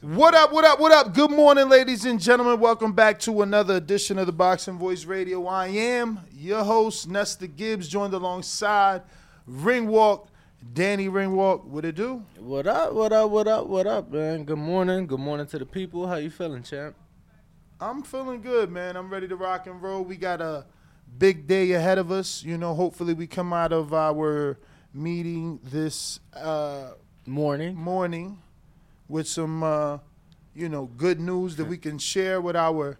What up, what up, what up? Good morning, ladies and gentlemen. Welcome back to another edition of the Boxing Voice Radio. I am your host, Nesta Gibbs, joined alongside Ringwalk, Danny Ringwalk. What it do? What up? What up? What up? What up, man? Good morning. Good morning to the people. How you feeling, champ? I'm feeling good, man. I'm ready to rock and roll. We got a big day ahead of us. You know, hopefully we come out of our meeting this uh, Morning. morning with some, uh, you know, good news that we can share with our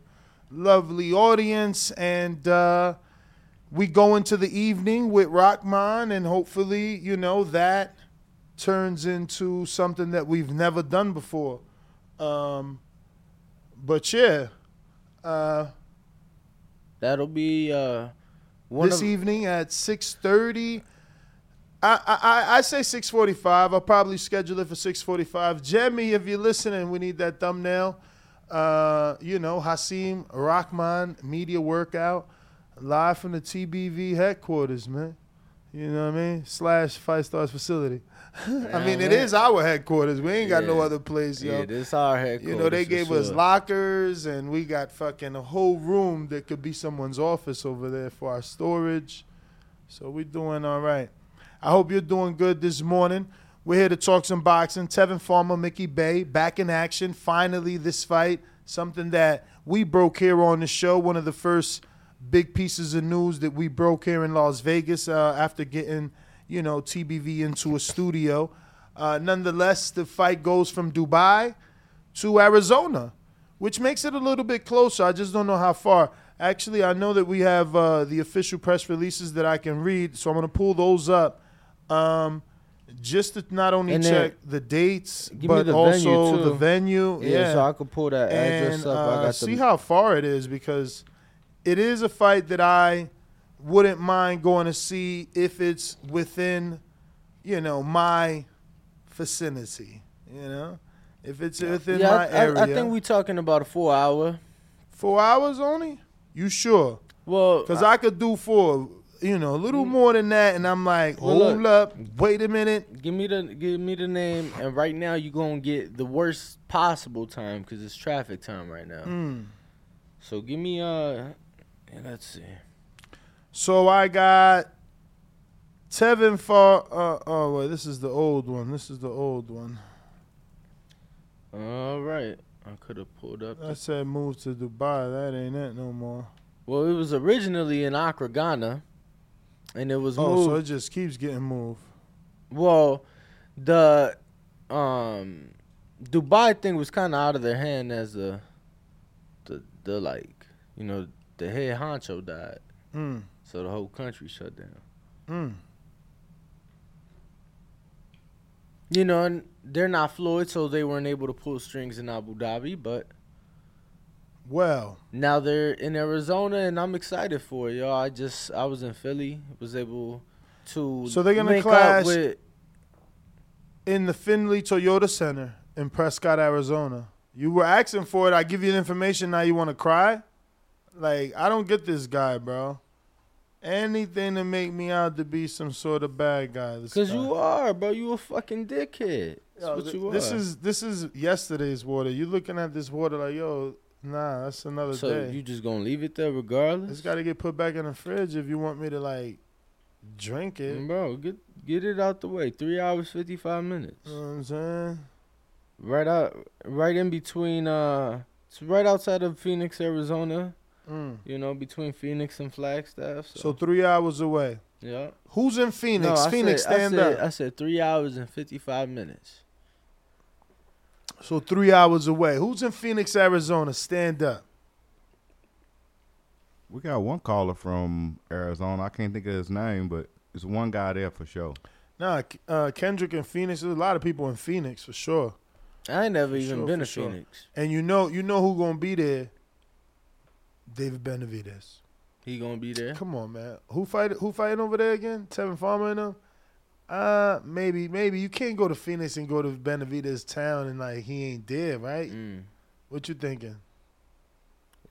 lovely audience. And uh, we go into the evening with Rockman, and hopefully, you know, that turns into something that we've never done before. Um, but yeah, uh, That'll be uh one this of evening at six thirty. I, I I say six forty five. I'll probably schedule it for six forty five. Jemmy, if you're listening, we need that thumbnail. Uh, you know, Hasim Rahman media workout live from the TBV headquarters, man. You know what I mean? Slash Five Stars facility. I mean, it is our headquarters. We ain't got no other place, yo. yeah, this our headquarters. You know, they gave us lockers and we got fucking a whole room that could be someone's office over there for our storage. So we're doing all right. I hope you're doing good this morning. We're here to talk some boxing. Tevin Farmer, Mickey Bey, back in action. Finally, this fight, something that we broke here on the show. One of the first big pieces of news that we broke here in Las Vegas uh, after getting, you know, TBV into a studio. Uh, nonetheless, the fight goes from Dubai to Arizona, which makes it a little bit closer. I just don't know how far. Actually, I know that we have uh, the official press releases that I can read, so I'm going to pull those up. Um, just to not only And check the dates, but the also venue, the venue. Yeah, Yeah, so I could pull that address and up. I uh, see the how far it is because it is a fight that I wouldn't mind going to see if it's within, you know, my vicinity. You know, if it's within yeah, my I, area. I, I think we're talking about a four hour. four hours only. You sure? Well, Because I could do four. You know, a little more than that, and I'm like, Well, hold look. up, wait a minute. give me the give me the name, and right now you're gonna get the worst possible time because it's traffic time right now. Mm. So give me uh, let's see. So I got Tevin Far. Uh, oh wait, this is the old one. This is the old one. All right. I could have pulled up. I said move to Dubai. That ain't it no more. well, it was originally in Accra, Ghana, and it was Oh, moved. so it just keeps getting moved. Well, the um Dubai thing was kind of out of their hand as the the the like you know the head honcho died, Mm. so the whole country shut down. Mm. You know, and they're not Floyd, so they weren't able to pull strings in Abu Dhabi, but Well, now they're in Arizona, and I'm excited for it, y'all. I just I was in Philly, was able to So they're gonna clash- with in the Findlay Toyota Center in Prescott, Arizona. You were asking for it. I give you the information. Now you want to cry? Like I don't get this guy, bro. Anything to make me out to be some sort of bad guy. Cause you are, bro. You a fucking dickhead. That's Yo, what th- you are. This is this is yesterday's water. You looking at this water like, yo, nah, that's another thing. so day. you just gonna leave it there regardless, it's got to get put back in the fridge if you want me to like drink it. Bro. Get get it out the way. Three hours fifty five minutes. You know what I'm saying? Right out, right in between. Uh, it's right outside of Phoenix, Arizona. Mm. You know, between Phoenix and Flagstaff. So So, three hours away. yeah. Who's in Phoenix? No, Phoenix, said, stand I said, up. I said three hours and fifty five minutes. So three hours away. Who's in Phoenix, Arizona? Stand up. We got one caller from Arizona. I can't think of his name, but it's one guy there for sure. Nah, uh, Kendrick in Phoenix. There's a lot of people in Phoenix for sure. I ain't never For even sure, been to sure. Phoenix. And you know, you know who gonna be there? David Benavidez. He gonna be there. Come on, man. Who fight? Who fighting over there again? Tevin Farmer and them. Uh, maybe, maybe you can't go to Phoenix and go to Benavidez town and like he ain't there, right? Mm. What you thinking?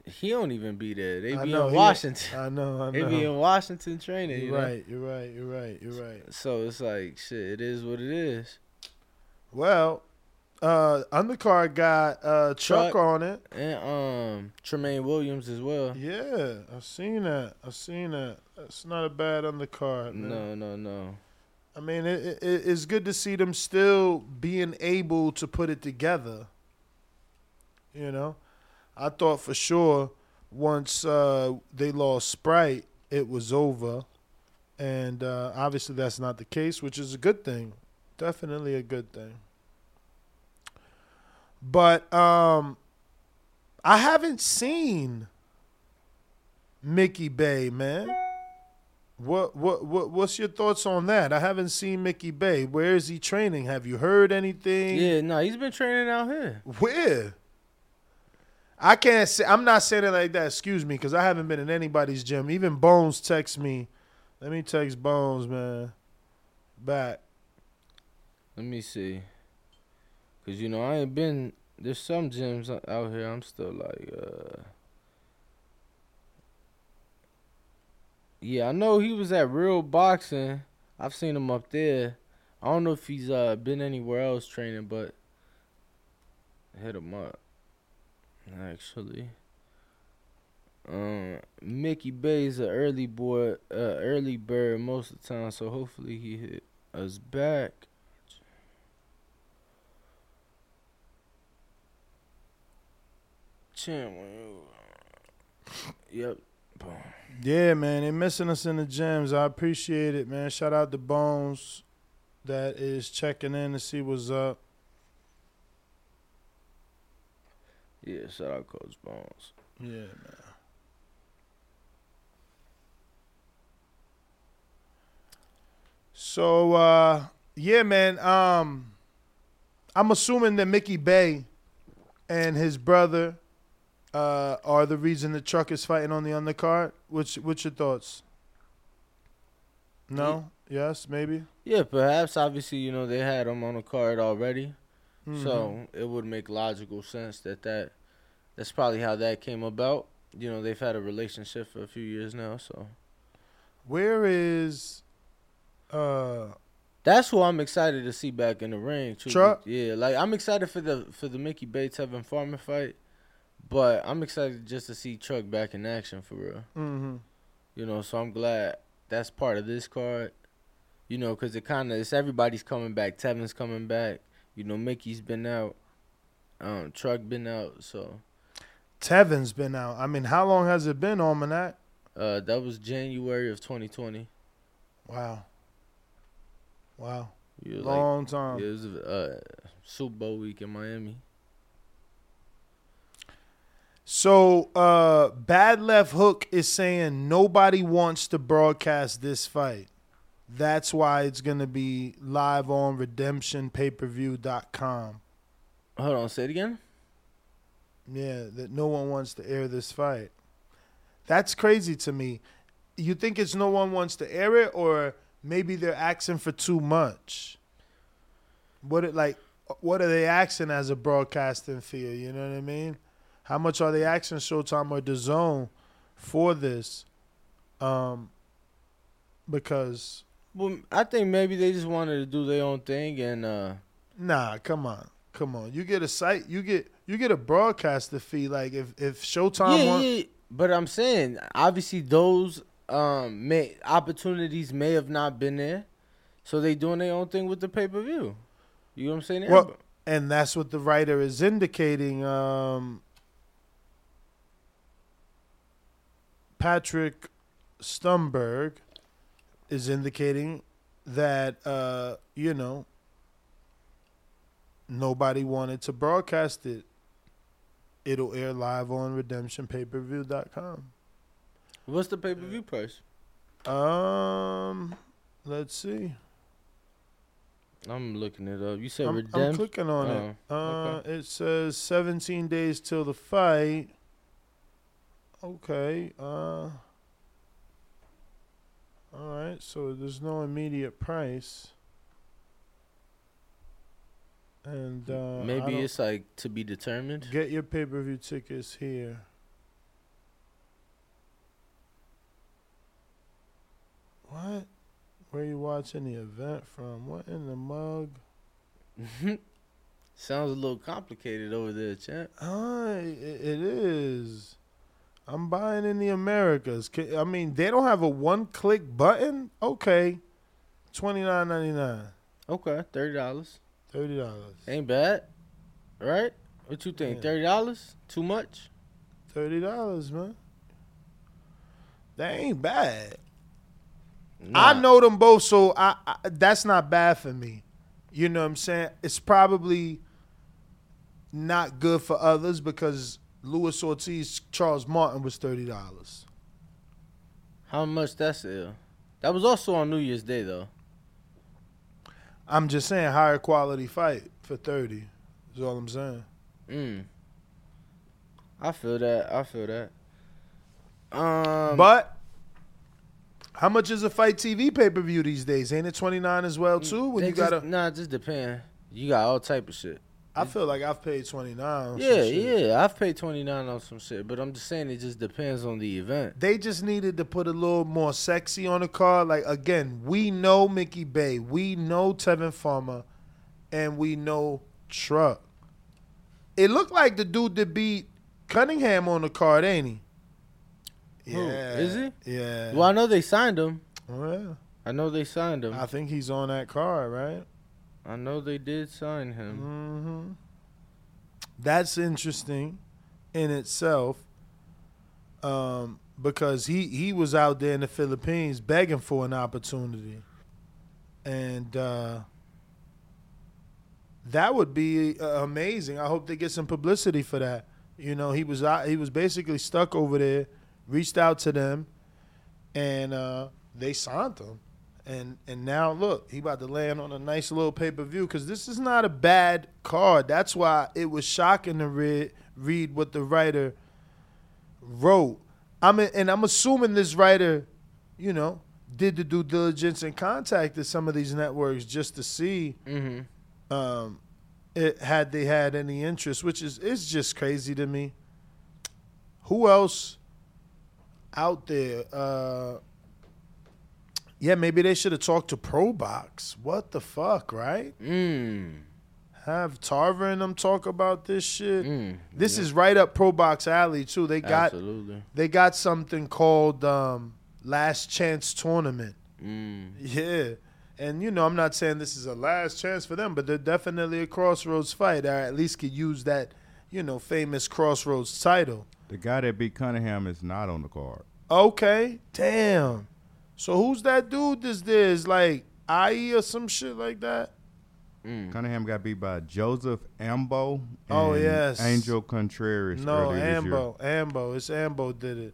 He don't even be there. They I be know, in he- Washington. I know, I They be in Washington training. You You're know? right. You're right. You're right. You're right. So it's like shit. It is what it is. Well, uh, undercard got uh Chuck Chuck. on it. And um Tramaine Williams as well. Yeah, I've seen that. I've seen that. That's not a bad undercard, man. No, no, no. I mean, it, it, it's good to see them still being able to put it together. You know, I thought for sure once uh, they lost Sprite, it was over, and uh, obviously that's not the case, which is a good thing. Definitely a good thing. But um, I haven't seen Mickey Bey, man. What what what what's your thoughts on that? I haven't seen Mickey Bey. Where is he training? Have you heard anything? Yeah, no, he's been training out here. Where? I can't say. I'm not saying it like that. Excuse me, because I haven't been in anybody's gym. Even Bones text me. Let me text Bones, man. Back. Let me see. Cause you know I ain't been. There's some gyms out here. I'm still like, uh. Yeah, I know he was at Real Boxing. I've seen him up there. I don't know if he's uh been anywhere else training, but hit him up. Actually. Um, Mickey Bey's an early boy, uh, early bird most of the time, so hopefully he hit us back. Chin, Yep. Yeah, man. They missing us in the gyms. I appreciate it, man. Shout out to Bones that is checking in to see what's up. Yeah, shout out Coach Bones. Yeah, man. So uh yeah, man. Um I'm assuming that Mickey Bey and his brother uh are the reason the truck is fighting on the undercard. What's what's your thoughts? No? Yes, maybe? Yeah, perhaps. Obviously, you know they had him on the card already, Mhm. so it would make logical sense that that that's probably how that came about. You know, they've had a relationship for a few years now, so where is uh that's who I'm excited to see back in the ring. Truck? Yeah, like I'm excited for the for the Mickey Bey Tevin Farmer fight, but I'm excited just to see Truck back in action for real. mhm. You know, so I'm glad that's part of this card. You know, because it kind of it's everybody's coming back. Tevin's coming back. You know, Mickey's been out. Um, Truck been out. So Tevin's been out. I mean, how long has it been, Almanac? uh, that was January of 2020. Wow. Wow. Long like, time. it was uh, Super Bowl week in Miami. So, uh, Bad Left Hook is saying nobody wants to broadcast this fight. That's why it's going to be live on redemptionpayperview.com. Hold on, say it again. Yeah, that no one wants to air this fight. That's crazy to me. You think it's no one wants to air it, or maybe they're asking for too much? What it like? What are they asking as a broadcasting fee? You know what I mean? How much are they asking Showtime or DAZN for this? Um, because Well, I think maybe they just wanted to do their own thing, and uh, Nah, come on, come on. You get a site, you get you get a broadcaster fee. Like if if Showtime yeah, yeah. But I'm saying, obviously, those um may opportunities may have not been there, so they doing their own thing with the pay per view. You know what I'm saying? Well, and that's what the writer is indicating. Um, Patrick Stumberg is indicating that uh, you know nobody wanted to broadcast it. It'll air live on redemptionpayperview.com. What's the pay per view price? Um, let's see. I'm looking it up. You said I'm, I'm redemption. clicking on it. Oh, Uh, okay. It says 17 days till the fight. Okay. Uh. All right. So there's no immediate price. And uh, Maybe it's like to be determined. get your pay per view tickets here. What? Where you watching the event from? What in the mug? Sounds a little complicated over there, champ. Ah, it, it is. I'm buying in the Americas. I mean, they don't have a one-click button. Okay, twenty nine ninety nine, Okay, thirty dollars. thirty dollars, Ain't bad, right? What you think? Thirty dollars? Too much? thirty dollars, man. That ain't bad. Nah. I know them both, so I, I that's not bad for me. You know what I'm saying? It's probably not good for others because Luis Ortiz, Charles Martin was thirty dollars. How much that's ill? That was also on New Year's Day though. I'm just saying higher quality fight for thirty. Is all I'm saying. Mm. I feel that. I feel that. Um, but how much is a FITE TV pay per view these days? Ain't it twenty nine as well too? When you just, gotta, nah, it just depend. You got all type of shit. I feel like I've paid twenty nine. Yeah, yeah. I've paid twenty nine on some shit, but I'm just saying it just depends on the event. They just needed to put a little more sexy on the card. Like again, we know Mickey Bey, we know Tevin Farmer, and we know Truck. It looked like the dude that beat Cunningham on the card, ain't he? Yeah, Who? Is he? Yeah. Well, I know they signed him. Oh, yeah. I know they signed him. I think he's on that card, right? I know they did sign him. hmm That's interesting in itself, um, because he he was out there in the Philippines begging for an opportunity, and uh, that would be uh, amazing. I hope they get some publicity for that. You know, he was he was basically stuck over there, reached out to them, and uh, they signed him. And and now look, he about to land on a nice little pay per view because this is not a bad card. That's why it was shocking to read read what the writer wrote. I'm and I'm assuming this writer, you know, did the due diligence and contacted some of these networks just to see Mm-hmm. um, it had they had any interest, which is it's just crazy to me. Who else out there? Uh, yeah, maybe they should have talked to ProBox. What the fuck, right? Mm. Have Tarver and them talk about this shit. Mm. This is right up ProBox alley too. They got Absolutely. they got something called um, Last Chance Tournament. Mm. Yeah. And you know, I'm not saying this is a last chance for them, but they're definitely a crossroads fight. I at least could use that, you know, famous crossroads title. The guy that beat Cunningham is not on the card. Okay, damn. So who's that dude? This this like IE or some shit like that? Mm. Cunningham got beat by Joseph Ambo. Oh, yes. Angel Contreras. No, earlier this year. Ambo, Ambo. It's Ambo did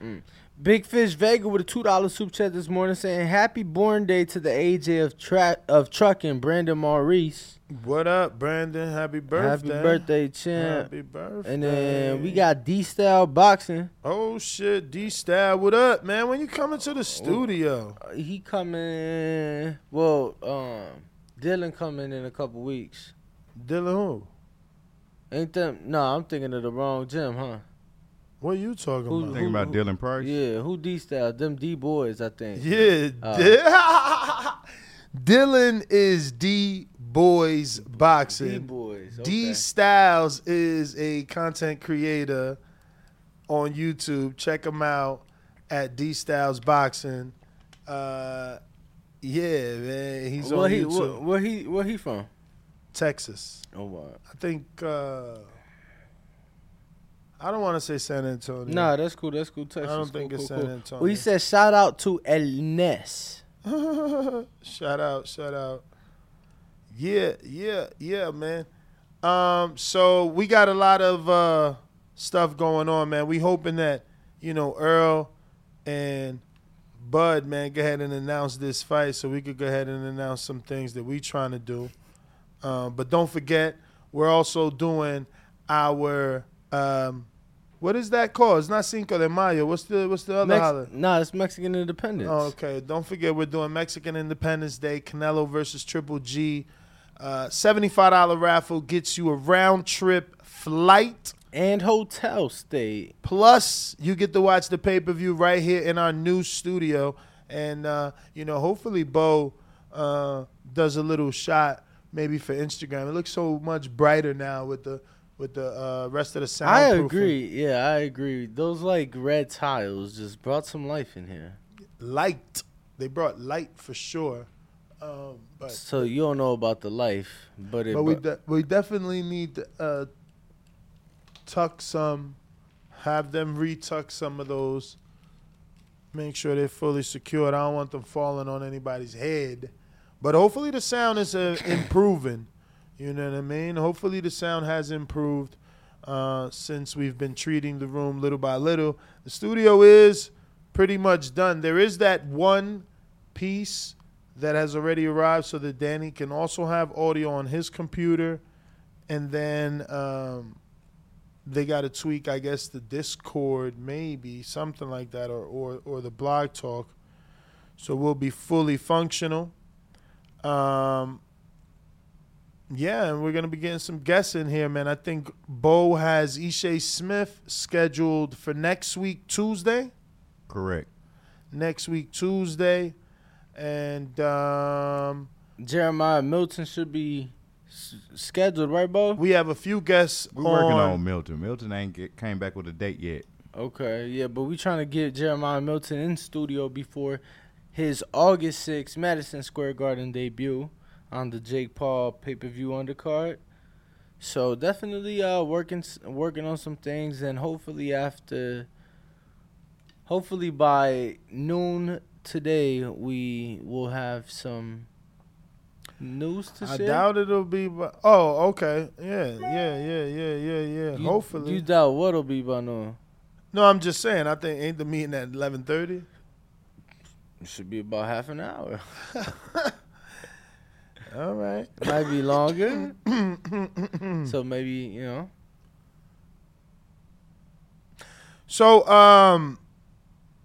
it. Big Fish Vega with a two dollar super chat this morning saying happy born day to the AJ of tra- of trucking Brandon Maurice. What up, Brandon? Happy birthday! Happy birthday, champ. Happy birthday! And then we got D Style Boxing. Oh shit, D Style, what up, man? When you coming to the studio? Uh, He coming. Well, um, Dylan coming in a couple weeks. Dylan, who? Ain't them? No, I'm thinking of the wrong gym, huh? What are you talking Who- about? Thinking about who- Dylan Price. Yeah, who D Style? Them D boys, I think. Yeah, Uh. Dylan is D Boys D Boxing. boys. D Styles is a content creator on YouTube. Check him out at D Styles Boxing. Uh, yeah, man, he's Where on he? YouTube. Where, where he? Where he from? Texas. Oh wow. I think. Uh, I don't want to say San Antonio. Nah, that's cool. That's cool. Texas. I don't Cool, think it's cool, San cool. Antonio. Well, he said shout out to El Ness. shout out, shout out. Yeah, yeah, yeah, man. Um, so we got a lot of uh stuff going on, man. We hoping that, you know, Earl and Bud, man, go ahead and announce this fight so we could go ahead and announce some things that we trying to do. Um, but don't forget, we're also doing our um what is that called? It's not Cinco de Mayo. What's the what's the other Mex- holiday? nah, it's Mexican Independence. Oh, okay. Don't forget we're doing Mexican Independence Day, Canelo versus Triple G. Uh, Seventy-five dollar raffle gets you a round trip flight. And hotel stay. Plus, you get to watch the pay per view right here in our new studio, and uh, you know, hopefully, Bo uh, does a little shot maybe for Instagram. It looks so much brighter now with the with the uh, rest of the sound. I agree. Yeah, I agree. Those like red tiles just brought some life in here. Light. They brought light for sure. Um, but So you don't know about the life, but it. But we de- we definitely need to uh, tuck some, have them retuck some of those. Make sure they're fully secured. I don't want them falling on anybody's head. But hopefully the sound is uh, improving. You know what I mean? Hopefully the sound has improved uh, since we've been treating the room little by little. The studio is pretty much done. There is that one piece that has already arrived so that Danny can also have audio on his computer. And then um, they got to tweak, I guess, the Discord, maybe something like that, or, or, or the blog talk. So we'll be fully functional. Um, yeah, and we're going to be getting some guests in here, man. I think Bo has Ishe Smith scheduled for next week, Tuesday Correct. next week Tuesday, and um, Jeremiah Milton should be s- scheduled, right, Bo? we have a few guests. We're working on Milton. Milton ain't get, came back with a date yet. Okay, yeah, but we trying to get Jeremiah Milton in studio before his August 6th Madison Square Garden debut on the Jake Paul pay per view undercard. So definitely uh working working on some things and hopefully after hopefully by noon today we will have some news to see. I share. doubt it'll be. But, oh, okay. Yeah, yeah, yeah, yeah, yeah, yeah. You- Hopefully. you doubt what'll be by noon. no, I'm just saying. I think ain't the meeting at 11:30. It should be about half an hour. All right. Might be longer. so maybe, you know. So, um,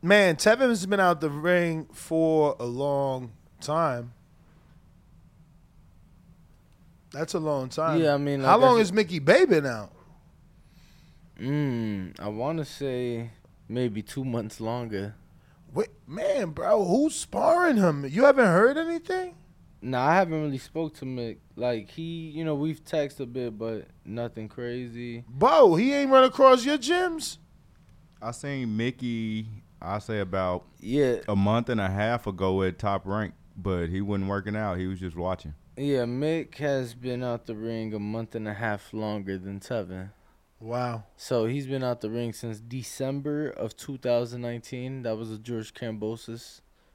man, Tevin's been out the ring for a long time. That's a long time. Yeah, I mean, how like I long said- is Mickey Bey been out? Mm, I want to say maybe two months longer. Wait, man, bro, who's sparring him? You haven't heard anything? Nah, I haven't really spoke to Mick. Like he, you know, we've texted a bit, but nothing crazy. Bo, he ain't run across your gyms. I seen Mickey. I say about Yeah, a month and a half ago at Top Rank. but he wasn't working out. He was just watching. Yeah, Mick has been out the ring a month and a half longer than Tevin. Wow. So he's been out the ring since December of 2019. That was a George Kambosos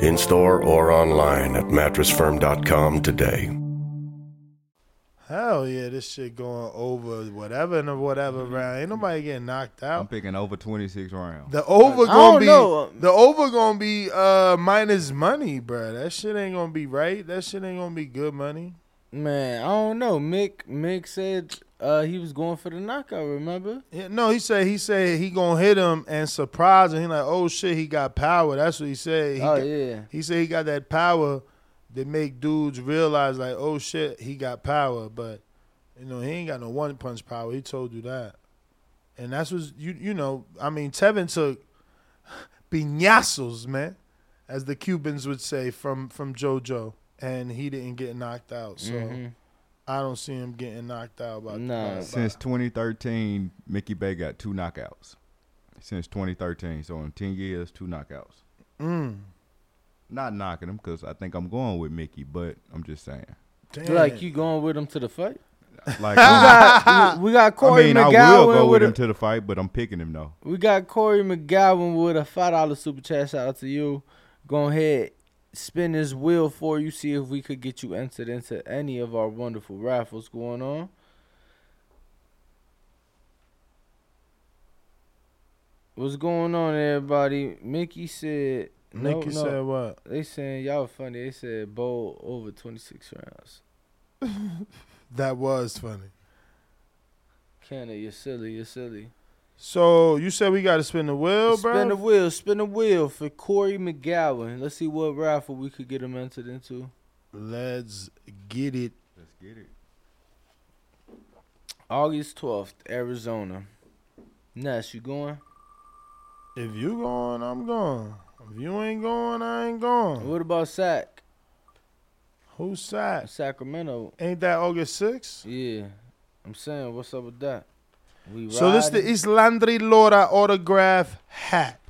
In store or online at mattressfirm.com today. Hell yeah, this shit going over whatever and whatever round. Ain't nobody getting knocked out. I'm picking over 26 rounds. The over gonna be know. the over gonna be uh minus money, bruh. That shit ain't gonna be right. That shit ain't gonna be good money. Man, I don't know. Mick Mick said uh, he was going for the knockout. Remember? Yeah, no, he said he said he gonna hit him and surprise him. He like, oh shit, he got power. That's what he said. He oh got- yeah. He said he got that power that make dudes realize like, oh shit, he got power, but you know he ain't got no one punch power. He told you that, and that's what you you know. I mean, Tevin took piñazos, man, as the Cubans would say from from JoJo, and he didn't get knocked out. So Mhm. I don't see him getting knocked out. By, Nah. by- Since 2013, Mickey Bey got two knockouts. Since 2013, so in 10 years, two knockouts. mm, Not knocking him because I think I'm going with Mickey, but I'm just saying. damn. Like you going with him to the fight? Like, We got, we, we got Corey mean, I will go with with him a, to the fight, but I'm picking him though. we got Corey McGowan with a five dollar super chat. Shout out to you. Go ahead, spin his wheel for you. See if we could get you entered into any of our wonderful raffles going on. What's going on, everybody? Mickey said. No, Mickey no. said what? They saying y'all funny. They said bowl over twenty six rounds. That was funny. Kenna, you're silly. You're silly. So you said we got to spin the wheel, bro? spin the wheel. Spin the wheel for Corey McGowan. Let's see what raffle we could get him entered into. Let's get it. Let's get it. August twelfth, Arizona. Ness, you going? If you going, I'm going. If you ain't going, I ain't going. What about Sac? Who's Sac? Sacramento. Ain't that August 6th? Yeah. I'm saying, what's up with that? We So this is the? Islandri Laura autograph hat.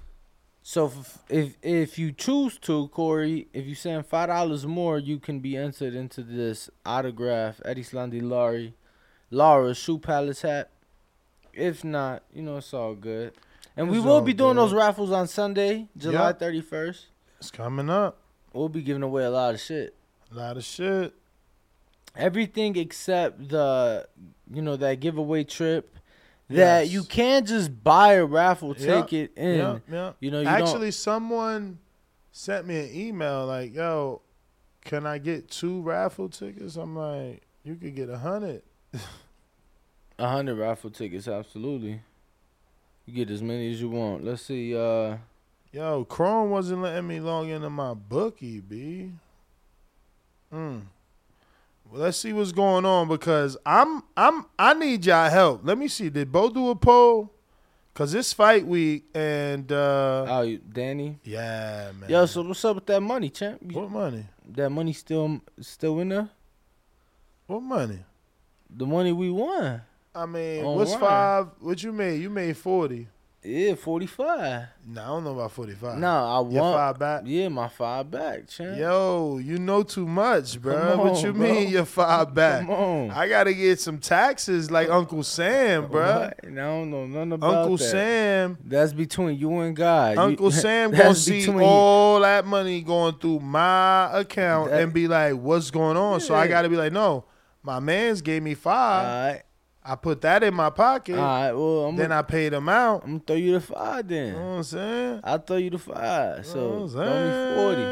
So if, if if you choose to, Corey, if you send five dollars more, you can be entered into this autograph Eddie Slandi Laurie, Laura Shoe Palace hat. If not, you know it's all good. And we will be doing good. those raffles on Sunday, July Yep. thirty first. It's coming up. We'll be giving away a lot of shit. A lot of shit. Everything except the, you know, that giveaway trip. That Yes. you can't just buy a raffle ticket in. Yeah, yeah. You know, you don't- Actually, someone sent me an email like, "Yo, can I get two raffle tickets?" I'm like, "You could get a hundred." A hundred raffle tickets, absolutely. You get as many as you want. Let's see. Uh, Yo, Chrome wasn't letting me log into my bookie, B. Mm. Well, let's see what's going on because I'm I'm I need y'all help. Let me see. Did Bo do a poll? Cause it's fight week and uh oh, Danny. yeah, man. Yo, so what's up with that money, champ? What money? That money still still in there? What money? The money we won. I mean, On what's Ryan. five? What you made? You made forty. Yeah, forty five. Nah, I don't know about forty five. Nah, I Your want. five back. Yeah, my five back, champ. Yo, you know too much, bro. Come what you bro. mean you're five back? Come on. I gotta get some taxes like Uncle Sam, bro. What? I don't know nothing about Uncle that. Sam, That's between you and God. You- Uncle Sam that's gonna see all that money going through my account That- and be like, "What's going on?" So I gotta be like, "No, my man's gave me five. I put that in my pocket. alright. Well, I'm then gonna, I paid him out." I'm gonna throw you the five You then. know what I'm saying? I'll throw you the five. You So know I'm throw me forty.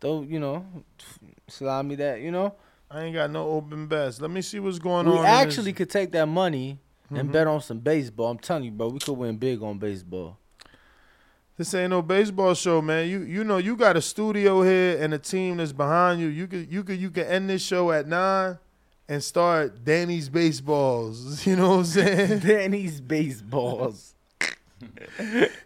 Throw you know, slide me that. You know, I ain't got no open bets. Let me see what's going we on. in actually could take that money and Mhm. bet on some baseball. I'm telling you, bro, we could win big on baseball. This ain't no baseball show, man. You you know you got a studio here and a team that's behind you. You could you could you could end this show at nine and start Danny's baseballs. You know what I'm saying? Danny's baseballs.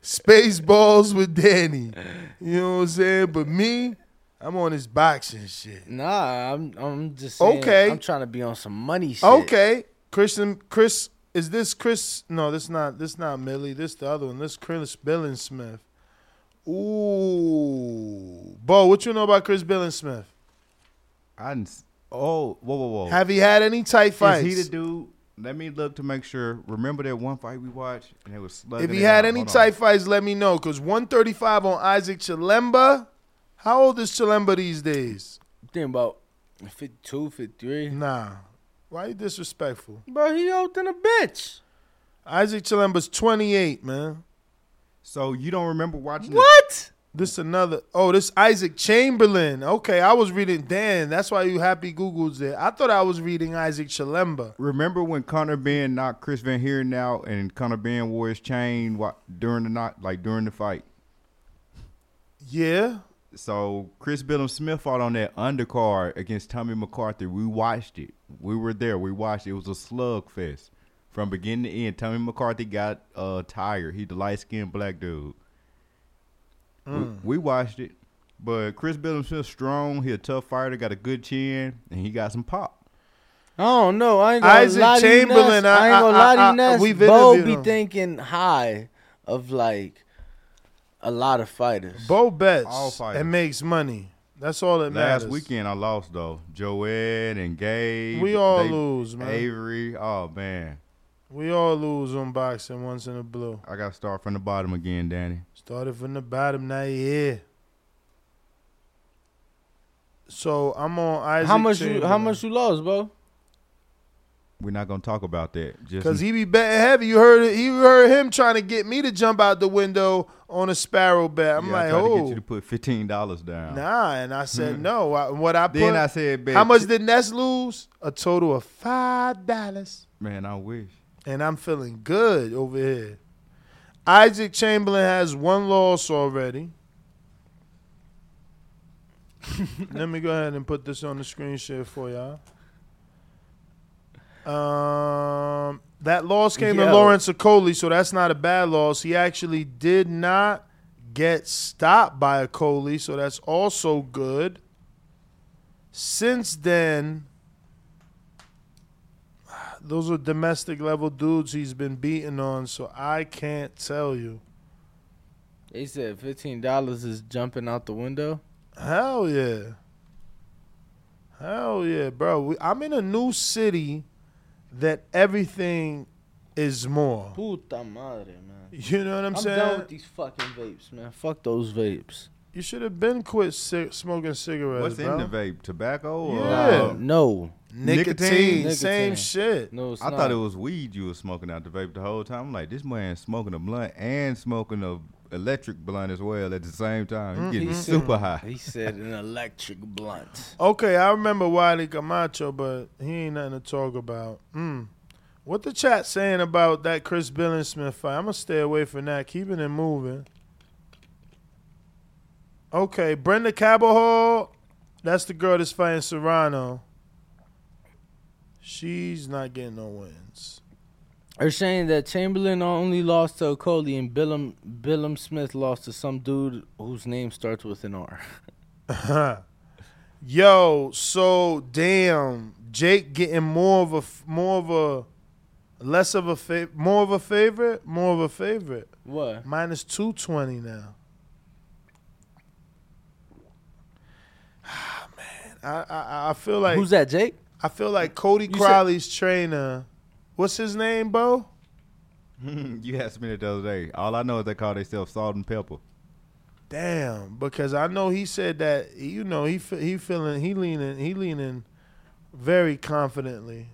Spaceballs with Danny. You know what I'm saying? But me, I'm on this boxing shit. Nah, I'm I'm just saying, Okay. I'm trying to be on some money shit. Okay, Christian Chris is this Chris? No, this not this not Millie. This the other one. This Chris Billam-Smith. Ooh, Bo, what you know about Chris Billam-Smith? I didn't. S- Oh, whoa, whoa, whoa. Have he had any tight fights? Is he the dude? Let me look to make sure. Remember that one fight we watched, and it was if he had out? any Hold on. tight fights, let me know. Cause 135 on Isaac Chilemba. How old is Chilemba these days? Think about 52, 53. Nah. Why are you disrespectful? Bro, he old than a bitch. Isaac Chilemba's 28, man. So you don't remember watching? What? This another. Oh, this Isaac Chamberlain. Okay, I was reading Dan. That's why you happy Google's there. I thought I was reading Isaac Chilemba. The, remember when Conor Benn knocked Chris Van Heerden out, and Conor Benn wore his chain during the knock, like during the fight. Yeah. So Chris Billam-Smith fought on that undercard against Tommy McCarthy. We watched it. We were there. We watched it. It was a slugfest from beginning to end. Tommy McCarthy got uh tired. He the light skinned black dude. Mm. We, we watched it. But Chris Billam-Smith strong. He a tough fighter. Got a good chin, and he got some pop. I don't know. I ain't gonna Isaac lie Chamberlain, Ness. I, ain't I- gonna I- lie to you, Ness. we've Bo be him. thinking high of like a lot of fighters. Bo bets All fighters. and makes money. That's all that matters. Last weekend I lost though. Joed and Gabe. We all they- lose, man. Avery. Oh man. We all lose on boxing once in a blue. I gotta start from the bottom again, Danny. Started from the bottom, now you here. So I'm on Isaac. how much you how much you lost, bro? We're not gonna talk about that. Just Because he be betting heavy. You heard it. You heard him trying to get me to jump out the window on a sparrow bet. I'm Yeah, I like, tried to get oh, you to put fifteen dollars down. nah. And I said no. I, what I put? Then I said, bet how much t- did Ness lose? A total of five dollars. Man, I wish. And I'm feeling good over here. Isaac Chamberlain has one loss already. Let me go ahead and put this on the screen share for y'all. Um, that loss came to Lawrence Okoli, so that's not a bad loss. He actually did not get stopped by Okoli, so that's also good. Since then, those are domestic level dudes he's been beating on, so I can't tell you. They said fifteen dollars is jumping out the window. Hell yeah. Hell yeah, bro. We, I'm in a new city that everything is more. Puta madre, man. You know what I'm, I'm saying? done with these fucking vapes, man. Fuck those vapes. you should have been quit ci- smoking cigarettes, What's bro. in the vape? Tobacco? Or, Yeah. Uh, no, Nicotine, Nicotine? same shit. no, it's I not. thought it was weed you was smoking out the vape the whole time. I'm like, this man smoking a blunt and smoking a electric blunt as well at the same time. He's getting He super high. He said an electric blunt. Okay, I remember Wiley Camacho, but he ain't nothing to talk about. Mm. What the chat saying about that Chris Billam-Smith fight? I'm gonna stay away from that. Keeping it moving. Okay, Brenda Carabajal, that's the girl that's fighting Serrano. She's not getting no wins. They're saying that Chamberlain only lost to Okoli and Billam Billum Smith lost to some dude whose name starts with an R. Yo, so damn, Jake getting more of a more of a less of a fa- more of a favorite, more of a favorite. What? Minus 220 now. Ah man, I, I I feel like Who's that, Jake? I feel like Cody You said- Crowley's trainer. What's his name, Bo? you asked me that the other day. All I know is they call themselves salt and pepper. Damn, because I know he said that you know he he feeling he leaning he leaning very confidently.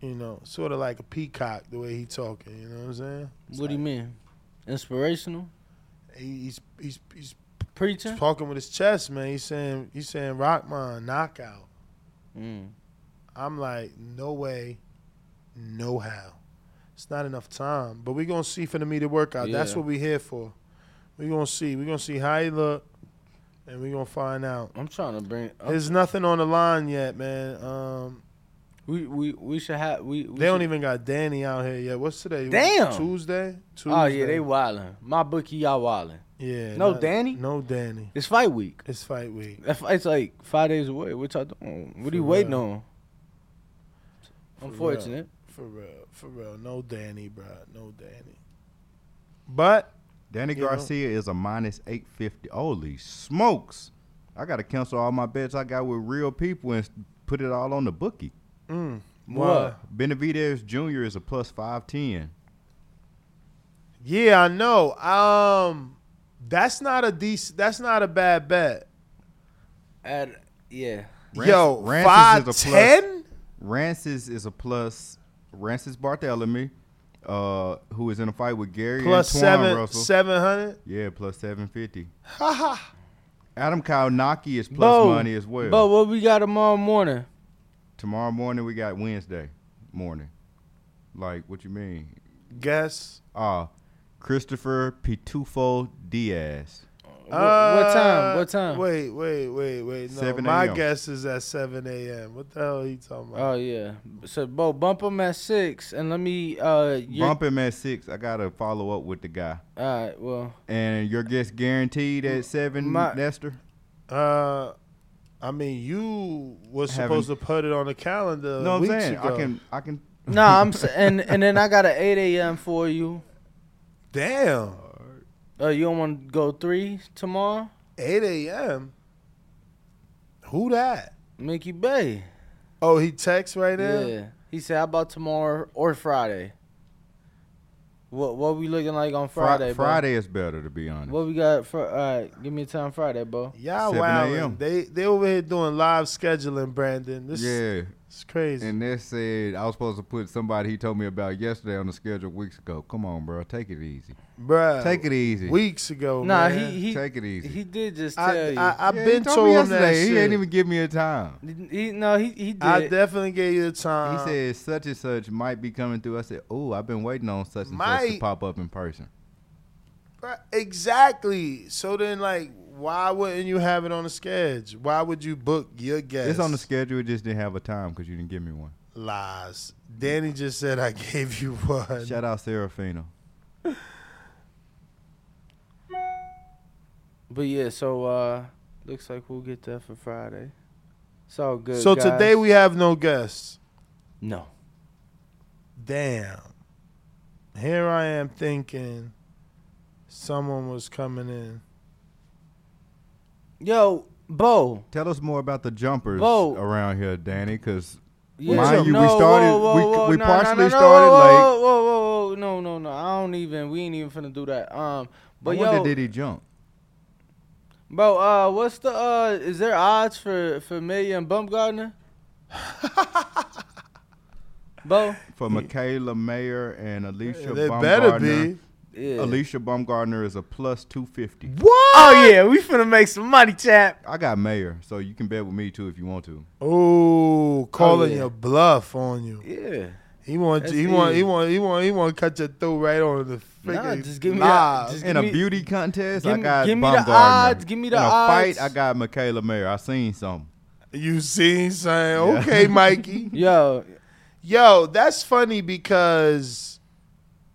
You know, sort of like a peacock the way he talking. You know what I'm saying? What do you mean? Inspirational? He's he's he's Preaching? talking with his chest, man. He's saying he's saying Rockman knockout. Mm. I'm like, no way, no how. It's not enough time. But we're gonna see for the media workout. That's what we here for. We're gonna see. We're gonna see how he look, and we're gonna find out. I'm trying to bring. I'm- There's nothing on the line yet, man. Um, we we we should have. We, we they don't should- even got Danny out here yet. What's today? Damn. Tuesday. Tuesday. Oh yeah, they wildin'. My bookie, y'all wildin'. Yeah. No not- Danny? No Danny. It's fight week. It's fight week. That fight's like five days away. What y'all doing? What are you For waiting on? For Unfortunate. For real. For real. No Danny, bro. No Danny. But Danny You know? Garcia is a minus 850. Holy smokes. I got to cancel all my bets I got with real people and put it all on the bookie. mm, What? wow. Benavidez Jr. is a plus 510. Yeah, I know. Um, that's not a decent. That's not a bad bet. At, yeah. Rance- Yo, Rances five is a plus- ten. Rances is a plus. Rances Barthélemy, uh, who is in a fight with Gary Plus Antuanne seven Russell. seven hundred. Yeah, plus 750. Ha ha. Adam Kownacki is plus Bo, money as well. But what we got tomorrow morning? Tomorrow morning we got Wednesday morning. Like, what you mean? Guess. Uh, Christopher Pitufo Diaz. Wh- what time? Uh, What time? Wait, wait, wait, wait. No, 7 my a.m.. guess is at seven a.m. What the hell are you talking about? Oh yeah. So Bo, bump him at six, and let me. Uh, your- Bump him at six. I gotta follow up with the guy. All right. Well, And your guest guaranteed at seven, My- Nestor. Uh, I mean, you was Haven't- supposed to put it on the calendar. no, I'm weeks saying ago. I can. I can. no, I'm s- and and then I got an eight a.m. for you. Damn, Uh, you don't want to go three tomorrow? eight a.m. Who that? Mickey Bey. Oh, he texts right now. Yeah. He said, "How about tomorrow or Friday?" What What we looking like on Fri- Friday? bro? Friday is better to be honest. What we got for? All right, give me a time Friday, bro. Y'all wow. They they over here doing live scheduling, Brandon. This yeah, it's crazy. and they said I was supposed to put somebody he told me about yesterday on the schedule weeks ago. Come on, bro, take it easy. bro. Take it easy. weeks ago. Nah, man. he he Take it easy. he did just tell I, you. I, I've Yeah, been he told told me him that yesterday. shit. He ain't even give me a time. he, no, he he did. I definitely gave you the time. He said such and such might be coming through. I said, "Oh, I've been waiting on such and such Might. to pop up in person." Bruh, Exactly. So then, like, why wouldn't you have it on the schedule? Why would you book your guest? It's on the schedule. It just didn't have a time because you didn't give me one. Lies. Danny just said I gave you one. Shout out Serafino. But yeah, so uh looks like we'll get that for Friday. It's all good. so guys. today we have no guests. no. Damn. Here I am thinking someone was coming in. Yo, Bo. Tell us more about the jumpers Bo. around here, Danny, because Yeah, Mind you, we started- whoa, we- whoa, we no, partially no, no, started whoa, late. Whoa, whoa, whoa, whoa, no, no, no. I don't even. We ain't even finna do that. Um, but I wonder yo, did he jump? bro, uh, what's the uh? Is there odds for for Amelia and Baumgartner? Bo, For Mikaela Mayer and Alycia they Baumgartner. better be. Yeah. Alycia Baumgartner is a plus 250. What? Oh yeah, we finna make some money, chap. I got Mayer, so you can bet with me too if you want to. Oh, calling yeah. your bluff on you. Yeah. He want That's he want he want he want he want to cut your throat right on the freaking Nah, just give me live. that- just- In Give a me- beauty contest, give I got give me the odds, give me the In a odds. fight, I got Mikaela Mayer. I seen something. You seen saying okay, Mikey. Yo, Yo, that's funny because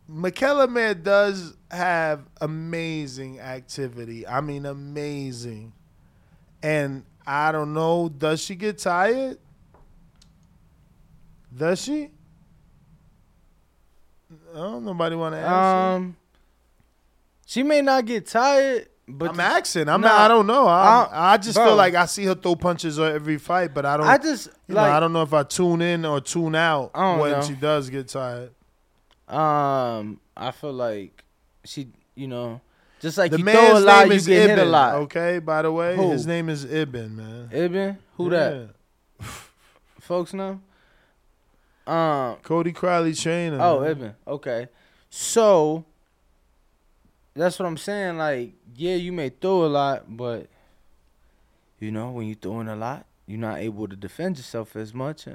Mikaela Mayer does have amazing activity. I mean, amazing. And I don't know, does she get tired? Does she? Oh, nobody want to ask. um, she may not get tired, but I'm asking. I'm Nah, not, I don't know. I, I- I just bro. feel like I see her throw punches on every fight, but I don't. I just you like know, I don't know if I tune in or tune out when know. she does get tired. Um, I feel like she, you know, just like the you throw a lot, you is get Ibn. hit a lot. Okay, by the way, Who? his name is Ibn, man. Ibn, who that? Folks know. Um. Cody Crowley trainer. Oh, man. Ibn. Okay. So that's what I'm saying. Like, yeah, you may throw a lot, but you know, when you throwing a lot, you're not able to defend yourself as much. Huh?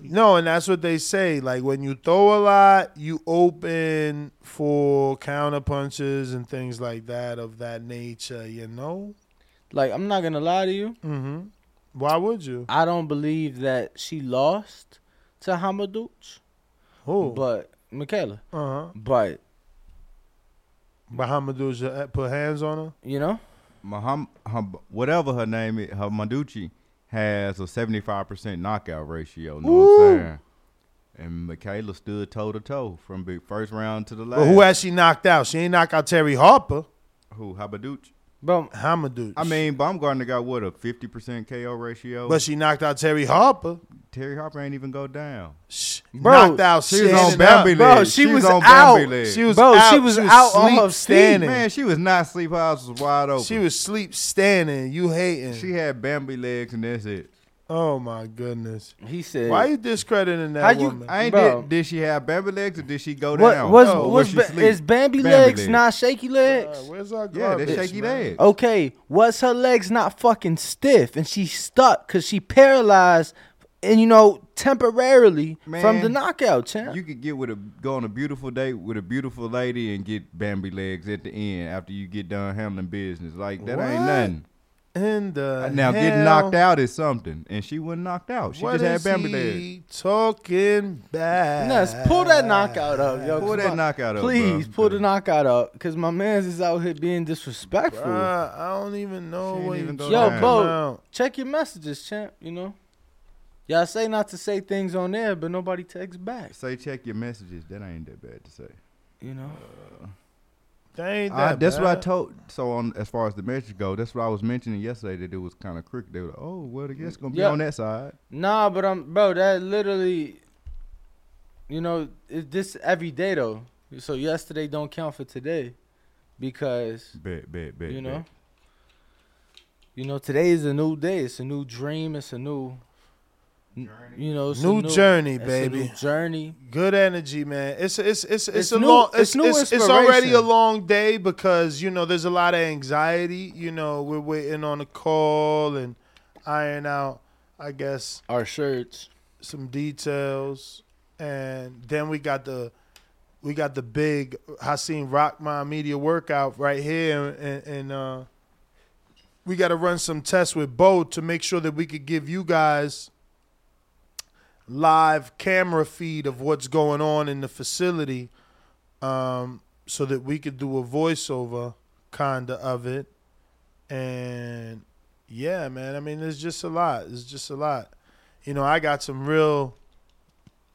No, and that's what they say. Like when you throw a lot, you open for counter punches and things like that of that nature. You know. Like I'm not gonna lie to you. Mm-hmm. Why would you? I don't believe that she lost to Hamadouche, Who? but Mikaela. uh huh. But Muhammadu uh, put hands on her. you know, Maham, whatever her name is, her Maducci has a 75% knockout ratio. Know what I'm saying? And Mikaela stood toe to toe from the first round to the last. But who has she knocked out? She ain't knocked out Terri Harper. Who? Habaduch? But Hamadou. I mean, Baumgartner got what a 50% KO ratio. but she knocked out Terri Harper. Terri Harper ain't even go down. Shh, Bro, knocked out. She was on Bambi up. Bro, legs. she was on out. Bambi legs. She was Bro, out. she was out on sleep her feet, standing. Man, she was not sleep. Her eyes was wide open. She was sleep standing. You hating? She had Bambi legs, and that's it. Oh my goodness. he said, Why you discrediting that How you- woman? I ain't Bro. did, did she have Bambi legs or did she go "What down? was No, Or was she ba- sleep? is Bambi, Bambi legs legs. not shaky legs?" Uh, where's our girl? Yeah, garbage, they shaky man? legs. Okay, was her legs not fucking stiff and she stuck because she paralyzed and you know temporarily from Man, the knockout, champ? You could get with a go on a beautiful date with a beautiful lady and get Bambi legs at the end after you get done handling business. Like that ain't What? nothing. In the uh, now getting knocked out is something, and she wasn't knocked out. She just had is Bambi legs. he talking back? Nuts, pull that knockout up, yo. Pull that my- knockout up, Please bro. pull the knockout up, cause my man's is out here being disrespectful. Bruh, I don't even know She ain't what even you Yo, down. bro, check your messages, champ. You know, y'all say not to say things on there, but nobody texts back. Say check your messages. That ain't that bad to say. You know, uh, That ain't I, that that's what I told. So on as far as the message go, that's what I was mentioning yesterday that it was kind of crooked. They were like, oh well, I guess gonna be Yeah. on that side. nah, but I'm, bro. That literally, you know, it's this every day though. So yesterday don't count for today, because Bet, bet, bet. you bet. know, you know, today is a new day. It's a new dream. It's a new, n- you know, it's a New journey, it's a baby. new journey. Good energy, man. It's it's it's it's, It's a new- long it's it's new it's, it's already a long day because you know there's a lot of anxiety. You know we're waiting on a call and iron out, I guess, Our shirts. some details, and then we got the we got the big Hasim Rahman media workout right here, and, and uh, we got to run some tests with Bo to make sure that we could give you guys live camera feed of what's going on in the facility, um, so that we could do a voiceover kinda of it, and yeah, man. I mean, it's just a lot. It's just a lot. You know, I got some real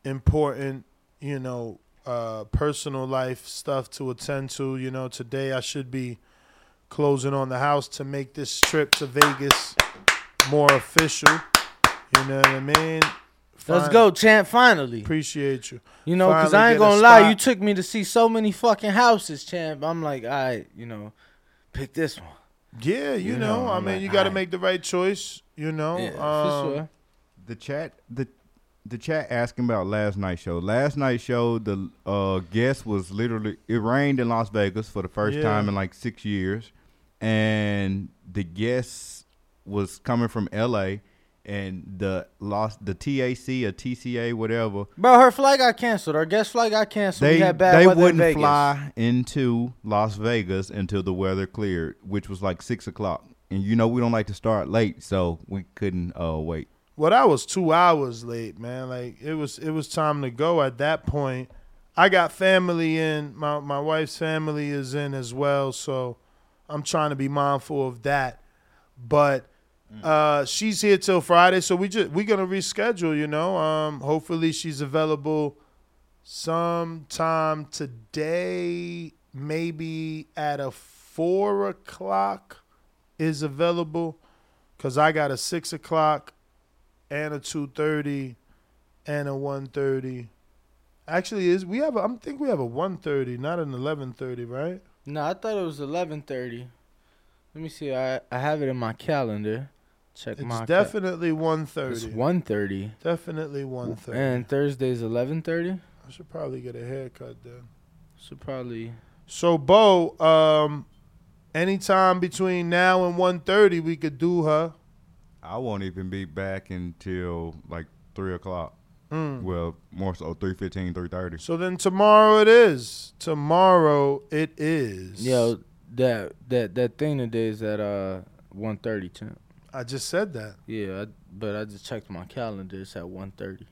important, you know, uh, personal life stuff to attend to. You know, today I should be closing on the house to make this trip to Vegas more official. You know what I mean? Let's go, champ. Finally. Appreciate you. You know, because I ain't gonna lie, spot. you took me to see so many fucking houses, champ. I'm like, all right, you know, pick this one. Yeah, you, You know, know, I mean, like, you got to make the right choice. You know, Yeah, um, for sure. the chat the the chat asking about last night's show. Last night's show, the uh, guest was literally it rained in Las Vegas for the first Yeah. time in like six years, and the guest was coming from L.A. and the lost the TAC or TCA whatever. Bro, her flight got canceled. Our guest flight got canceled. They we had bad they weather wouldn't Vegas. fly into Las Vegas until the weather cleared, which was like six o'clock. And you know we don't like to start late, so we couldn't uh, wait. Well, that was two hours late, man. Like it was, it was time to go at that point. I got family in. My my wife's family is in as well, so I'm trying to be mindful of that. But uh, she's here till Friday, so we just we're gonna reschedule. You know, um, hopefully she's available sometime today, maybe at a four o'clock is available, cause I got a six o'clock and a two thirty and a one thirty. Actually, is we have a, I think we have a one thirty, not an eleven thirty, right? No, I thought it was 11:30. Let me see. I I have it in my calendar. Check It's my. definitely one It's thirty. 1:30. Definitely one thirty. And Thursday's 11:30. I should probably get a haircut then. Should probably. So Bo, um, anytime between now and one thirty, we could do her. I won't even be back until like three o'clock. Well, more so 3.15, 3.30. So then tomorrow it is. Tomorrow it is. Yo, that that that thing today is at uh one thirty, champ. I just said that. Yeah, I, but I just checked my calendar. It's at one thirty.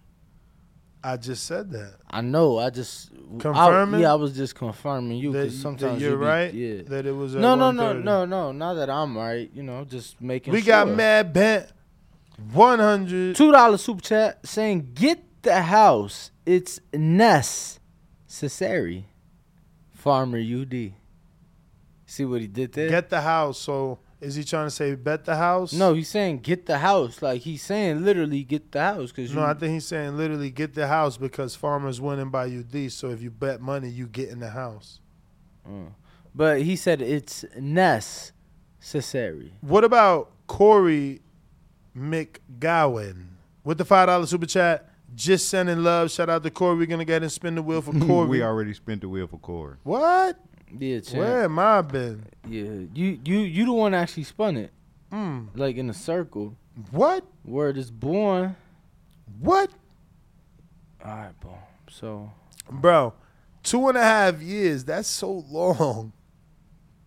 I just said that. I know. I just Confirming? I, yeah, I was just confirming you because that sometimes you're be- right. Yeah. That it was. No, no, no, no, no. Not that I'm right. You know, just making. We got mad bent. One hundred. two dollar super chat saying get the house. It's Ness necessary. Farmer UD. See what he did there? Get the house. So is he trying to say bet the house? no, he's saying get the house. Like he's saying literally get the house because No, I think he's saying literally get the house because farmers winning by UD. So if you bet money, you get in the house. Mm. But he said it's necessary. What about Corey McGowan with the five dollar super chat? Just sending love. Shout out to Corey. We're gonna get and spin the wheel for Corey. we already spent the wheel for Corey. what? Yeah, champ. Where am I been? Yeah, you you you the one actually spun it Hmm. like in a circle. What? Word is born. What? All right, bro. So Bro, two and a half years. That's so long.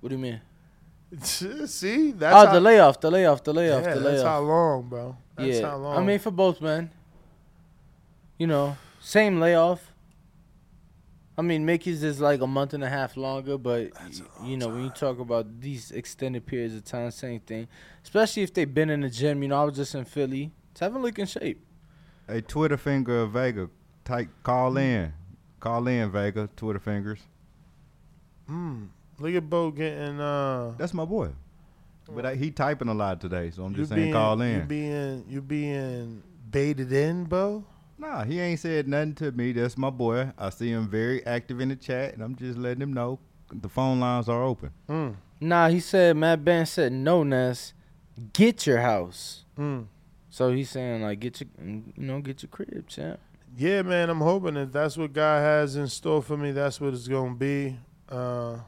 what do you mean? See, that's oh, how, the layoff, the layoff, the layoff, yeah, the that's how long, bro. That's yeah, how long. I mean for both men. You know, same layoff. I mean, Mickey's is like a month and a half longer, but y- you know when you talk about these extended periods of time, same thing. Especially if they've been in the gym. You know, I was just in Philly. Tevin look in shape. Hey, Twitter finger of Vega, type call in, call in Vega. Twitter fingers. Hmm. Look at Bo getting uh. That's my boy. But I, he typing a lot today, so I'm just saying being, call You in. being you being baited in, Bo. Nah, he ain't said nothing to me. That's my boy. I see him very active in the chat, and I'm just letting him know the phone lines are open. Mm. Nah, he said Matt Ben said no, Ness, get your house. Mm. So he's saying like get your you know get your crib, champ. Yeah, man. I'm hoping if that's what God has in store for me, that's what it's gonna be. Uh,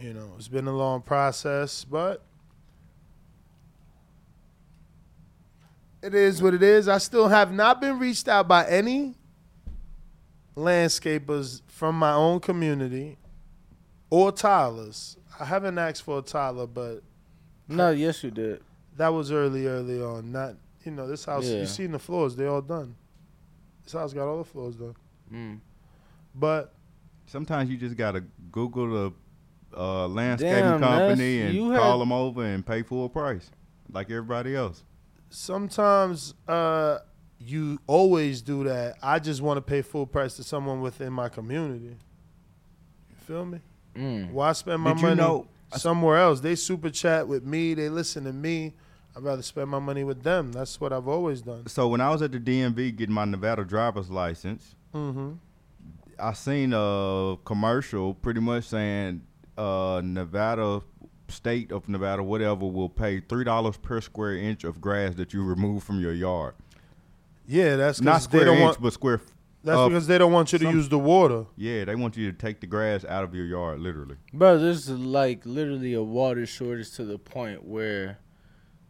you know, it's been a long process, but it is what it is. I still have not been reached out by any landscapers from my own community or Tyler's. I haven't asked for a Tyler, but No, yes you did. that was early, early on. Not, you know, this house. Yeah. You seen the floors? They all done. This house got all the floors done. Mm. But Sometimes you just gotta Google the uh, landscaping Damn, company and call them over and pay full price, like everybody else. Sometimes uh, you always do that. I just want to pay full price to someone within my community. You feel me? Mm. Why spend my Did you money know- somewhere else? They super chat with me. They listen to me. I'd rather spend my money with them. That's what I've always done. So when I was at the DMV getting my Nevada driver's license, Mm-hmm. I seen a commercial pretty much saying uh, Nevada state of Nevada whatever will pay three dollars per square inch of grass that you remove from your yard. Yeah, that's Not because they square don't inch, want. but square. f- That's uh, because they don't want you to some- use the water. Yeah, they want you to take the grass out of your yard, literally. Bro, this is like literally a water shortage to the point where,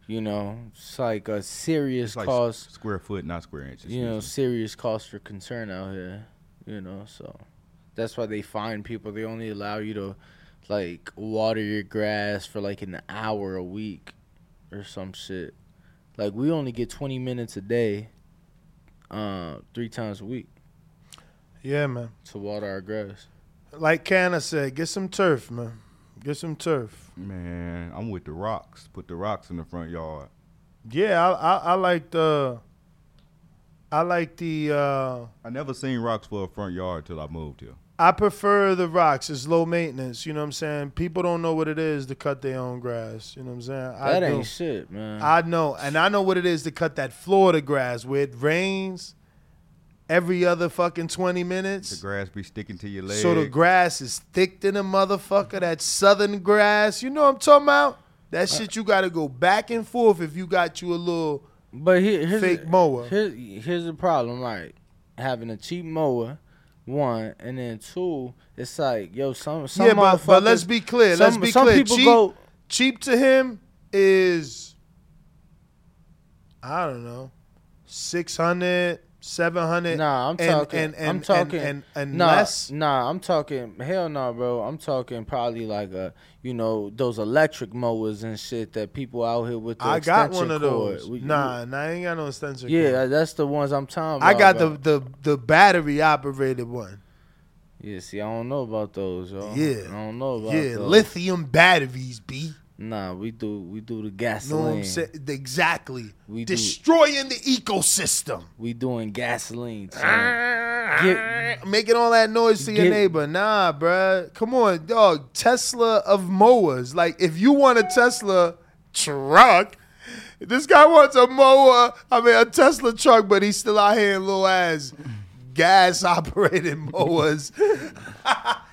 you know, it's like a serious It's like cost. s- square foot, not square inches. you know, excuse serious cause for concern out here. You know, so that's why they fine people. They only allow you to like water your grass for like an hour a week or some shit. Like we only get twenty minutes a day, uh, three times a week Yeah, man. to water our grass. Like Canna said, get some turf, man. Get some turf. Man, I'm with the rocks. Put the rocks in the front yard. Yeah, I I, I like the. I like the. uh I never seen rocks for a front yard till I moved here. I prefer the rocks. It's low maintenance. You know what I'm saying? People don't know what it is to cut their own grass. You know what I'm saying? I That do. ain't shit, man. I know, and I know what it is to cut that Florida grass where it rains every other fucking 20 minutes. The grass be sticking to your leg. So the grass is thick than a motherfucker. That southern grass. You know what I'm talking about? That uh, shit you got to go back and forth if you got you a little But here, here's fake the, mower. Here, here's the problem, right? Having a cheap mower, one, and then two, it's like, yo, some some yeah, but, but let's be clear. some, let's be some clear. people Cheap, go, cheap to him is I don't know, 600, 700. Nah, I'm talking. And, and, I'm and- talking. And, and, nah, less. nah, I'm talking. Hell no, bro. I'm talking probably like a, you know, those electric mowers and shit that people out here with. The I got one of cord. those. We- nah, nah, I ain't got no extension. Yeah, cord. that's the ones I'm talking about. I got bro. the, the the battery operated one. Yeah, see, I don't know about those, yo. Yeah. I don't know about Yeah, those. lithium batteries, b. Nah, we do we do the know gasoline. what I'm saying? Exactly. We do. Destroying the ecosystem. We doing gasoline. son. Ah, get, making all that noise to your neighbor. Nah, bruh. Come on, dog. Tesla of mowers. Like, if you want a Tesla truck, this guy wants a mower. I mean, a Tesla truck, but he's still out here in little ass gas operated mowers.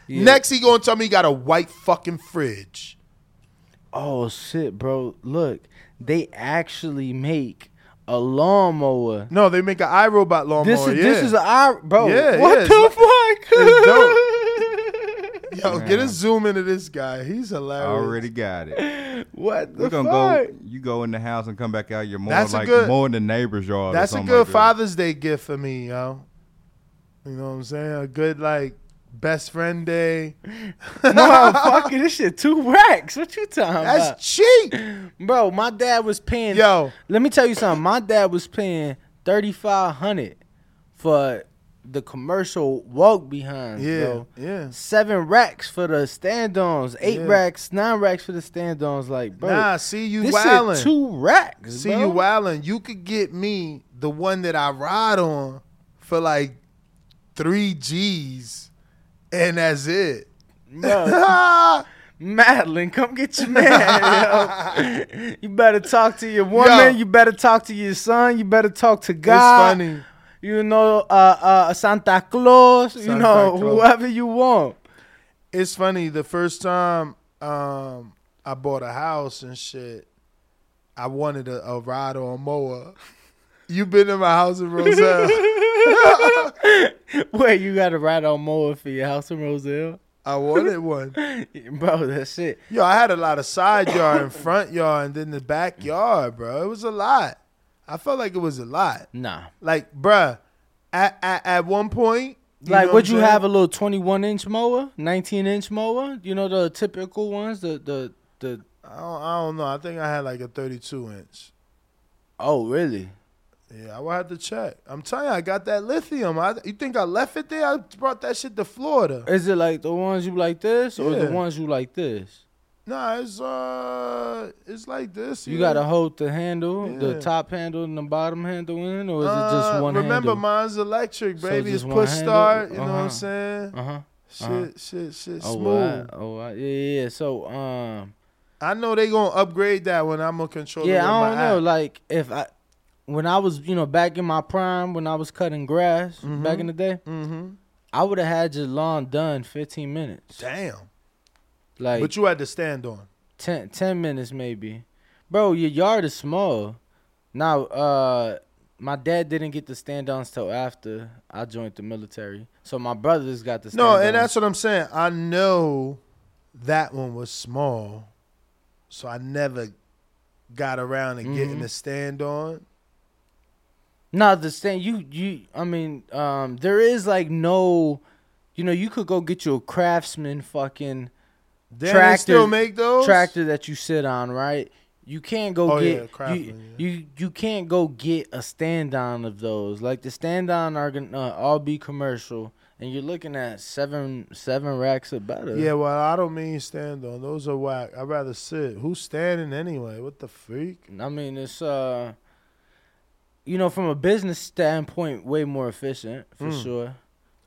Yeah. Next, he gonna tell me he got a white fucking fridge. Oh shit, bro! Look, they actually make a lawnmower. No, they make an iRobot lawnmower. This is yeah. this is a I, bro. Yeah, what yeah, the it's fuck? Yo, get a zoom into this guy. He's hilarious. Already got it. what the We're gonna fuck? go. You go in the house and come back out. You're more That's a like good- more in the neighbor's yard. or That's a good like that. Father's Day gift for me, yo. You know what I'm saying? A good like best friend day. no, Motherfucker, this shit two racks. What you talking about? That's about, cheap, bro? My dad was paying. yo. Let me tell you something. My dad was paying thirty five hundred for the commercial walk behind. Yeah, bro. yeah. Seven racks for the stand-ons, eight Yeah. racks, nine racks for the stand-ons. Like, bro, Nah, see you this wildin'. shit two racks. See bro. you wildin'. You could get me the one that I ride on for like three G's, and that's it. Madeline, come get your man. yo. You better talk to your woman. Yo. You better talk to your son. You better talk to God. It's funny. You know, uh, uh, Santa Claus. you know, Claus. whoever you want. It's funny. The first time um, I bought a house and shit, I wanted a, a ride on mower. You been in my house in Roselle? Wait, you got to ride on mower for your house in Roselle, I wanted one. bro. that's it. Yo, I had a lot of side yard and front yard and then the backyard, bro. It was a lot. I felt like it was a lot. Nah. Like, bruh, at at, at one point, you like, would you have a little twenty-one inch mower, nineteen inch mower? You know the typical ones, the the the. I don't, I don't know. I think I had like a 32 inch. Oh, really? Yeah, I would have to check. I'm telling you, I got that lithium. I, you think I left it there? I brought that shit to Florida. Is it like the ones you like this, or the ones you like this? Nah, it's uh, it's like this. You yeah. gotta hold the handle, the top handle and the bottom handle in, or is it Uh, just one Remember, handle? mine's electric, baby. just it's push start. You know what Uh-huh. I'm saying? Uh huh. Shit, uh-huh. shit, shit, Oh, smooth. wow. oh, wow. yeah, yeah, yeah. So, um, I know they gonna upgrade that when I'm gonna control it. yeah, I don't know. app. Like, if I, when I was, you know, back in my prime, when I was cutting grass back in the day, Mm-hmm. I would have had your lawn done 15 minutes. Damn. Like, but you had to stand on. 10, 10 minutes maybe. Bro, your yard is small. Now, uh, my dad didn't get the stand-ons till after I joined the military. So my brothers got the No, and that's what I'm saying. I know that one was small, so I never got around to getting Mhm. the stand on. No, the stand you you I mean, um there is like no you know, you could go get you a craftsman fucking Damn, they Tractor- still make those tractor that you sit on, right? You can't go Oh, yeah, get you, Craftsman, you you can't go get a stand on of those. Like the stand on are gonna uh, all be commercial and you're looking at seven seven racks of better. Yeah, well, I don't mean stand on. Those are whack. I'd rather sit. Who's standing anyway? What the freak? I mean, it's uh, you know, from a business standpoint, way more efficient for Mm. sure.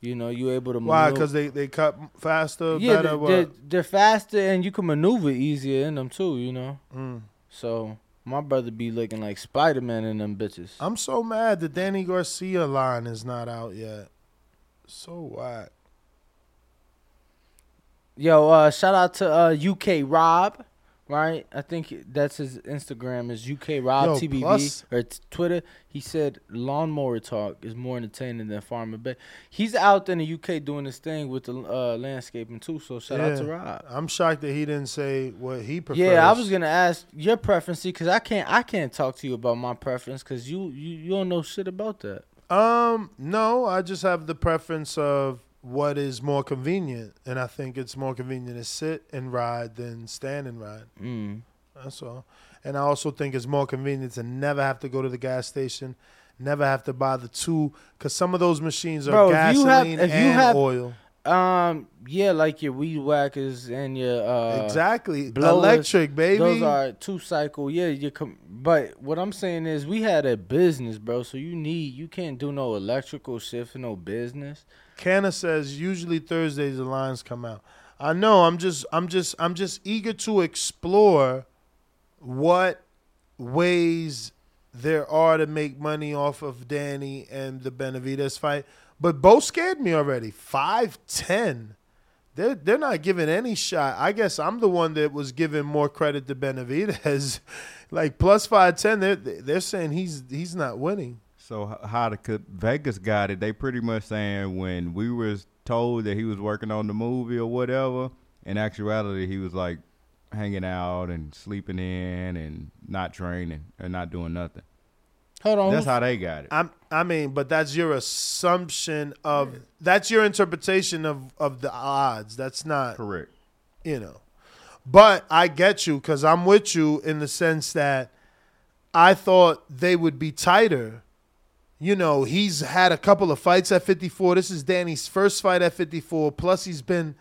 You know, you able to Why? Because they, they cut faster, yeah, better. they're, they're, they're faster and you can maneuver easier in them too. You know, Mm. so my brother be looking like Spider Man in them bitches. I'm so mad the Danny Garcia line is not out yet. So what? Yo, uh, shout out to uh, UK Rob. Right? I think that's his Instagram is UK Rob Yo, TBV plus- or t- Twitter. He said lawnmower talk is more entertaining than Farmer Bey. He's out in the UK doing his thing with the uh, landscaping too. So shout out to Rob. I'm shocked that he didn't say what he prefers. Yeah, I was gonna ask your preference because I can't I can't talk to you about my preference because you, you you don't know shit about that. Um, no, I just have the preference of what is more convenient, and I think it's more convenient to sit and ride than stand and ride. Mm. That's all. And I also think it's more convenient to never have to go to the gas station, never have to buy the two, because some of those machines are Bro, gasoline have- and have- oil. Um, yeah, like your weed whackers and your uh, exactly, blowers, electric baby. Those are two cycle. Yeah, you com- but what I'm saying is we had a business, bro. So you need you can't do no electrical shit for no business. Canna says usually Thursdays the lines come out. I know. I'm just. I'm just. I'm just eager to explore what ways there are to make money off of Danny and the Benavidez fight. But both scared me already. Five ten. They're they're not giving any shot. I guess I'm the one that was giving more credit to Benavidez. like plus five ten. They're they're saying he's he's not winning. So how the Vegas got it? They pretty much saying when we was told that he was working on the movie or whatever, in actuality he was like hanging out and sleeping in and not training and not doing nothing. Hold on, That's how they got it. I'm, I mean, but that's your assumption of that's your interpretation of of the odds. That's not Correct. you know. But I get you because I'm with you in the sense that I thought they would be tighter. You know, he's had a couple of fights at 54. This is Danny's first fight at 54. Plus, he's been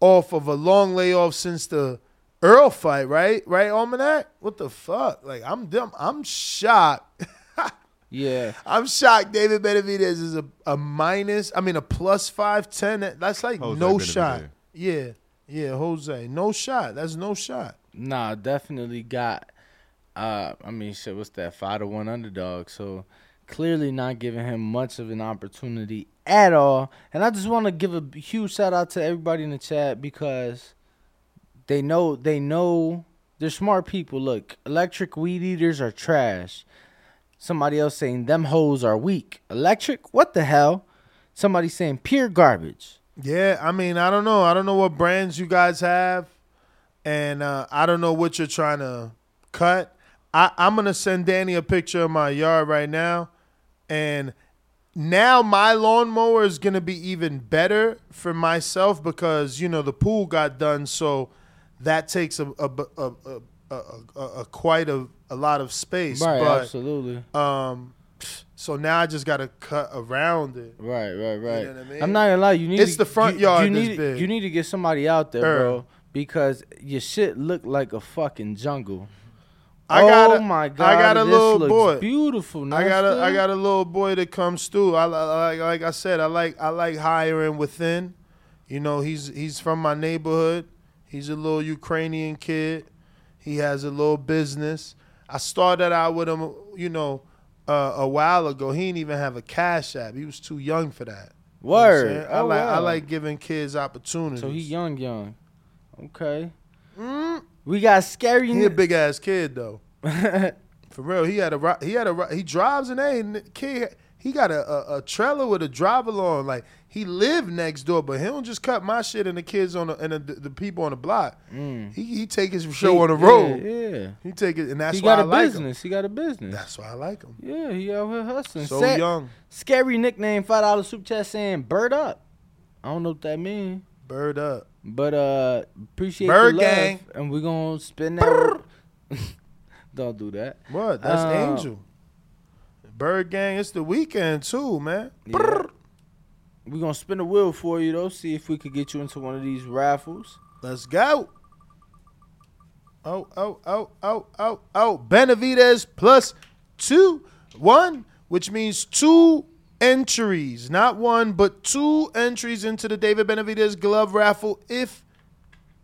off of a long layoff since the Errol fight, right? Right, Almanac? What the fuck? Like, I'm dumb. I'm shocked. yeah, I'm shocked David Benavidez is a, a minus, I mean a plus 510. That's like Jose no Benavidez. shot. Yeah. Yeah, Jose. No shot. That's no shot. nah, definitely got. Uh, I mean, shit, what's that? Five to one underdog. So clearly not giving him much of an opportunity at all. And I just want to give a huge shout out to everybody in the chat because they know they know they're smart people. Look, electric weed eaters are trash. Somebody else saying them hoes are weak. Electric? What the hell? Somebody saying pure garbage. Yeah, I mean, I don't know. I don't know what brands you guys have, and uh, I don't know what you're trying to cut. I, I'm gonna send Danny a picture of my yard right now, and now my lawnmower is gonna be even better for myself because you know the pool got done, so that takes a a a, a, quite a, a lot of space. Right, but absolutely. um, so now I just gotta cut around it. Right, right, right. know what I mean? I'm not gonna lie. You need It's to, the front you, yard You need big. you need to get somebody out there, Er. bro, because your shit look like a fucking jungle. I oh got a- my I god, got a this little looks boy. Beautiful. I got a I got a little boy that comes through. I, li- like like I said, I like I like hiring within. You know, he's he's from my neighborhood. He's a little Ukrainian kid. He has a little business. I started out with him, you know, uh, a while ago. He didn't even have a cash app. He was too young for that. You know Word. I Oh, like I like giving kids opportunities. So he young, young. Okay. We got scary. He a big ass kid though. For real, he had a he had a he drives an A kid. He got a, a, a trailer with a drive along. Like he lived next door, but he don't just cut my shit and the kids on the and the, the people on the block. Mm. He he take his show He- on the road. Yeah, yeah. He take it, and that's he why got I a like him. business. He got a business. That's why I like him. yeah, he out here hustling. So Sa- young, Scary nickname, five dollar super chat saying "bird up." I don't know what that means. bird up. But uh appreciate Bird the love, gang. and we're gonna spin that. Don't do that. What? That's Uh, Angel. Bird gang. It's the weekend too, man. Yeah. We're gonna spin the wheel for you though. See if we could get you into one of these raffles. Let's go. Oh, oh, oh, oh, oh, oh. Benavidez plus two, one, which means two entries. Not one, but two entries into the David Benavidez glove raffle if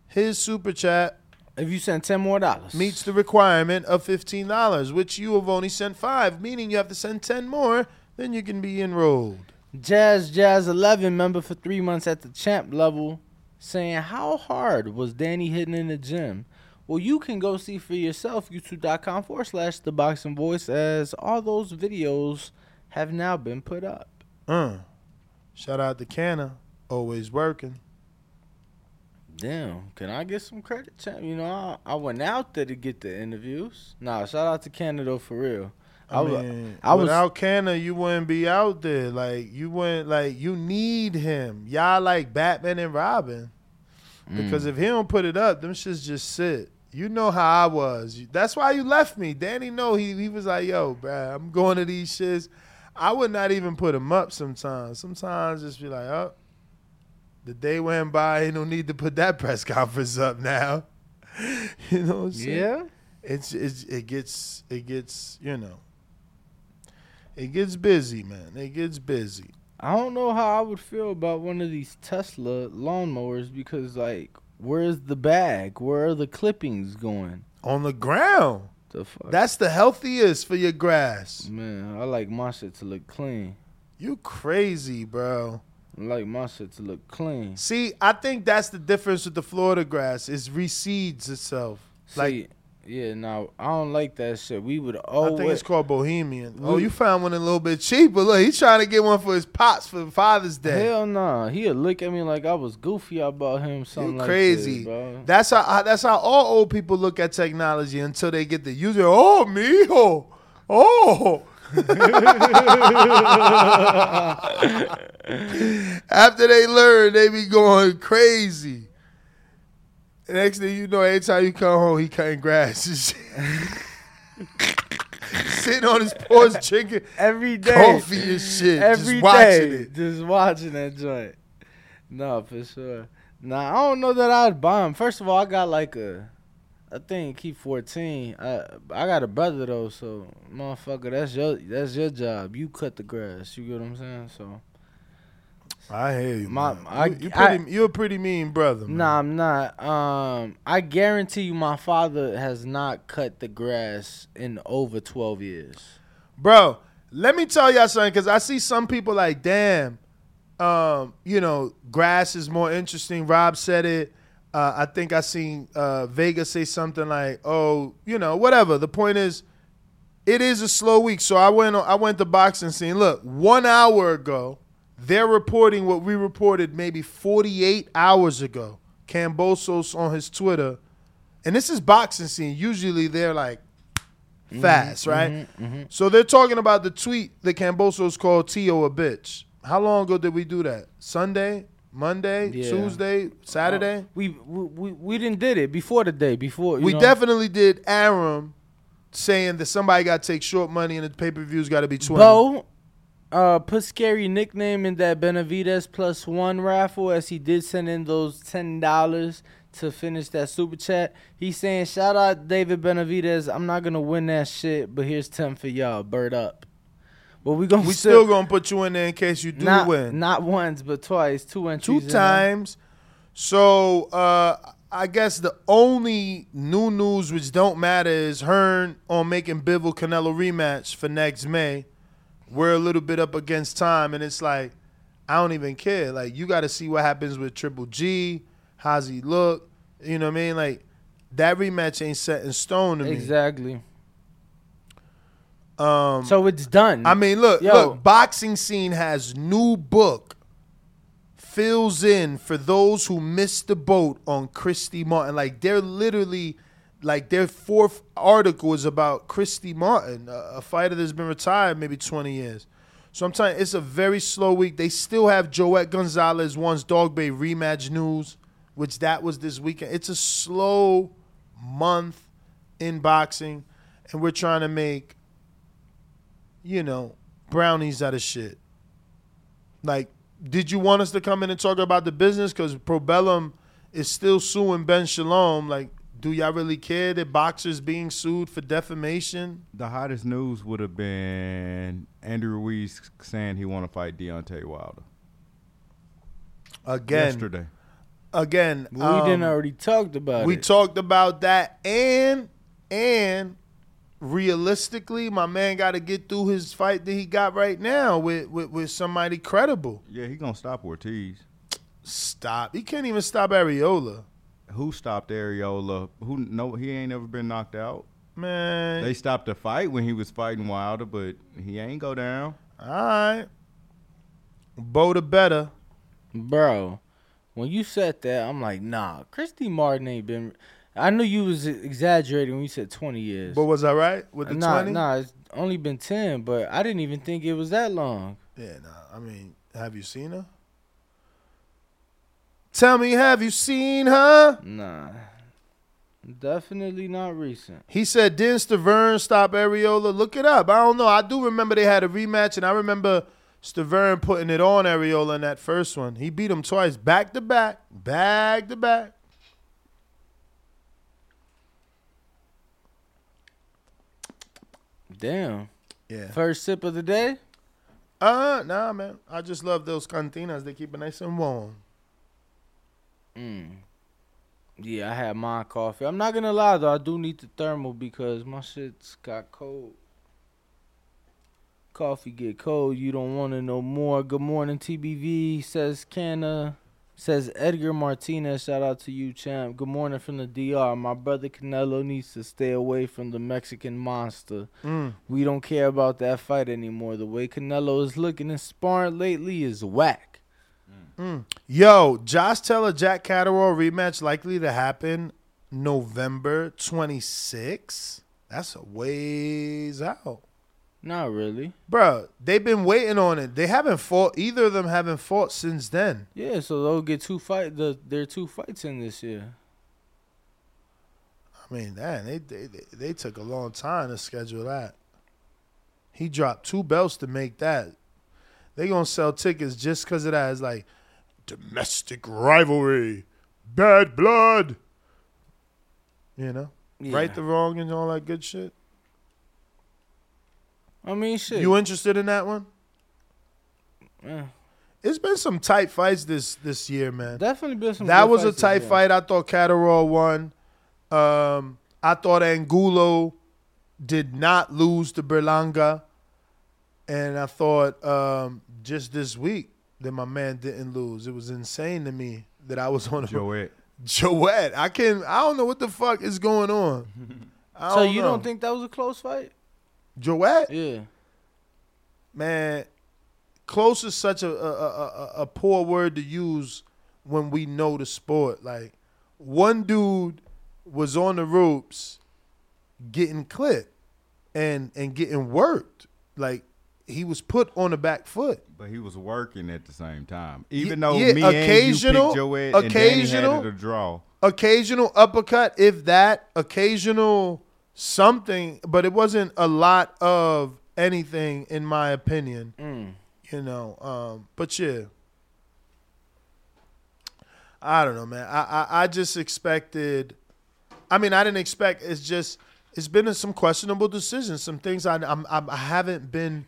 his super chat If you send ten more dollars, meets the requirement of $15, which you have only sent five, meaning you have to send 10 more, then you can be enrolled. Jazz Jazz eleven member for three months at the champ level, saying how hard was Danny hitting in the gym? Well, you can go see for yourself, youtube.com forward slash the boxing voice, as all those videos have now been put up. Uh. Shout out to Canna, always working. Damn, can I get some credit, champ? You know, I, I went out there to get the interviews. Nah, shout out to Canna for real. I, wa- mean, I was- without Canna, you wouldn't be out there. Like you wouldn't like you need him. Y'all like Batman and Robin. Because Mm. if he don't put it up, them shits just sit. You know how I was. That's why you left me. Danny know he he was like, yo, bruh, I'm going to these shits. I would not even put him up sometimes. Sometimes just be like, oh, the day went by, he don't need to put that press conference up now. you know what I'm saying? Yeah? it's, it's it gets it gets you know it gets busy man it gets busy I don't know how I would feel about one of these Tesla lawnmowers because, like, where's the bag? Where are the clippings going? on the ground The fuck? that's the healthiest for your grass Man, I like my shit to look clean. you crazy bro I like my shit to look clean. see i think that's the difference with the florida grass it reseeds itself like See, yeah, now I don't like that shit. We would always. I think it's called Bohemian. Oh, you found one a little bit cheaper. Look, he's trying to get one for his pops for Father's Day. Hell nah, he'd look at me like I was goofy about him. Something You like crazy. This, bro. That's how uh, that's how all old people look at technology until they get to use it. Oh, mijo. Oh. After they learn, they be going crazy. Next thing you know, every time you come home, he cutting grass. and shit. Sitting on his porch drinking Every day, coffee and shit. every just watching day, it. just watching that joint. No, for sure. Nah, I don't know that I'd buy him. First of all, I got like a, I think he fourteen. I I got a brother though, so motherfucker, that's your that's your job. You cut the grass. You get what I'm saying? So I hear you. My- man. I- you, I- pretty, you're a pretty mean brother. Man. Nah, I'm not. Um, I guarantee you, my father has not cut the grass in over twelve years. Bro, let me tell y'all something because I see some people like, damn, um, you know, grass is more interesting. Rob said it. Uh, I think I seen uh, Vega say something like, "Oh, you know, whatever." The point is, it is a slow week. So I went, on, I went to boxing scene. Look, one hour ago, they're reporting what we reported maybe 48 hours ago. Kambosos on his Twitter, and this is boxing scene. Usually they're like mm-hmm, fast, mm-hmm, right? Mm-hmm. So they're talking about the tweet that Kambosos called Teo a bitch. How long ago did we do that? Sunday, Monday, Yeah. Tuesday, Saturday? Uh, we we we, we didn't did it before the day before. You we know? definitely did Arum saying that somebody got to take short money and the pay per views got to be 20. Bo, uh, put scary nickname in that Benavidez plus one raffle as he did send in those ten dollars to finish that super chat. He's saying, "Shout out David Benavidez. I'm not gonna win that shit, but here's ten for y'all. Bird up." But we gonna we still going to put you in there in case you do not win. not once but twice, two two entries. there. times. So uh, I guess the only new news which don't matter is Hearn on making Bivol Canelo rematch for next May. We're a little bit up against time, and it's like I don't even care. Like you got to see what happens with Triple G. How's he look? You know what I mean? Like that rematch ain't set in stone to me. Exactly. Um, So it's done. I mean, look, Yo. look. Boxing scene has new book fills in for those who missed the boat on Christy Martin. Like they're literally, like their fourth article is about Christy Martin, a, a fighter that's been retired maybe twenty years. So I'm telling you, it's a very slow week. They still have Joet Gonzalez once Dogboe rematch news, which that was this weekend. It's a slow month in boxing, and we're trying to make you know, brownies out of shit. Like, did you want us to come in and talk about the business? Because Probellum is still suing Ben Shalom. Like, do y'all really care that boxers being sued for defamation? The hottest news would have been Andrew Ruiz saying he want to fight Deontay Wilder Again, yesterday. again, we um, didn't already talked about it. we it. talked about that, and and realistically, my man got to get through his fight that he got right now with with, with somebody credible. Yeah, he gonna stop Ortiz. Stop. He can't even stop Arreola. Who stopped Arreola? Who no? He ain't ever been knocked out. Man, They stopped the fight when he was fighting Wilder, but he ain't go down. all right. Bo the better. Bro, when you said that, I'm like, nah, Christy Martin ain't been. I knew you was exaggerating when you said 20 years. But was I right with the nah, 20? nah, it's only been 10, but I didn't even think it was that long. Yeah, nah. I mean, have you seen her? Tell me, have you seen her? Nah. Definitely not recent. He said, didn't Stiverne stop Arreola? Look it up. I don't know. I do remember they had a rematch, and I remember Stiverne putting it on Arreola in that first one. He beat him twice, back to back, back to back. Damn. Yeah. First sip of the day? Uh, nah, man. I just love those cantinas. They keep it nice and warm. Mm. Yeah, I had my coffee. I'm not gonna lie though, I do need the thermal because my shit's got cold. Coffee get cold, you don't want to know more. Good morning, TBV says Canna. Says Edgar Martinez, shout out to you, champ. Good morning from the DR. My brother Canelo needs to stay away from the Mexican monster. Mm. We don't care about that fight anymore. The way Canelo is looking and sparring lately is whack. Yo, Josh Taylor, Jack Catterall rematch likely to happen November 26. That's a ways out. Not really. Bruh, they've been waiting on it. They haven't fought, either of them haven't fought since then. Yeah, so they'll get two fight. The there are two fights in this year. I mean, man, they, they, they, they took a long time to schedule that. He dropped two belts to make that. They gonna sell tickets just because of that. It's like domestic rivalry, bad blood. You know, Yeah. right the wrong and all that good shit. I mean, shit. You interested in that one? Eh, It's been some tight fights this this year, man. definitely been some. That was a this tight fight. I thought Catterall won. Um, I thought Angulo did not lose to Berlanga. And I thought um, just this week that my man didn't lose. It was insane to me that I was on a Joet. Joet. I can I don't know what the fuck is going on. I So you know. don't think that was a close fight? Joet? Yeah. man, close is such a a, a a a poor word to use when we know the sport. Like one dude was on the ropes getting clipped and and getting worked. Like he was put on the back foot. But he was working at the same time. Even though yeah, me occasional- and you picked Joet and Danny occasional- had it a draw. Occasional uppercut, if that, occasional something, but it wasn't a lot of anything in my opinion. Mm. you know. Um, but yeah, I don't know, man. I, I I just expected. I mean, I didn't expect. It's just it's been some questionable decisions, some things I I'm, I'm I haven't been.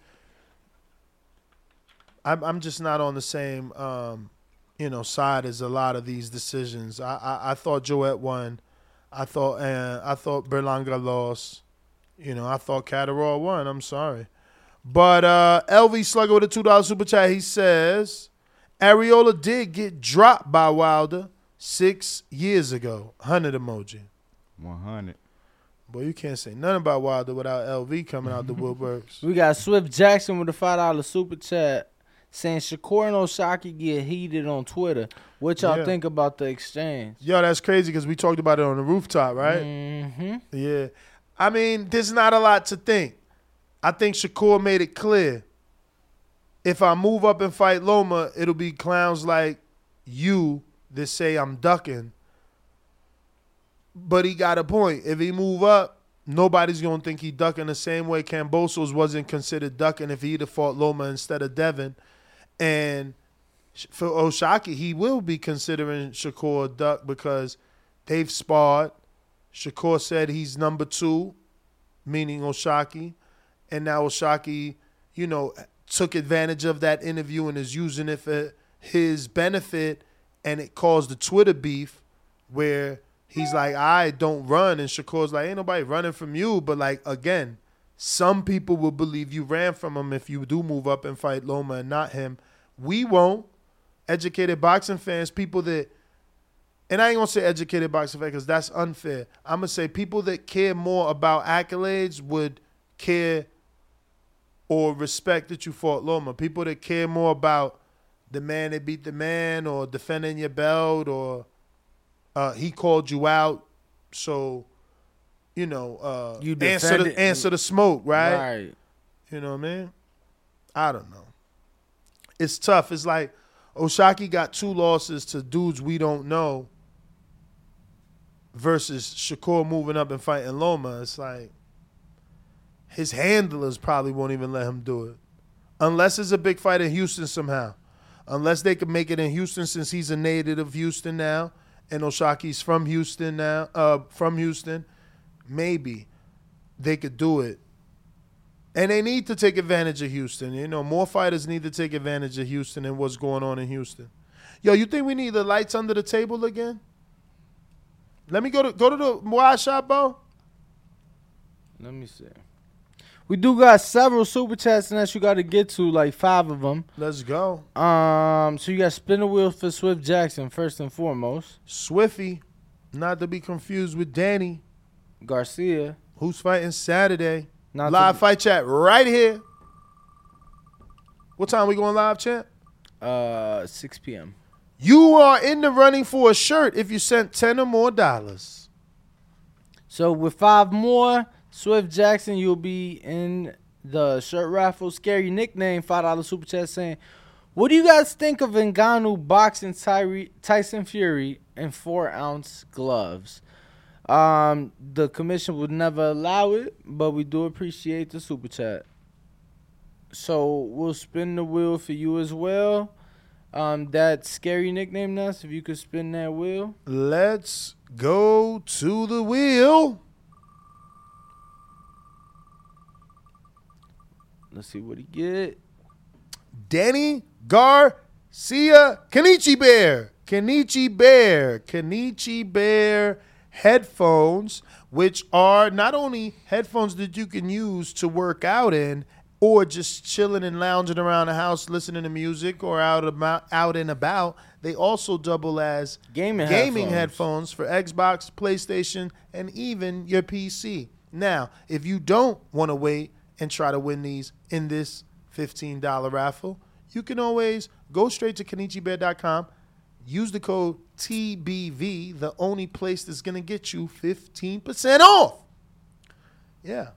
I'm I'm just not on the same um, you know side as a lot of these decisions. I I, I thought Joet won. I thought uh, I thought Berlanga lost. You know, I thought Catterall won. I'm sorry. But uh, LV Slugger with a two dollar super chat. He says Arreola did get dropped by Wilder six years ago. Hundred emoji. 100. Boy, you can't say nothing about Wilder without LV coming out the woodworks. We got Swift Jackson with a five dollar super chat saying Shakur and O'Shaquie get heated on Twitter. What y'all Yeah. think about the exchange? Yo, that's crazy because we talked about it on the rooftop, right? Mm-hmm. Yeah. I mean, there's not a lot to think. I think Shakur made it clear. If I move up and fight Loma, it'll be clowns like you that say I'm ducking. But he got a point. If he move up, nobody's gonna think he ducking the same way Kambosos wasn't considered ducking if he'd have fought Loma instead of Devin. And for O'Shaquie, he will be considering Shakur duck because they've sparred. Shakur said he's number two, meaning O'Shaquie. And now O'Shaquie, you know, took advantage of that interview and is using it for his benefit. And it caused the Twitter beef where he's like, I don't run. And Shakur's like, ain't nobody running from you. But like, again, some people will believe you ran from him if you do move up and fight Loma and not him. We won't. Educated boxing fans, people that and I ain't gonna say educated boxing fans because that's unfair. I'm gonna say people that care more about accolades would care or respect that you fought Loma. People that care more about the man that beat the man or defending your belt or uh, he called you out, so you know uh, You answer the answer the smoke, right? Right. You know what I mean? I don't know. It's tough. It's like O'Shaquie got two losses to dudes we don't know versus Shakur moving up and fighting Loma. It's like his handlers probably won't even let him do it. Unless it's a big fight in Houston somehow. Unless they can make it in Houston since he's a native of Houston now and O'Shaquie's from Houston now, uh, from Houston, maybe they could do it. And they need to take advantage of Houston. You know, more fighters need to take advantage of Houston and what's going on in Houston. Yo, you think we need the lights under the table again? Let me go to go to the wide shop, Bo. Let me see. We do got several super chats and that you got to get to, like five of them. Let's go. Um, so you got spin the wheel for Swift Jackson first and foremost. Swifty, not to be confused with Danny, Garcia, who's fighting Saturday. Not live fight chat right here. What time we going live, champ? uh 6 p.m. You are in the running for a shirt if you sent ten or more dollars. So with five more, Swift Jackson, you'll be in the shirt raffle. Scary nickname, five dollar super chat saying, "What do you guys think of Ngannou boxing Tyre- Tyson Fury in four ounce gloves?" Um, the commission would never allow it, but we do appreciate the super chat. So we'll spin the wheel for you as well. Um, that scary nickname, Ness. If you could spin that wheel. Let's go to the wheel. Let's see what he get. Danny Garcia, Kenichi Bear, Kenichi Bear, Kenichi Bear headphones, which are not only headphones that you can use to work out in or just chilling and lounging around the house listening to music or out about out and about, they also double as Gaming gaming headphones. headphones for Xbox, PlayStation, and even your PC. Now, if you don't want to wait and try to win these in this $15 raffle, you can always go straight to KenichiBear.com, use the code TBV, the only place that's going to get you 15% off. Yeah.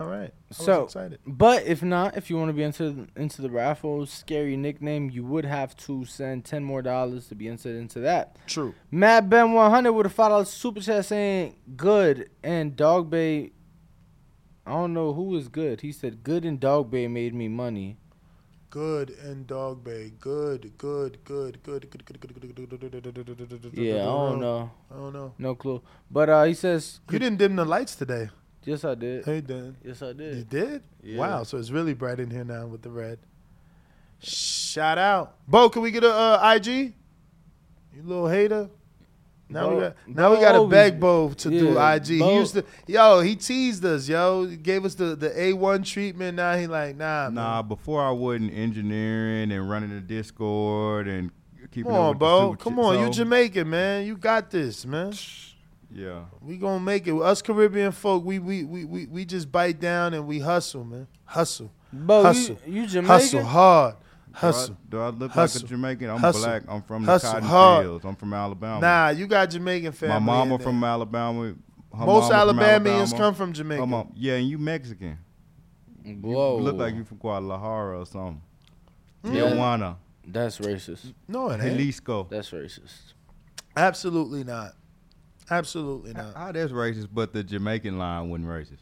All right. I So, excited. but if not, if you want to be into into the raffle, scary nickname, you would have to send ten more dollars to be entered into that. True. Matt Ben one hundred with a five dollar super chat saying good and Dogboe. I don't know who is good. He said good and Dogboe made me money. Good and Dogboe. Good, good, good, good, good, good, good, good, good, good, good, Yeah, I don't know, I don't know. no clue. But uh, he says You didn't dim the lights today. yes, I did. Hey, Dan. Yes, I did. You did. did? Yeah. Wow, so it's really bright in here now with the red. Shout out. Bo, can we get a uh, IG? You little hater. Now we got now we Bo got to always- beg Bo to do yeah, IG. He used to yo, he teased us, yo. He gave us the, the A1 treatment. Now he like, nah, Nah, man. before I wasn't engineering and running the Discord and keeping Come up on, with the Bo. Come chi- on, you Jamaican, man. You got this, man. Yeah. We gonna make it. Us Caribbean folk, we we we we, we just bite down and we hustle, man. Hustle. Bo, Hustle. you, you Jamaican? Hustle hard. Do I- Do I, look Hustle. like a Jamaican? I'm Hustle. black. I'm from Hustle the cotton hard. fields. I'm from Alabama. Nah, you got Jamaican family. My mama in there. from Alabama. her Most Alabamians Alabama. come from Jamaica. Come on. Yeah, and you Mexican. Whoa. You look like you from Guadalajara or something. Yeah. Tijuana. That's racist. No, it ain't. Jalisco. That's racist. Absolutely not. Absolutely not. How that's racist, but the Jamaican line wasn't racist.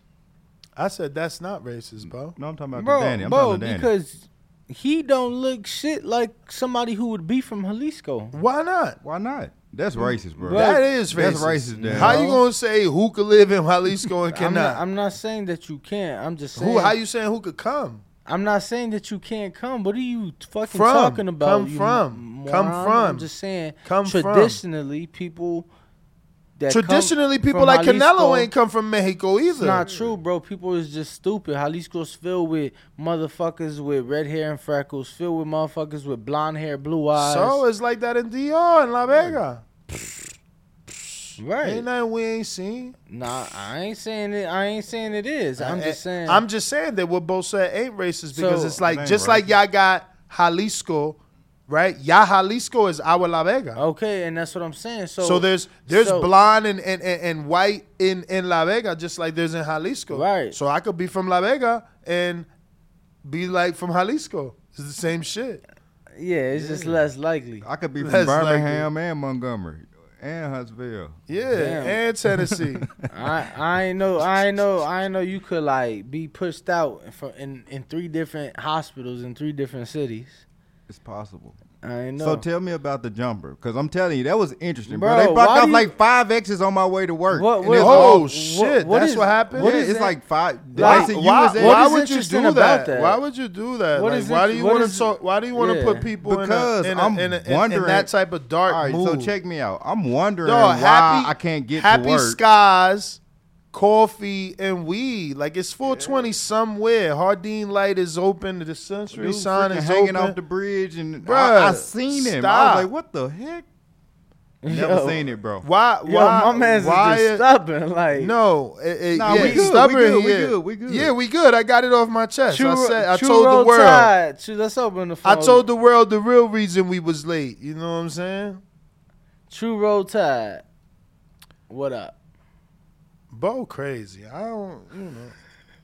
I said that's not racist, bro. No, I'm talking about Bro, the Danny. I'm bro, talking about Danny. because he don't look shit like somebody who would be from Jalisco. Why not? Why not? That's racist, bro. Bro, that is that's racist. racist, How you gonna say who could live in Jalisco and I'm cannot? not, I'm not saying that you can't. I'm just saying. who? How you saying who could come? I'm not saying that you can't come. What are you fucking From. talking about? Come you from. moron? Come from. I'm just saying. Come from. traditionally, people. That come Traditionally, people from like Jalisco- Canelo ain't come from Mexico either. It's not true, bro. People is just stupid. Jalisco's filled with motherfuckers with red hair and freckles, filled with motherfuckers with blonde hair, blue eyes. So it's like that in DR and La Vega. Right. Ain't nothing we ain't seen. Nah, I ain't saying it. I ain't saying it is. I'm I- just saying. I'm just saying that what both said ain't racist because So- it's like It ain't just like y'all got Jalisco, right? Ya Jalisco is our La Vega. okay, and that's what I'm saying. So, So, there's there's so- blonde and, and, and, and white in, in La Vega, just like there's in Jalisco. Right. So I could be from La Vega and be like from Jalisco. It's the same shit. Yeah, it's just less likely. I could be from That's like Birmingham and Montgomery and Huntsville. Yeah, Damn. and Tennessee. I I know I know I know you could like be pushed out for in in three different hospitals in three different cities. It's possible. I know. So tell me about the jumper, because I'm telling you that was interesting, bro. Bro, They blocked why off you- like five X's on my way to work. What- what- it's oh all- what- shit, what that's is- what happened. what yeah, it's that? like five. Like, I said you why was why would you do that? that? Why would you do that? What like, is why it- do you what wanna, talk? Why do you want to yeah. put people Because in a, in, I'm a, in, a, in, in that type of dark All right, mood? so check me out. I'm wondering Dog, why happy, I can't get happy to work. skies, coffee and weed. Like it's 420 somewhere. Hardine Light is open. To the dispensary Dude sign is hanging open. off the bridge, and Bruh, I, I seen him. I was like, "What the heck?" Never Yo. seen it, bro. why? Yo, why? my man's why is just stubborn. Like No, it, it, Nah, yeah, we good, we stubborn. good, we good, we good. Yeah, we good. I got it off my chest. I said, I told the world. Tide. True- let's open the phone. I told the world the real reason we was late. You know what I'm saying? True road Tide. What up? Bo crazy. I don't, you know.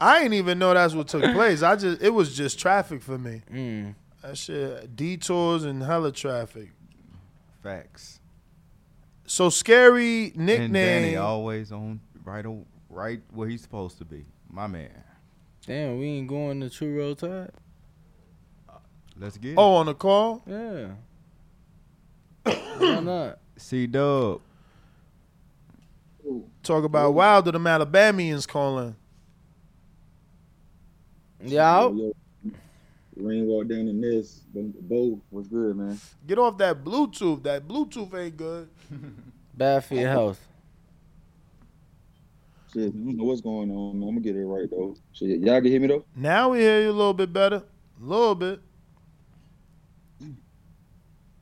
I ain't even know that's what took place. I just it was just traffic for me. Mm. That shit detours and hella traffic. Facts. So scary And Danny nickname. always on right, on, right where he's supposed to be. My man. Damn, we ain't going to True Road Tide. Let's get Oh, on the call. Yeah. Why not? it. C Dub. Talk about Wilder. The Alabamians calling. Yo. Yo, Rain walked down in this. The bow was good, man. Get off that Bluetooth. That Bluetooth ain't good. Bad for your health. Shit, I don't know what's going on. I'm gonna get it right though. Shit, y'all can hear me though. Now we hear you a little bit better. A little bit.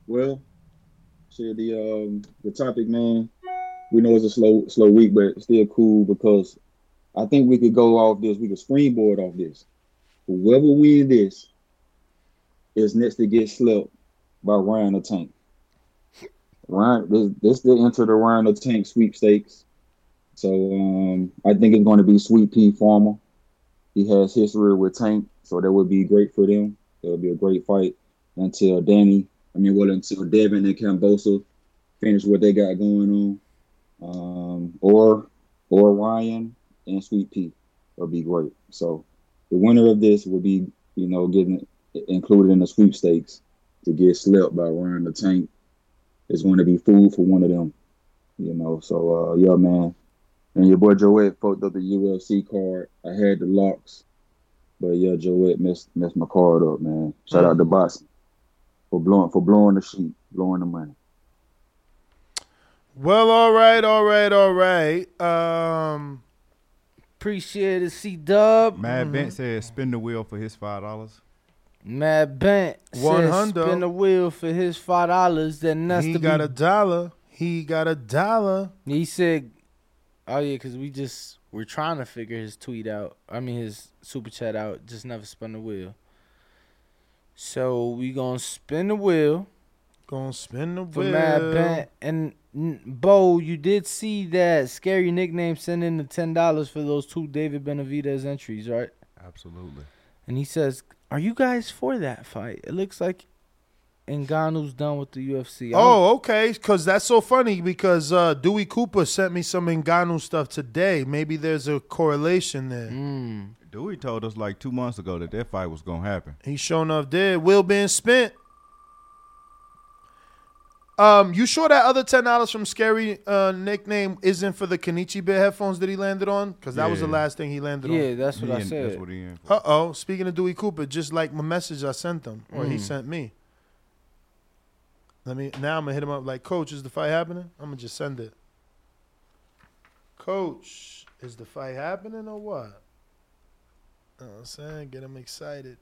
Well, shit, the um the topic, man. We know it's a slow slow week, but still cool because I think we could go off this. We could springboard off this. Whoever wins this is next to get slept by Ryan the Tank. Ryan, this this the enter the Ryan the Tank sweepstakes. So um, I think it's going to be Sweet Pea Farmer. He has history with Tank, so that would be great for them. It would be a great fight until Danny, I mean, well, until Devin and Cambosa finish what they got going on, um, or or Ryan and Sweet Pea would be great. So the winner of this will be, you know, getting included in the sweepstakes to get slept by Ryan the Tank. It's going to be food for one of them, you know. So uh, yeah, man. And your boy Joet fucked up the UFC card. I had the locks, but yeah, Joet messed messed my card up, man. Shout out to Boss for blowing for blowing the sheet, blowing the money. Well, all right, all right, all right. Um, Appreciate it, C Dub. Mad Bent said spin the wheel for his five dollars. Mad Bent One says hundo. spin the wheel for his five dollars. Then that's he to got be. a dollar. He got a dollar. He said, "Oh yeah, because we just we're trying to figure his tweet out. I mean his super chat out. Just never spin the wheel. So we gonna spin the wheel Gonna spin the for wheel. Mad Bent and n- Bo. You did see that scary nickname send in the ten dollars for those two David Benavidez entries, right? Absolutely. And he says, "Are you guys for that fight? It looks like Ngannou's done with the UFC." Oh, okay. Because that's so funny. Because uh, Dewey Cooper sent me some Ngannou stuff today. Maybe there's a correlation there. Mm. Dewey told us like two months ago that that fight was gonna happen. He sure enough did. Will being spent. Um, you sure that other ten dollars from Scary uh, nickname isn't for the Kenichi Bear headphones that he landed on? Because that was the last thing he landed Yeah, on. Yeah, that's what He I in- said. That's what he in for. Uh oh. Speaking of Dewey Cooper, just like my message I sent him or he Mm. sent me. Let me now. I'm gonna hit him up like, Coach, is the fight happening? I'm gonna just send it. Coach, is the fight happening or what? You know what I'm saying, get him excited.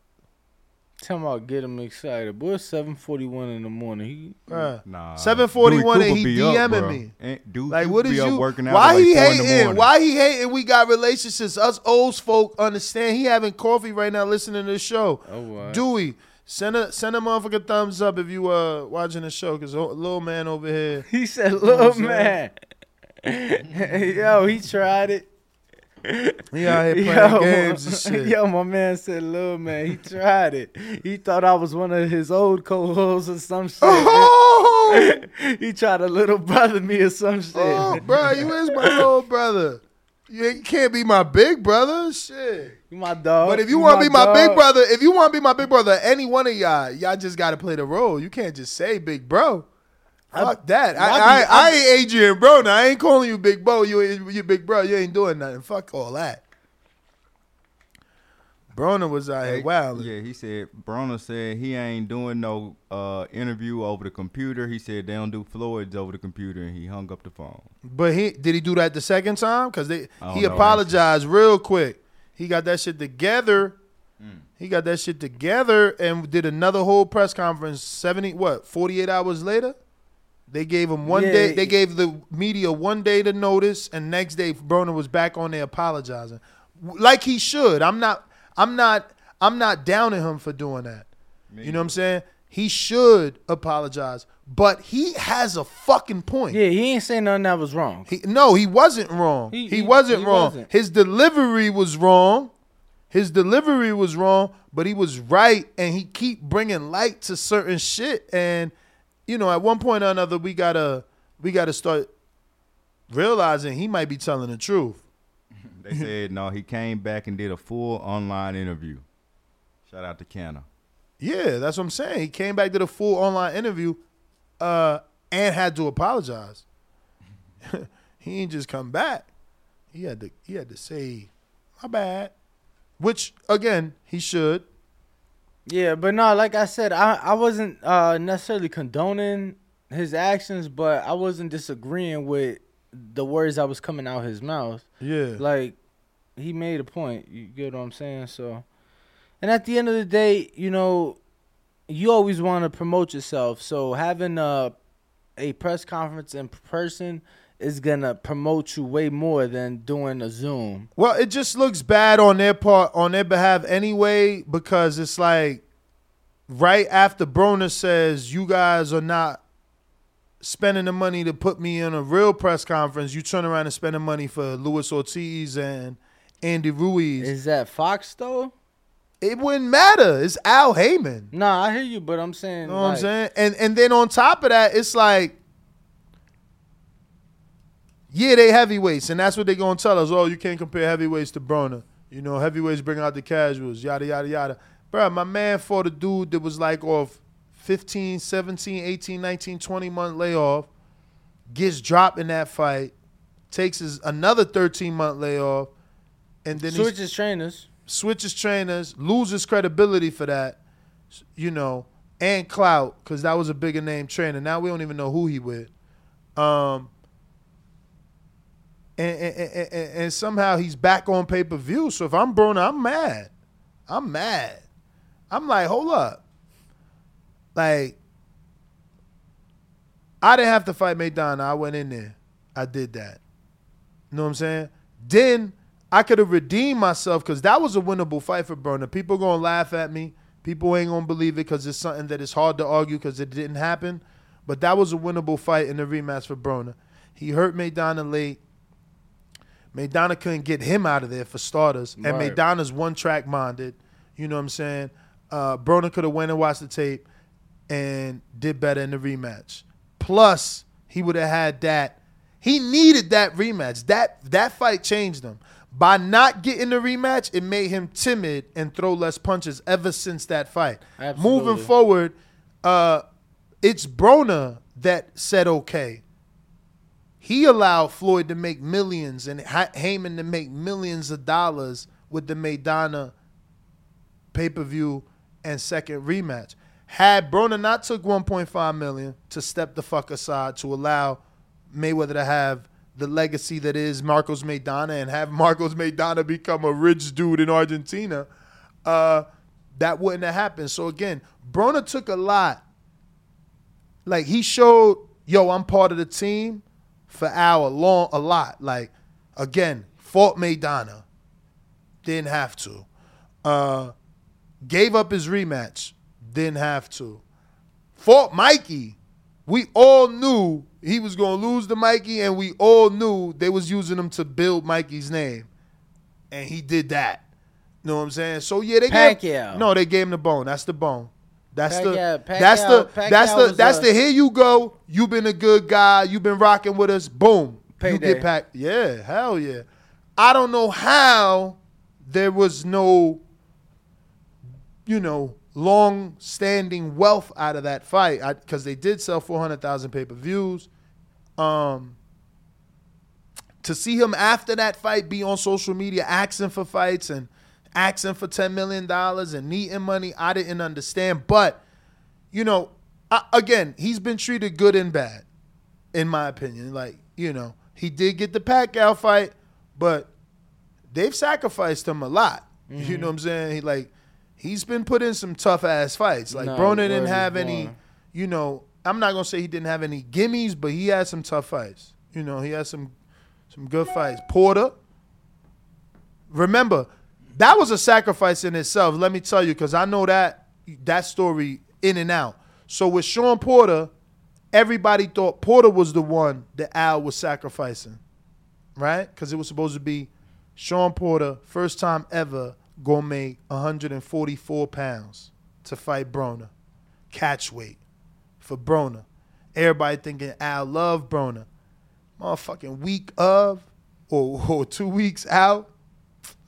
Tell him I'll get him excited. Boy, it's 741 in the morning. He Bruh. Nah, 741 Dewey and Cooper he be up, DMing bro. me. Ain't- Dude, Like, Cooper what be up you? working out Why till, like, he four in the hating? morning. Why he hating? We got relationships. Us old folk understand. He having coffee right now, listening to the show. Oh, what? Dewey, send a send a motherfucker thumbs up if you uh watching the show, cause o- little man over here. He said, know "Little man." Yo, he tried it. He out here playing Yo, games and shit. yo, my man said, "Little man." He tried it. He thought I was one of his old co-hosts or some shit. Oh, he tried to little brother me or some shit. oh, bro, you is my little brother. You can't be my big brother, shit. You my dog. But if you want to be my big brother, if you want to be my big brother, any one of y'all, y'all just got to play the role. You can't just say big bro. Fuck that. I, I I, I ain't Adrian bro now. I ain't calling you big bro. You ain't- you big bro. You ain't doing nothing. Fuck all that. Broner was out here wild. Yeah, he said Broner said he ain't doing no uh, interview over the computer. He said they don't do Floyd's over the computer, and he hung up the phone. But he did he do that the second time? Cause they he know, apologized real quick. He got that shit together. Hmm. He got that shit together and did another whole press conference. Seventy what? Forty eight hours later, they gave him one Yeah. day. They gave the media one day to notice, and next day Broner was back on there apologizing, like he should. I'm not. I'm not. I'm not downing him for doing that. You know what I'm saying? He should apologize, but he has a fucking point. Yeah, he ain't saying nothing that was wrong. He, no, he wasn't wrong. He, He- he- wasn't he wrong. wasn't. His delivery was wrong. His delivery was wrong, but he was right, and he keep bringing light to certain shit. And you know, at one point or another, we gotta we gotta start realizing he might be telling the truth. They said no. He came back and did a full online interview. Shout out to Canna. Yeah, that's what I'm saying. He came back to the full online interview, uh, and had to apologize. he ain't just come back. He had to he had to say, my bad. Which again, he should. Yeah, but no, like I said, I I wasn't uh, necessarily condoning his actions, but I wasn't disagreeing with the words that was coming out his mouth. Yeah. Like he made a point. You get what I'm saying? So, and at the end of the day, you know, you always want to promote yourself. So having a a press conference in person is gonna promote you way more than doing a Zoom. Well, it just looks bad on their part, on their behalf anyway, because it's like right after Broner says you guys are not spending the money to put me in a real press conference, you turn around and spend the money for Luis Ortiz and Andy Ruiz. Is that Fox though? it wouldn't matter. It's Al Haymon. Nah, I hear you, but I'm saying, You know what I'm saying? And and then on top of that, it's like yeah, they heavyweights, and that's what they're gonna tell us. Oh, you can't compare heavyweights to Broner. You know, heavyweights bring out the casuals, yada yada yada. Bro, my man fought a dude that was like off 15, 17, 18, 19, 20 month layoff, gets dropped in that fight, takes his another 13 month layoff, and then switches trainers. switches trainers, loses credibility for that, you know, and clout because that was a bigger name trainer. Now we don't even know who he with. Um, and, and, and, and- somehow he's back on pay per view. So if I'm Broner, I'm mad. I'm mad. I'm like, hold up. Like, I didn't have to fight Maidana. I went in there. I did that. You know what I'm saying? Then I could have redeemed myself because that was a winnable fight for Broner. People gonna laugh at me. People ain't gonna believe it because it's something that is hard to argue because it didn't happen. But that was a winnable fight in the rematch for Broner. He hurt Maidana late. Maidana couldn't get him out of there for starters, and Right. Maidana's one track minded. You know what I'm saying? Uh, Broner could have went and watched the tape and did better in the rematch. Plus, he would have had that. He needed that rematch. That that fight changed him. By not getting the rematch, it made him timid and throw less punches ever since that fight. Absolutely. Moving forward, uh, it's Broner that said okay. He allowed Floyd to make millions and Haymon to make millions of dollars with the Maidana pay per view and second rematch. Had Broner not took 1.5 million to step the fuck aside to allow Mayweather to have the legacy that is Marcos Maidana and have Marcos Maidana become a rich dude in Argentina, uh, that wouldn't have happened. So again, Broner took a lot. Like he showed, yo, I'm part of the team for hour long a lot. Like again, fought Maidana, didn't have to. Uh, gave up his rematch, didn't have to. Fought Mikey. We all knew he was gonna lose to Mikey, and we all knew they was using him to build Mikey's name, and he did that. You know what I'm saying? So yeah, they gave no, they gave him the bone. That's the bone. That's the that's the Pacquiao- that's the that's the here you go. You've been a good guy. You've been rocking with us. Boom. You Payday. get packed. Yeah, hell yeah. I don't know how there was no, you know, long standing wealth out of that fight because they did sell 400,000 pay per views. Um, to see him after that fight be on social media asking for fights and asking for $10 million and needing money, I didn't understand. But, you know, I, again, he's been treated good and bad, in my opinion. Like, you know, he did get the Pacquiao fight, but they've sacrificed him a lot. Mm-hmm. You know what I'm saying? He, like, he's been put in some tough ass fights. Like, No, Broner didn't have any, you know, I'm not gonna say he didn't have any gimmies, but he had some tough fights. You know, he had some some good fights. Porter. Remember, that was a sacrifice in itself. Let me tell you, because I know that that story in and out. So with Sean Porter, everybody thought Porter was the one that Al was sacrificing, right? Because it was supposed to be Sean Porter, first time ever, gonna make 144 pounds to fight Broner, catch weight for Broner. Everybody thinking Al love Broner. Motherfucking week of or, or two weeks out,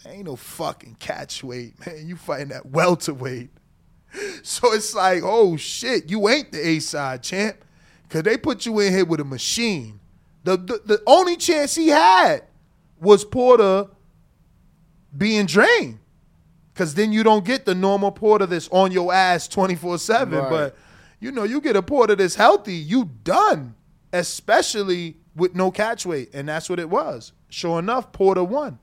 ain't no fucking catch weight, man. You fighting that welterweight. So it's like, oh shit, you ain't the A side champ. Cause they put you in here with a machine. The, the the only chance he had was Porter being drained. Cause then you don't get the normal Porter that's on your ass 24-7. Right. But you know, you get a Porter that's healthy, you done. Especially with no catch weight. And that's what it was. Sure enough, Porter won.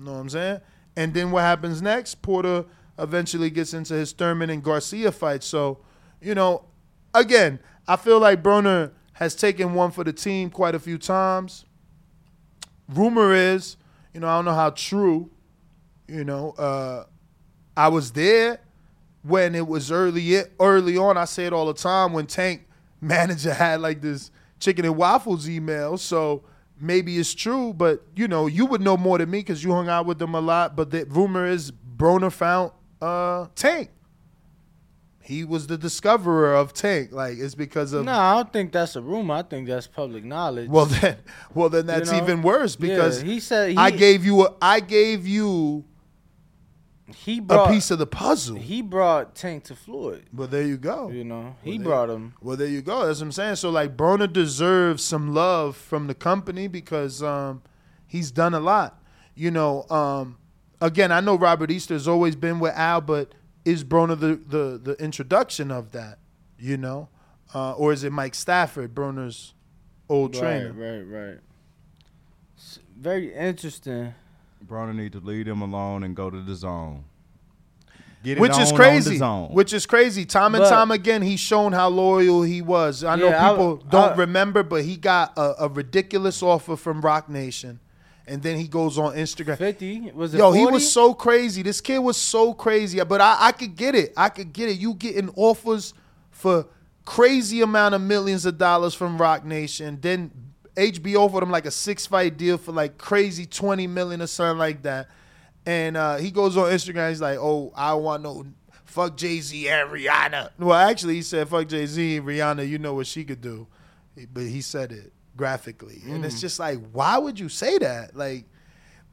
Know what I'm saying? And then what happens next? Porter eventually gets into his Thurman and Garcia fight. So, you know, again, I feel like Broner has taken one for the team quite a few times. Rumor is, you know, I don't know how true, you know, uh, I was there when it was early early on. I say it all the time when Tank manager had like this chicken and waffles email. So maybe it's true, but you know, you would know more than me because you hung out with them a lot. But the rumor is Broner found uh, Tank. He was the discoverer of Tank. Like it's because of No, I don't think that's a rumor. I think that's public knowledge. well then well then that's know? even worse Yeah, because he said he, I gave you a I gave you he brought a piece of the puzzle. he brought Tank to Floyd. But there you go. You know, he brought him. Well, there you go. That's what I'm saying. So like Broner deserves some love from the company because um, he's done a lot. You know, um, again, I know Robert Easter's always been with Al, but is Broner the the, the introduction of that? You know, uh, or is it Mike Stafford, Broner's old trainer? Right, right, right. Very interesting. Broner need to leave him alone and go to the zone. Get Which is on crazy. On. Which is crazy. Time and But- time again, he's shown how loyal he was. I know Yeah, I- people don't I- remember, but he got a, a ridiculous offer from Roc Nation, and then he goes on Instagram. Fifty was it? Yo, he was so crazy. This kid was so crazy. But I, I could get it. I could get it. You getting offers for crazy amount of millions of dollars from Roc Nation. Then HBO offered him like a six fight deal for like crazy twenty million or something like that. And uh, he goes on Instagram. He's like, "Oh, I want no fuck Jay Z and Rihanna." Well, actually, he said, "Fuck Jay Z Rihanna." You know what she could do, but he said it graphically, and it's just like, why would you say that? Like,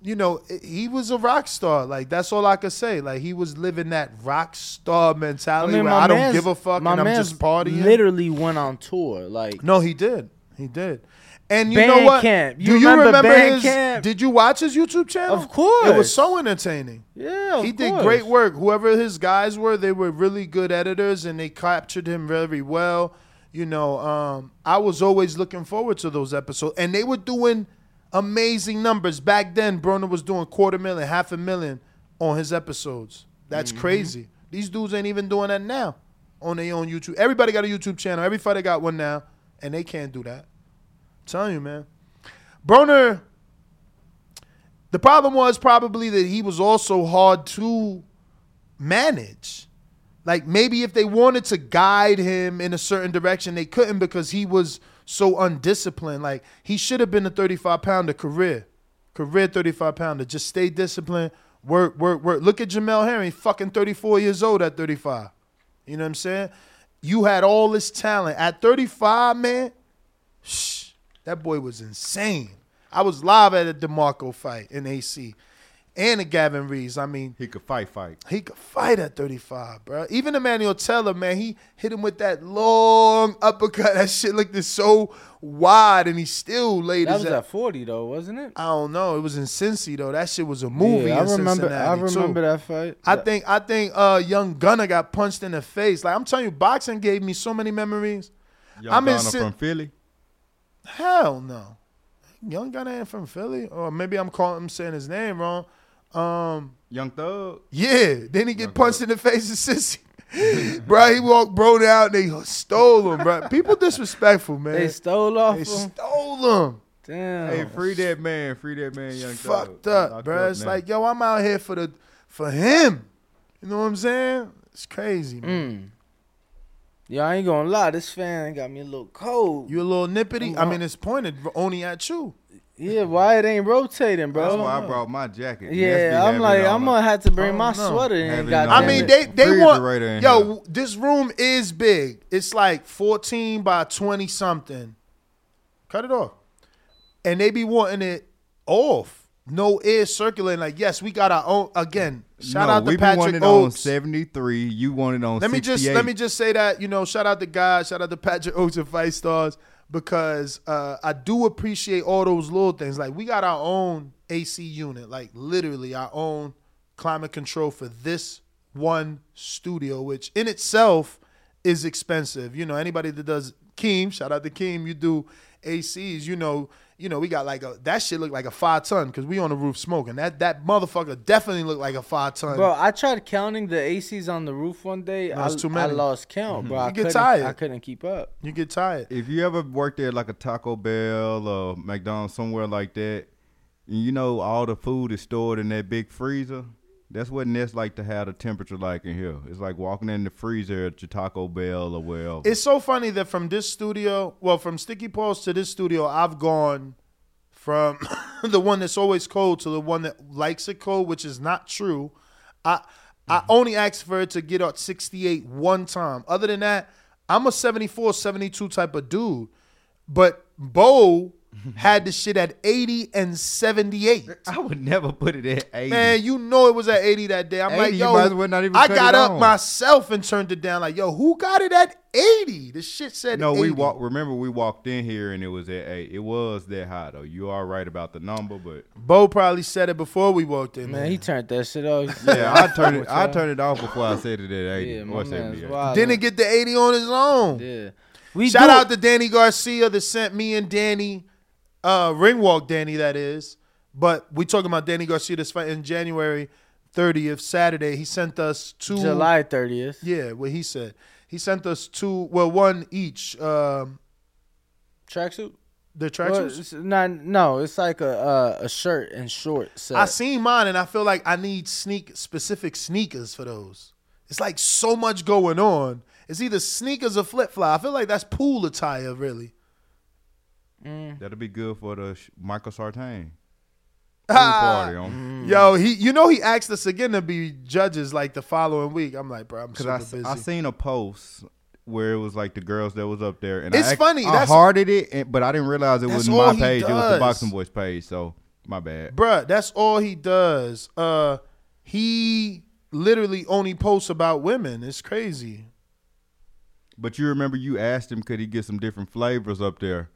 you know, he was a rock star. Like that's all I could say. Like he was living that rock star mentality where my I don't give a fuck. My and I'm just partying. Literally went on tour. Like No, he did. He did. And you know what? Bandcamp. You Do you remember remember his? Bandcamp? Did you watch his YouTube channel? Of course. It was so entertaining. yeah, of he did course. great work. Whoever his guys were, they were really good editors and they captured him very well. You know, um, I was always looking forward to those episodes, and they were doing amazing numbers back then. Broner was doing quarter million, half a million on his episodes. That's crazy. These dudes ain't even doing that now on their own YouTube. Everybody got a YouTube channel. Every fighter got one now, and they can't do that. Telling you, man. Broner, the problem was probably that he was also hard to manage. Like maybe if they wanted to guide him in a certain direction, they couldn't because he was so undisciplined. Like he should have been a 35 pounder career, career 35 pounder. Just stay disciplined, work, work, work. Look at Jamel Herring, fucking 34 years old at 35. You know what I'm saying? You had all this talent at 35, man. Shh, that boy was insane. I was live at a DeMarco fight in AC and a Gavin Rees. I mean, He could fight, fight. he could fight at 35, bro. Even Emmanuel Taylor, man, he hit him with that long uppercut. That shit looked so wide, and he still laid That his. was a- at 40 though, wasn't it? I don't know. It was in Cincy though. That shit was a movie. Yeah, I in remember. I Cincinnati, too. remember that fight. I That- think I think uh, Young Gunner got punched in the face. Like I'm telling you, boxing gave me so many memories. Young I'm in Gunner Cin- from Philly. Hell no. Young Gunner ain't from Philly, or maybe I'm calling him saying his name wrong. Um, Young Thug. Yeah, then he get Young punched Thug. in the face of sissy. bro, he walked bro down. They stole him, bro. People disrespectful, man. they stole off They him. stole him. Damn. Hey, free that man. Free that man, Young Thug. Fucked He up, locked bro. It's now. like, yo, I'm out here for the for him. You know what I'm saying? It's crazy, man. Mm. Yo, I ain't gonna lie. This fan got me a little cold. You a little nippity? I'm I out. mean, it's pointed only at you. yeah, why it ain't rotating, bro? That's why I brought my jacket. Yeah, I'm like, I'm gonna have to bring my no. sweater in. Having it goddamn on. I mean, they they want Refrigerator in yo. here. This room is big. It's like 14 by 20 something. Cut it off, and they be wanting it off. No air circulating. Like, yes, we got our own. Again, shout no, out to Patrick on Oates. 73. You wanted on Let me just let me just say that you know, shout out to God, shout out to Patrick Oates and Fight Stars because uh, I do appreciate all those little things. Like we got our own AC unit, like literally our own climate control for this one studio, which in itself is expensive. You know, anybody that does Keem, shout out to Keem, you do ACs, you know, you know, we got like a that shit looked like a five ton because we on the roof smoking. That that motherfucker definitely looked like a five ton. Bro, I tried counting the ACs on the roof one day. No, I, too I lost count, bro. I You get tired. I couldn't keep up. you get tired. if you ever worked at like a Taco Bell or McDonald's somewhere like that, you know all the food is stored in that big freezer. That's what Nest like to have the temperature like in here. It's like walking in the freezer at your Taco Bell or wherever. It's so funny that from this studio, well, from Sticky Paws to this studio, I've gone from the one that's always cold to the one that likes it cold, which is not true. I I mm-hmm. only asked for it to get up 68 one time. Other than that, I'm a 74, 72 type of dude. But Bo had the shit at 80 and 78. I would never put it at 80. Man, you know it was at 80 that day. I'm 80, like, yo, might well not even I got up on. myself and turned it down. Like, yo, who got it at 80? The shit said no, 80. we walk. Remember, we walked in here and it was at eight. It was that high though. You are right about the number, but Bo probably said it before we walked in. Man, he turned that shit off. Yeah, I turned it. I turned it off before I said it at eighty Yeah, my or seventy-eight. Didn't get the 80 on his own. Yeah. We Shout do- out to Danny Garcia that sent me and Danny, uh, Ringwalk Danny, that is. But we talking about Danny Garcia fight in January 30th, Saturday. He sent us two. July 30th. Yeah, what he said. He sent us two, well, one each. Um, Tracksuit? the Well, tracksuits. it's not, no, it's like a uh, a shirt and shorts. set. I seen mine and I feel like I need sneak specific sneakers for those. It's like so much going on. It's either sneakers or flip flop. I feel like that's pool attire, really. That'll be good for the sh- Michael Sartain Ah, party on. Yo, he, you know, he asked us again to be judges like the following week. I'm like, bro, I'm Cause super I, s- busy. I seen a post where it was like the girls that was up there, and I It's act- funny, I that's- hearted it, and, but I didn't realize it That's was all my he page. It was does. the Boxing Boys page. So my bad. Bruh, that's all he does. Uh, he literally only posts about women. It's crazy. But you remember you asked him could he get some different flavors up there,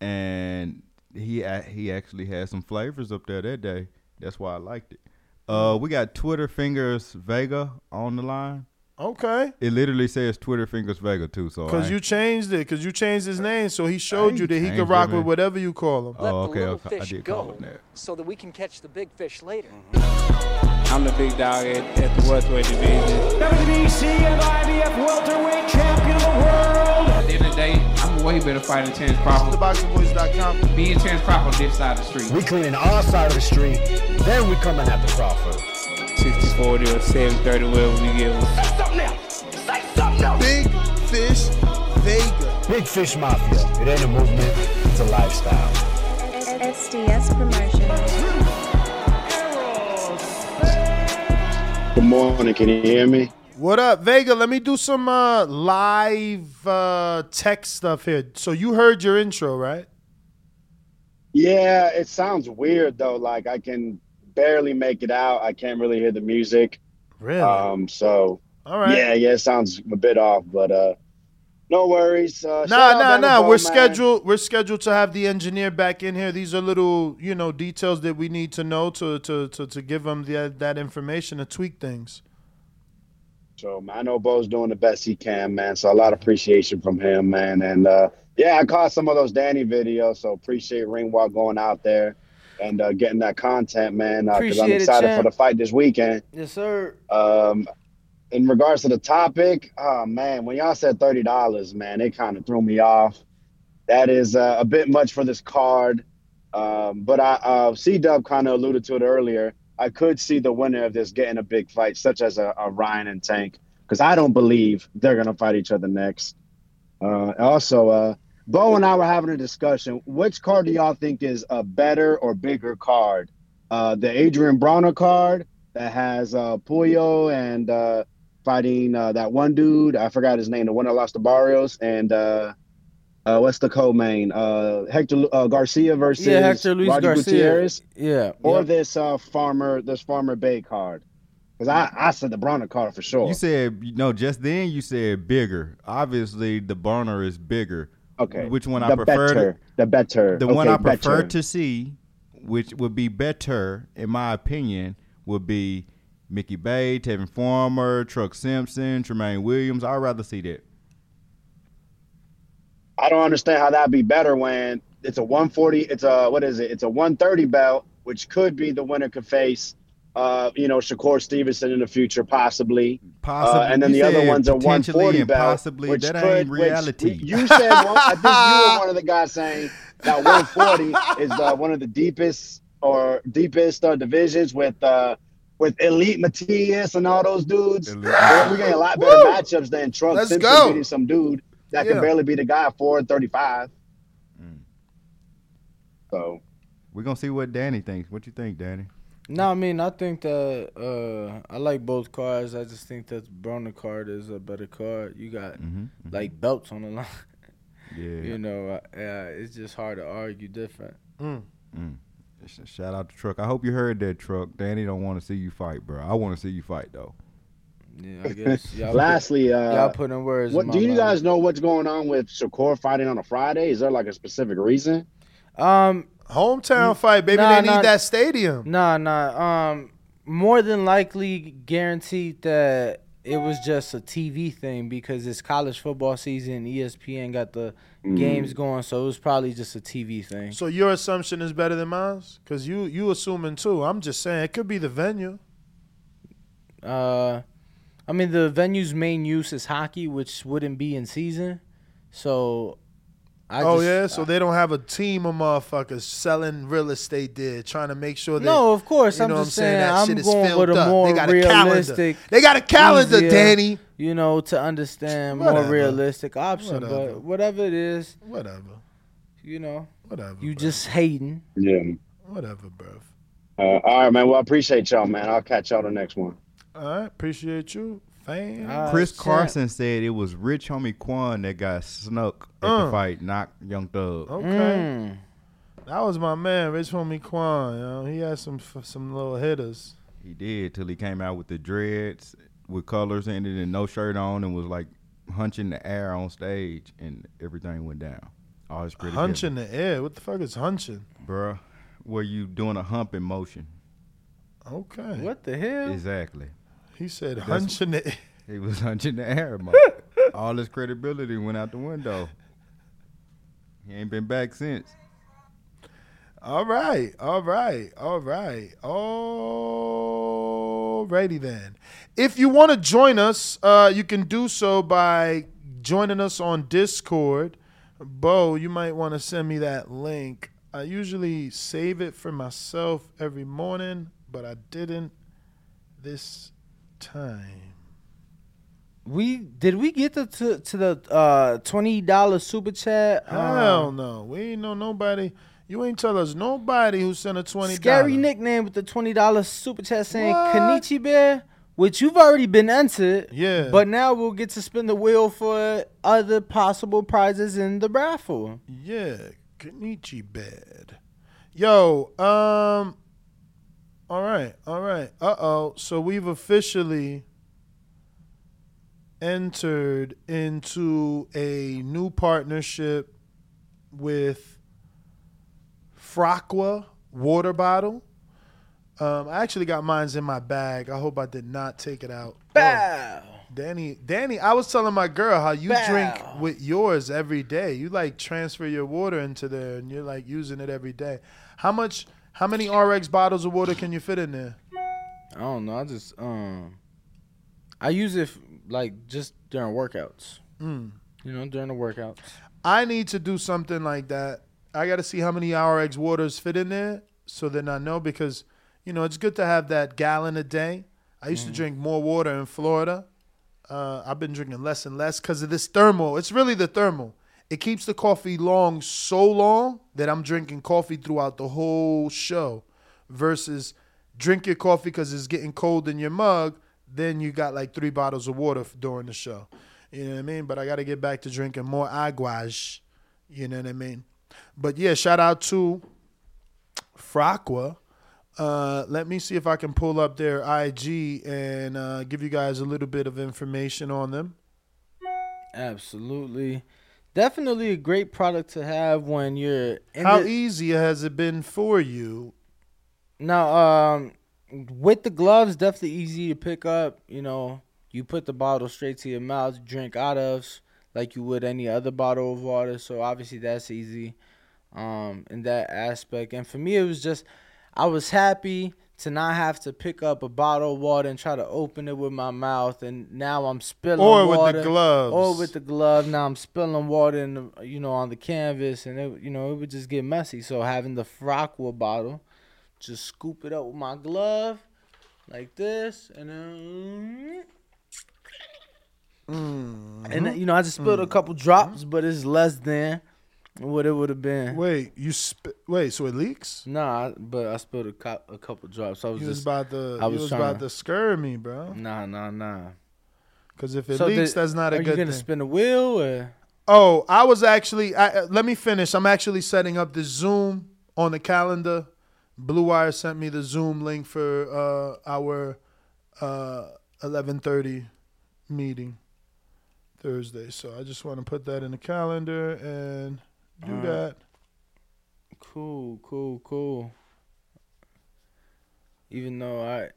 and he he actually had some flavors up there that day. That's why I liked it. Uh, we got Twitter fingers Vega on the line. Okay. It literally says Twitter fingers Vega too. So Because you changed it. Because you changed his name. So he showed you that he could rock man. with whatever you call him. Oh, Let Oh, the okay, little okay. I fish did call go that. so that we can catch the big fish later. Mm-hmm. I'm the big dog at, at the welterweight division. WBC and IBF welterweight champion of the world. At the end of the day, I'm a way better fighter than Terrence Crawford. TheBoxingVoice.com. Me and Terrence Crawford on this side of the street. We cleaning our side of the street, then we coming after Crawford. 60 40 or 70 30, whatever we get. Big Fish Vega. Big Fish Mafia. It ain't a movement, it's a lifestyle. SDS Promotions. Good morning. Can you hear me? What up, Vega? Let me do some uh, live uh, text stuff here. So you heard your intro, right? Yeah, it sounds weird though. Like I can barely make it out. I can't really hear the music. Really? Um. So All right. yeah, yeah, it sounds a bit off, but uh, no worries. Uh, Nah, nah, nah. We're man. scheduled. We're scheduled to have the engineer back in here. These are little, you know, details that we need to know to to to, to give him the, that information to tweak things. So man, I know Bo's doing the best he can, man. So a lot of appreciation from him, man. And uh, yeah, I caught some of those Danny videos. So appreciate Ringwalk going out there and uh, getting that content, man. Because I'm Appreciate it, excited for the fight this weekend. Yes, sir. Um, in regards to the topic, oh man, when y'all said thirty dollars, man, it kind of threw me off. That is uh, a bit much for this card. Um, but I, uh, C Dub kind of alluded to it earlier. I could see the winner of this getting a big fight, such as a, a Ryan and Tank, because I don't believe they're gonna fight each other next. Uh, also, uh, Bo and I were having a discussion. Which card do y'all think is a better or bigger card? Uh, the Adrien Broner card that has uh, Puello and uh, fighting uh, that one dude. I forgot his name. The one that lost to Barrios and uh, uh, what's the co-main? Uh, Hector uh, Garcia versus Yeah, Hector Luis Roger Garcia. Gutierrez, Yeah. or yep. this uh, farmer this farmer Bey card. Because I, I said the Broner card for sure. You said you know just then you said bigger. Obviously, the burner is bigger. Okay. Which one I prefer? to- Better, the better. The one I prefer better. to see, which would be better in my opinion, would be Mickey Bey, Tevin Farmer, Truck Simpson, Tramaine Williams. I'd rather see that. I don't understand how that'd be better when it's a 140. It's a what is it? It's a 130 belt, which could be the winner could face, uh, you know, Shakur Stevenson in the future, possibly. Possibly, Uh, and then you the other one's a potentially 140 and belt, possibly. which That could, ain't which- reality. you said one, I think you were one of the guys saying that 140 is uh, one of the deepest or deepest uh, divisions with uh, with Elite Matias and all those dudes. We're getting a lot better matchups than Trump Let's Simpson go. beating some dude that Yeah. can barely be the guy at 435. Mm. So We're gonna see what Danny thinks. What you think, Danny? No, I mean I think that uh, I like both cards. I just think that Broner card is a better card. You got Mm-hmm. like belts on the line. Yeah. You know, uh, yeah, it's just hard to argue different. Mm. Sh- Shout out to Truck. I hope you heard that, Truck. Danny don't want to see you fight, bro. I want to see you fight though. Yeah, I guess. Y'all lastly, put, uh, y'all putting words. what in my do you mouth. guys know what's going on with Shakur fighting on a Friday? Is there like a specific reason? Um, Hometown fight, baby. Nah, they need nah. that stadium. Nah, nah. Um, more than likely guaranteed that it was just a TV thing because it's college football season. ESPN got the Mm. games going, so it was probably just a TV thing. So your assumption is better than mine, cause you you assuming too. I'm just saying it could be the venue. Uh, I mean the venue's main use is hockey, which wouldn't be in season. So, I oh just, yeah, so they don't have a team of motherfuckers selling real estate there, trying to make sure that. No, of course. you I'm know just what I'm saying? saying. That I'm shit is going filled with a up. more They got a realistic. calendar. They got a calendar, easier, Danny. You know, to understand more realistic option. Whatever. But whatever it is, Whatever, you know, whatever. you bruv. just hating. Yeah. whatever, bro. Uh, all right, man. Well, I appreciate y'all, man. I'll catch y'all the next one. All right, appreciate you, fam. Uh, Chris champ. Carson said it was Rich Homie Quan that got snuck at Uh. the fight, not Young Thug. Okay, Mm. that was my man, Rich Homie Quan. You know, he had some some little hitters. He did till he came out with the dreads with colors in it and no shirt on and was like hunching the air on stage and everything went down. All his pretty Hunch in the air. What the fuck is hunching? bruh. Were you doing a humping motion? Okay. What the hell? Exactly. He said hunch in the. He was hunching the air. All his credibility went out the window. He ain't been back since. All right, all right, all right. Alrighty then. If you want to join us, uh, you can do so by joining us on Discord. Bo, you might want to send me that link. I usually save it for myself every morning, but I didn't this time. We did we get the to, to the uh twenty dollar super chat? Hell Um, no. We ain't know nobody. You ain't tell us nobody who sent a twenty. Scary nickname with the twenty dollar super chat saying What? Kanichi Bear, which you've already been entered. Yeah. But now we'll get to spin the wheel for other possible prizes in the raffle. Yeah, Kanichi bed. Yo, um all right, all right. Uh-oh. So we've officially entered into a new partnership with Fraqua water bottle. Um, I actually got mine's in my bag. I hope I did not take it out. Bow. Danny, Danny, I was telling my girl how you Bow. drink with yours every day. You like transfer your water into there and you're like using it every day. How much how many RX bottles of water can you fit in there? I don't know. I just um, I use it like just during workouts. Mm. You know, during the workouts. I need to do something like that. I got to see how many RX waters fit in there so then I know because you know, it's good to have that gallon a day. I used to drink more water in Florida. Uh, I've been drinking less and less because of this thermal. It's really the thermal. It keeps the coffee long so long that I'm drinking coffee throughout the whole show versus drink your coffee because it's getting cold in your mug. Then you got like three bottles of water during the show. You know what I mean? But I got to get back to drinking more aguas. You know what I mean? But yeah, shout out to Fraqua. Uh, let me see if I can pull up their IG and uh, give you guys a little bit of information on them. Absolutely. Definitely a great product to have when you're in How the- easy has it been for you? Now, um, with the gloves, definitely easy to pick up. You know, you put the bottle straight to your mouth, drink out of like you would any other bottle of water. So obviously that's easy, um, in that aspect. And for me, it was just I was happy to not have to pick up a bottle of water and try to open it with my mouth. And now I'm spilling Or with the gloves. or with the glove. Now I'm spilling water in the, you know on the canvas, and it, you know it would just get messy. So having the Fraqua bottle just scoop it up with my glove like this and then mm-hmm. and then, you know I just spilled a couple drops but it's less than what it would have been Wait, you sp- wait, so it leaks? nah but I spilled a, co- a couple drops I was You was just about to, I was was trying about to- to scare me, bro. nah nah nah Because if it So leaks, that's not a good thing. are you gonna thing. spin the wheel or Oh, I was actually. I, uh, let me finish. I'm actually setting up the Zoom on the calendar. Blue Wire sent me the Zoom link for uh, our uh, 11:30 meeting Thursday. So I just want to put that in the calendar and do Alright. that. cool cool cool even though I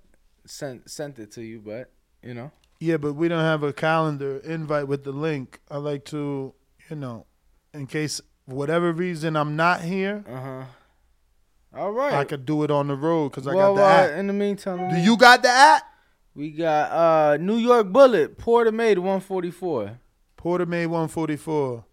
sent sent it to you but you know Yeah, but we don't have a calendar invite with the link. I like to, you know, in case whatever reason I'm not here, uh-huh all right I could do it on the road because I got the uh, app. in the meantime Do you got the app? We got uh New York Bullet, Porter Made 144. Porter made 144.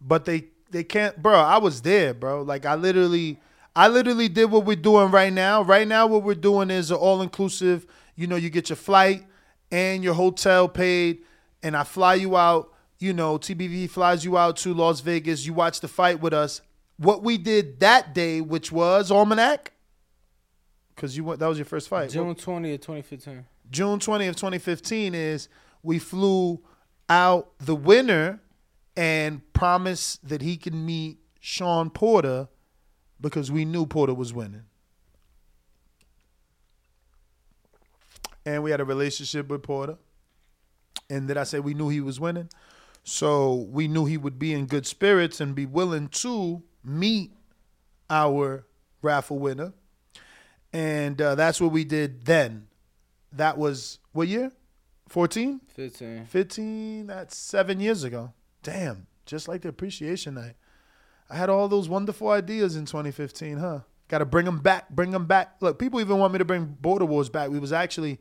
But they they can't bro, I was there, bro. Like I literally I literally did what we're doing right now. Right now what we're doing is an all inclusive, you know, you get your flight and your hotel paid and I fly you out, you know, TBV flies you out to Las Vegas. You watch the fight with us. What we did that day, which was Almanac, because you went that was your first fight. June 20th, 2015. June 20th, 2015 is we flew out the winner and promised that he can meet Shawn Porter because we knew Porter was winning. And we had a relationship with Porter. And did I say we knew he was winning? So we knew he would be in good spirits and be willing to meet our raffle winner. And uh, that's what we did then. That was what year? 14? 15. 15, that's seven years ago. Damn, just like the appreciation night. I had all those wonderful ideas in 2015, huh? Got to bring them back, bring them back. Look, people even want me to bring Border Wars back. We was actually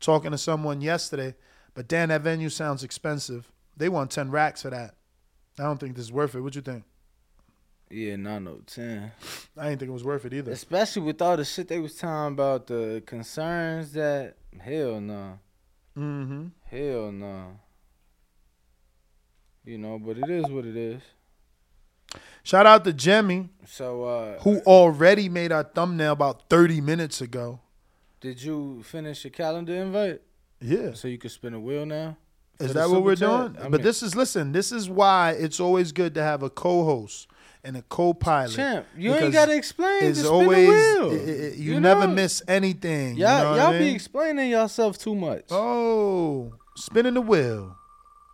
talking to someone yesterday, but Dan, that venue sounds expensive. They want 10 racks for that. I don't think this is worth it. What you think? Yeah, no, no, 10. I didn't think it was worth it either. Especially with all the shit they was talking about, the concerns that, hell no. Mm-hmm. Hell no. You know, but it is what it is. Shout out to Jemmy, So, uh, who already made our thumbnail about 30 minutes ago. did you finish your calendar invite? Yeah. So you could spin a wheel now? Is that what we're chat? doing? I but mean- this is listen. This is why it's always good to have a co-host and a co-pilot. Champ, you ain't gotta explain. It's always the wheel. i- i- you, You never know? miss anything. Y'all, you know y'all I be explaining yourself too much. oh, spinning the wheel.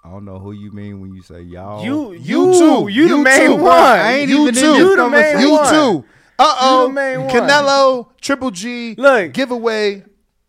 I don't know who you mean when you say y'all. You, You too. You the main one. I ain't You even too. in You the main. You one. too. Uh oh. You the main one. Canelo, Triple G, Look. giveaway.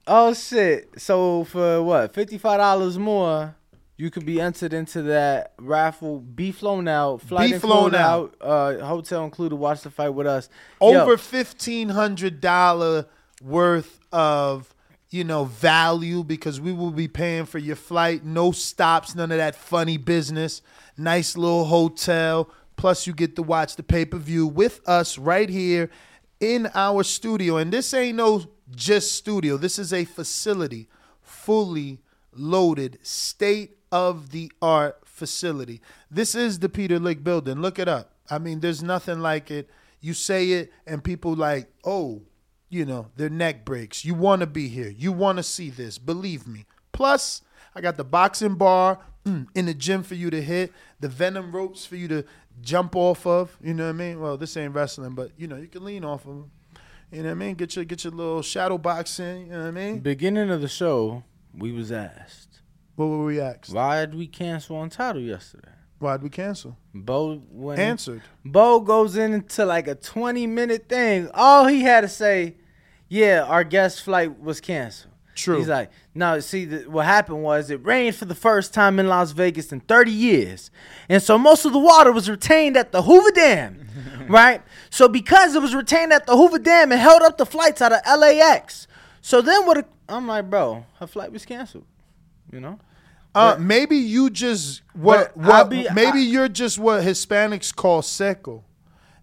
Oh shit! So for what? Fifty five dollars more, you could be entered into that raffle. Be flown out, flight Be flown included out, uh, hotel included. Watch the fight with us. over fifteen hundred dollar worth of you know value because we will be paying for your flight, no stops, none of that funny business. Nice little hotel. Plus, you get to watch the pay per view with us right here in our studio. And this ain't no just studio. This is a facility, fully loaded, state of the art facility. This is the Peter Lick building. Look it up. I mean, there's nothing like it. You say it, and people like, oh, you know, their neck breaks. You want to be here. You want to see this. Believe me. Plus, I got the boxing bar mm, in the gym for you to hit, the venom ropes for you to jump off of. You know what I mean? Well, this ain't wrestling, but you know, you can lean off of them. You know what I mean? Get your get your little shadow boxing. You know what I mean? beginning of the show, we was asked What were we asked? why did we cancel on title yesterday. Why'd we cancel? Bo Answered. Bo goes into like a twenty minute thing. All he had to say, yeah, our guest flight was canceled. True. He's like, no, see, the, what happened was it rained for the first time in Las Vegas in 30 years. And so most of the water was retained at the Hoover Dam, right? So because it was retained at the Hoover Dam, it held up the flights out of LAX. So then what? I'm like, bro, her flight was canceled, you know? Uh, maybe you just what what be- maybe I- you're just what Hispanics call seco.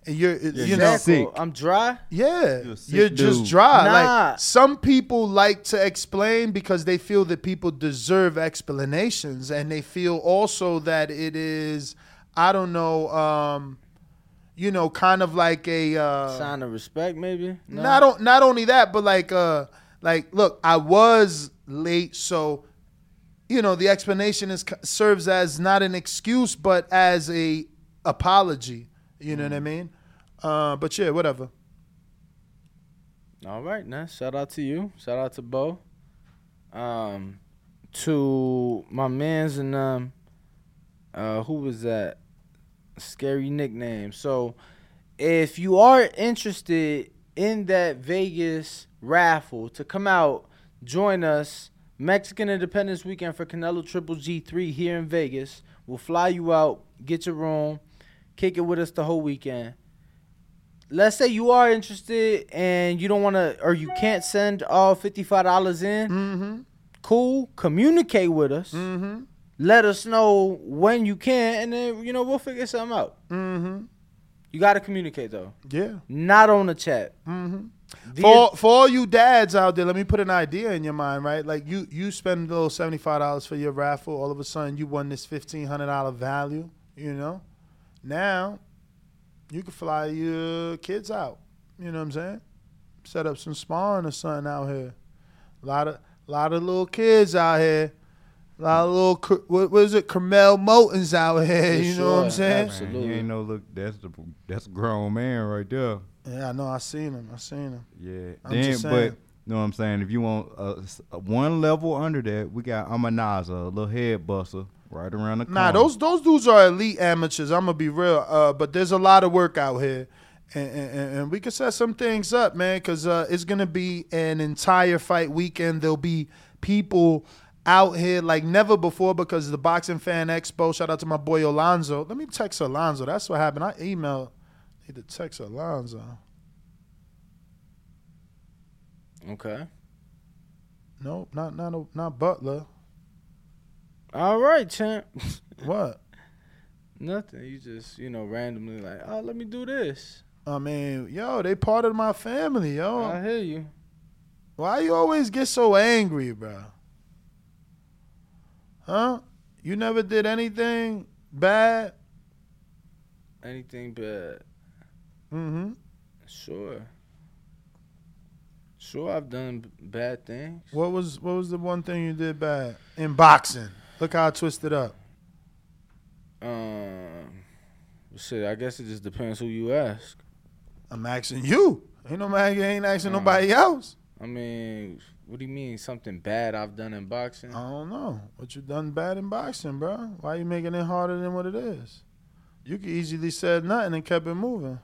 And you're you know sick. I'm dry. Yeah, You're you're just dry. Nah. Like some people like to explain because they feel that people deserve explanations, and they feel also that it is, I don't know, um, you know, kind of like a uh, Sign of respect, maybe? No. not on, not only that, but like uh, like look, I was late, so you know the explanation is serves as not an excuse, but as a apology. You know what I mean? Uh, but yeah, whatever. All right, now shout out to you. Shout out to Bo. Um, to my man's and um, uh, who was that? Scary nickname. So, if you are interested in that Vegas raffle to come out, join us. Mexican Independence Weekend for Canelo Triple G3 here in Vegas. We'll fly you out, get your room, kick it with us the whole weekend let's say you are interested and you don't want to or you can't send all $55 in Mm-hmm. cool communicate with us Mm-hmm. let us know when you can and then you know we'll figure something out Mm-hmm. you got to communicate though Yeah. not on the chat Mm-hmm. The- For for all you dads out there, let me put an idea in your mind, right? Like you you spend a little seventy five dollars for your raffle, all of a sudden you won this fifteen hundred dollar value, you know. Now you can fly your kids out. You know what I'm saying? Set up some sparring or something out here. A lot of a lot of little kids out here. A lot of little what was it? Carmel Motons out here. You know what I'm saying? absolutely. Man, you ain't no look. That's the that's a grown man right there. Yeah, I know. I seen him. I seen him. Yeah. I'm then, just but you know what I'm saying? If you want uh, one level under that, we got Amanaza, a little head buster right around the corner. Nah, those those dudes are elite amateurs. I'm gonna be real. Uh, but there's a lot of work out here, and, and, and we can set some things up, man. Because uh, it's gonna be an entire fight weekend. There'll be people out here like never before because the Boxing Fan Expo. Shout out to my boy Alonzo. Let me text Alonzo. That's what happened. I emailed. Need to text Alonzo. Okay. Nope, not not not Butler. All right, champ. What? Nothing. You just, you know, randomly like, oh, let me do this. I mean, yo, they part of my family, yo. I hear you. Why you always get so angry, bro? Huh? You never did anything bad? Anything bad? Mm-hmm. Sure. Sure, I've done bad things. What was what was the one thing you did bad in boxing? Look how I twisted up. Um, shit. I guess it just depends who you ask. I'm asking you. Ain't no man you ain't asking Uh, nobody else. I mean, what do you mean something bad I've done in boxing? I don't know. What you done bad in boxing, bro? Why you making it harder than what it is? You could easily said nothing and kept it moving.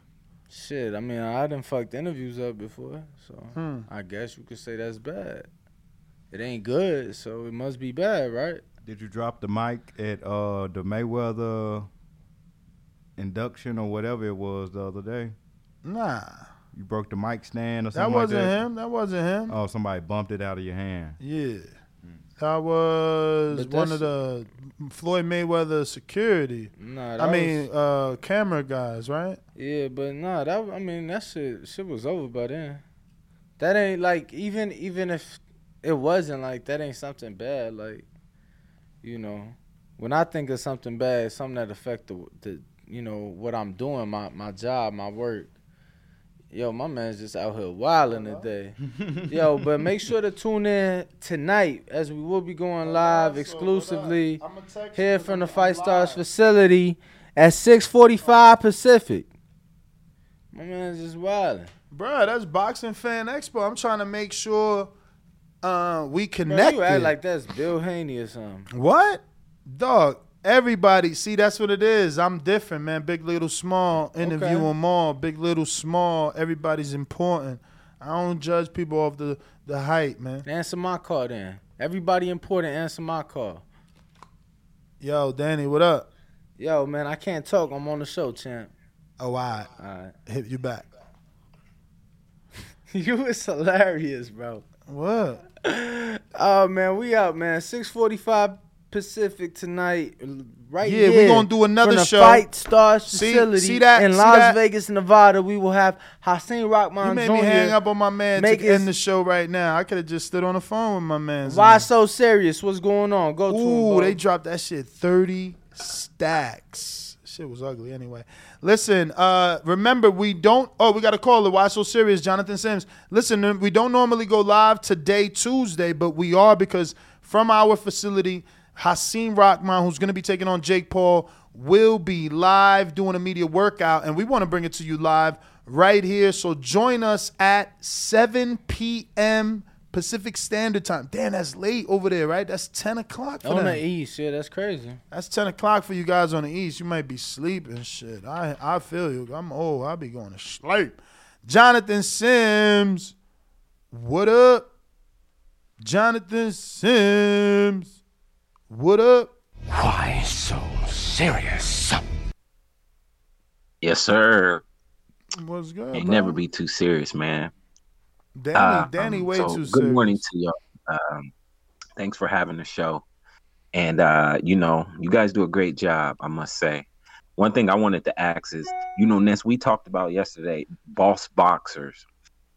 Shit, I mean, I done fucked interviews up before, so Hmm. I guess you could say that's bad. It ain't good, so it must be bad, right? Did you drop the mic at uh the Mayweather induction or whatever it was the other day? Nah. You broke the mic stand or something. That wasn't like that? him. That wasn't him. Oh, somebody bumped it out of your hand. Yeah. That was one of the Floyd Mayweather security. Nah, I that mean, uh, camera guys, right? Yeah, but nah, that I mean that shit shit was over by then. That ain't like even even if it wasn't like that ain't something bad. Like, you know, when I think of something bad, something that affect the, the you know what I'm doing, my my job, my work. Yo, my man's just out here wilding today. Yo, but make sure to tune in tonight as we will be going live exclusively here from the Fight Stars facility at 6:45 Pacific. My man's just wilding. Bruh, that's Boxing Fan Expo. I'm trying to make sure uh, we Bro, connect. you act like that's Bill Haney or something. What? Dog, everybody, see, that's what it is. I'm different, man. Big, little, small. Interview Okay. them all. Big, little, small. Everybody's important. I don't judge people off the, the height, man. Answer my call then. Everybody important, answer my call. Yo, Danny, what up? Yo, man, I can't talk. I'm on the show, champ. Oh, right. All right. Hit you back. you is hilarious, bro. What? Oh man, we out, man. 645 Pacific tonight. Right Yeah, we here gonna do another show. Fight Stars See- facility see that? in See Las that? Vegas, Nevada. We will have Hasim Rahman You made me hang up on my man make to end the show right now. I could have just stood on the phone with my man. Why so serious? What's going on? Go to him, Ooh, they dropped that shit 30 stacks. Shit was ugly anyway. Listen, uh, remember we don't oh, we got a caller. Why so serious? Jonathan Sims. Listen, we don't normally go live today, Tuesday, but we are because from our facility, Hasim Rahman, who's gonna be taking on Jake Paul, will be live doing a media workout, and we want to bring it to you live right here. So join us at 7 p.m. Pacific Standard Time. Damn, that's late over there, right? That's 10 o'clock for on them. the east. Yeah, that's crazy. That's 10 o'clock for you guys on the east. You might be sleeping. Shit. I I feel you. I'm old. I'll be going to sleep. Jonathan Sims. What up? Jonathan Sims. What up? Why so serious? Yes, sir. What's good? Ain't bro? never be too serious, man. Danny, Uh, Danny um, way so too good serious. morning to y'all. Um, thanks for having the show. And uh, you know, you guys do a great job, I must say. One thing I wanted to ask is, you know, Ness, we talked about yesterday, boss boxers.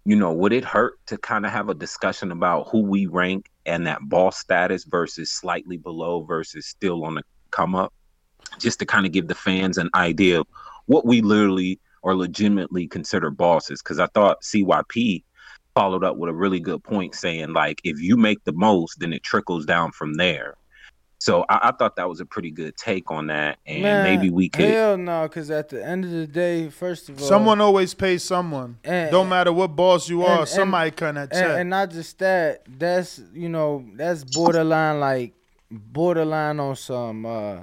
You know, would it hurt to kind of have a discussion about who we rank and that boss status versus slightly below versus still on the come up? Just to kind of give the fans an idea of what we literally or legitimately consider bosses. Because I thought CYP followed up with a really good point saying, like, if you make the most, then it trickles down from there. So I, I thought that was a pretty good take on that. And Man, maybe we could. Hell no, because at the end of the day, first of all, Someone always pays someone. And- Don't matter what boss you are, and- somebody cut that check. and not just that, that's you know that's borderline like borderline on some uh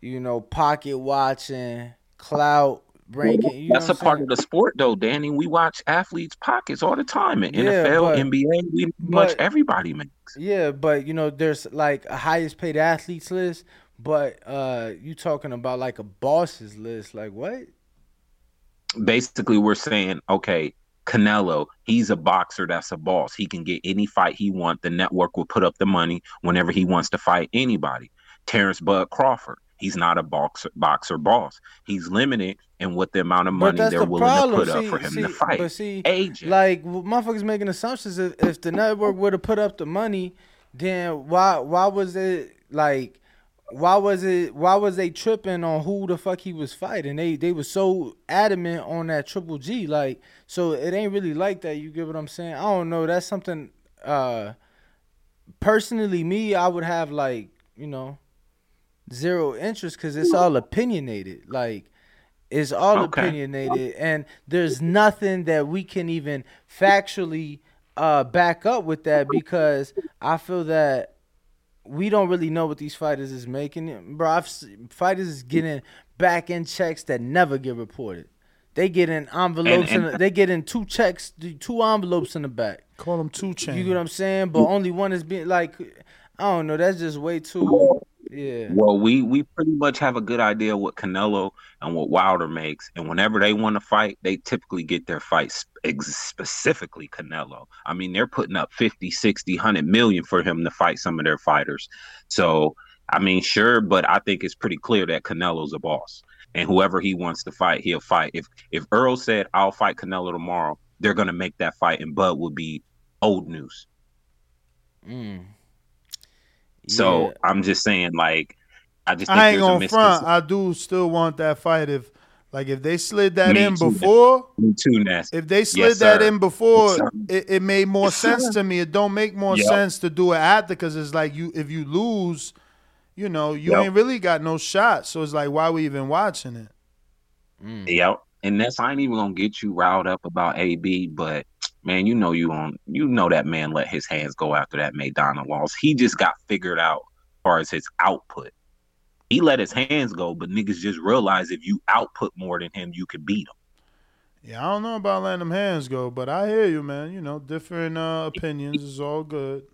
you know pocket watching, clout ranking. You That's a part saying? of the sport, though, Danny. We watch athletes' pockets all the time in Yeah, NFL, but- NBA. We much everybody makes. Yeah, but you know, there's like a highest paid athletes list, but uh, you talking about like a bosses list? Like what? Basically, we're saying, okay, Canelo, he's a boxer that's a boss. He can get any fight he wants. The network will put up the money whenever he wants to fight anybody. Terence Bud Crawford, he's not a boxer boxer boss. He's limited in what the amount of money they're the willing problem. to put up for him see, to fight. But see, Agent. like motherfuckers making assumptions. If, if the network would have put up the money, then why why was it like? Why was it? Why was they tripping on who the fuck he was fighting? They they were so adamant on that Triple G. Like, so it ain't really like that. You get what I'm saying? I don't know. That's something. uh Personally, me, I would have like you know zero interest because it's all opinionated. Like it's all Okay. opinionated, and there's nothing that we can even factually uh, back up with that because I feel that we don't really know what these fighters is making. Bro, I've, fighters is getting back end checks that never get reported. They get in envelopes And- and, they get in two checks, two envelopes in the back. Call them two chain. You get what I'm saying? But only one is being like, I don't know. That's just way too. Yeah. Well, we we pretty much have a good idea what Canelo and what Wilder makes, and whenever they want to fight, they typically get their fights ex- specifically Canelo. I mean, they're putting up 50, 60, 100 million for him to fight some of their fighters. So, I mean, sure, but I think it's pretty clear that Canelo's a boss, and whoever he wants to fight, he'll fight. If if Errol said, "I'll fight Canelo tomorrow," they're gonna make that fight, and Bud will be old news. Mm. So Yeah. I'm just saying, like, I just think I ain't gonna front. I do still want that fight. If like if they slid that Me in too. before, Me too, Ness. if they slid Yes, that sir. in before, Yes, it, it made more Yes, sense sir. to me. It don't make more Yep. sense to do it after because it's like you if you lose, you know, you Yep. ain't really got no shot. So it's like why we even watching it? Mm. Yep. And that's I ain't even gonna get you riled up about AB, but man, you know you on you know that man let his hands go after that Maidana loss. He just got figured out as far as his output. He let his hands go, but niggas just realize if you output more than him, you could beat him. Yeah, I don't know about letting them hands go, but I hear you, man. You know, different uh, opinions is all good.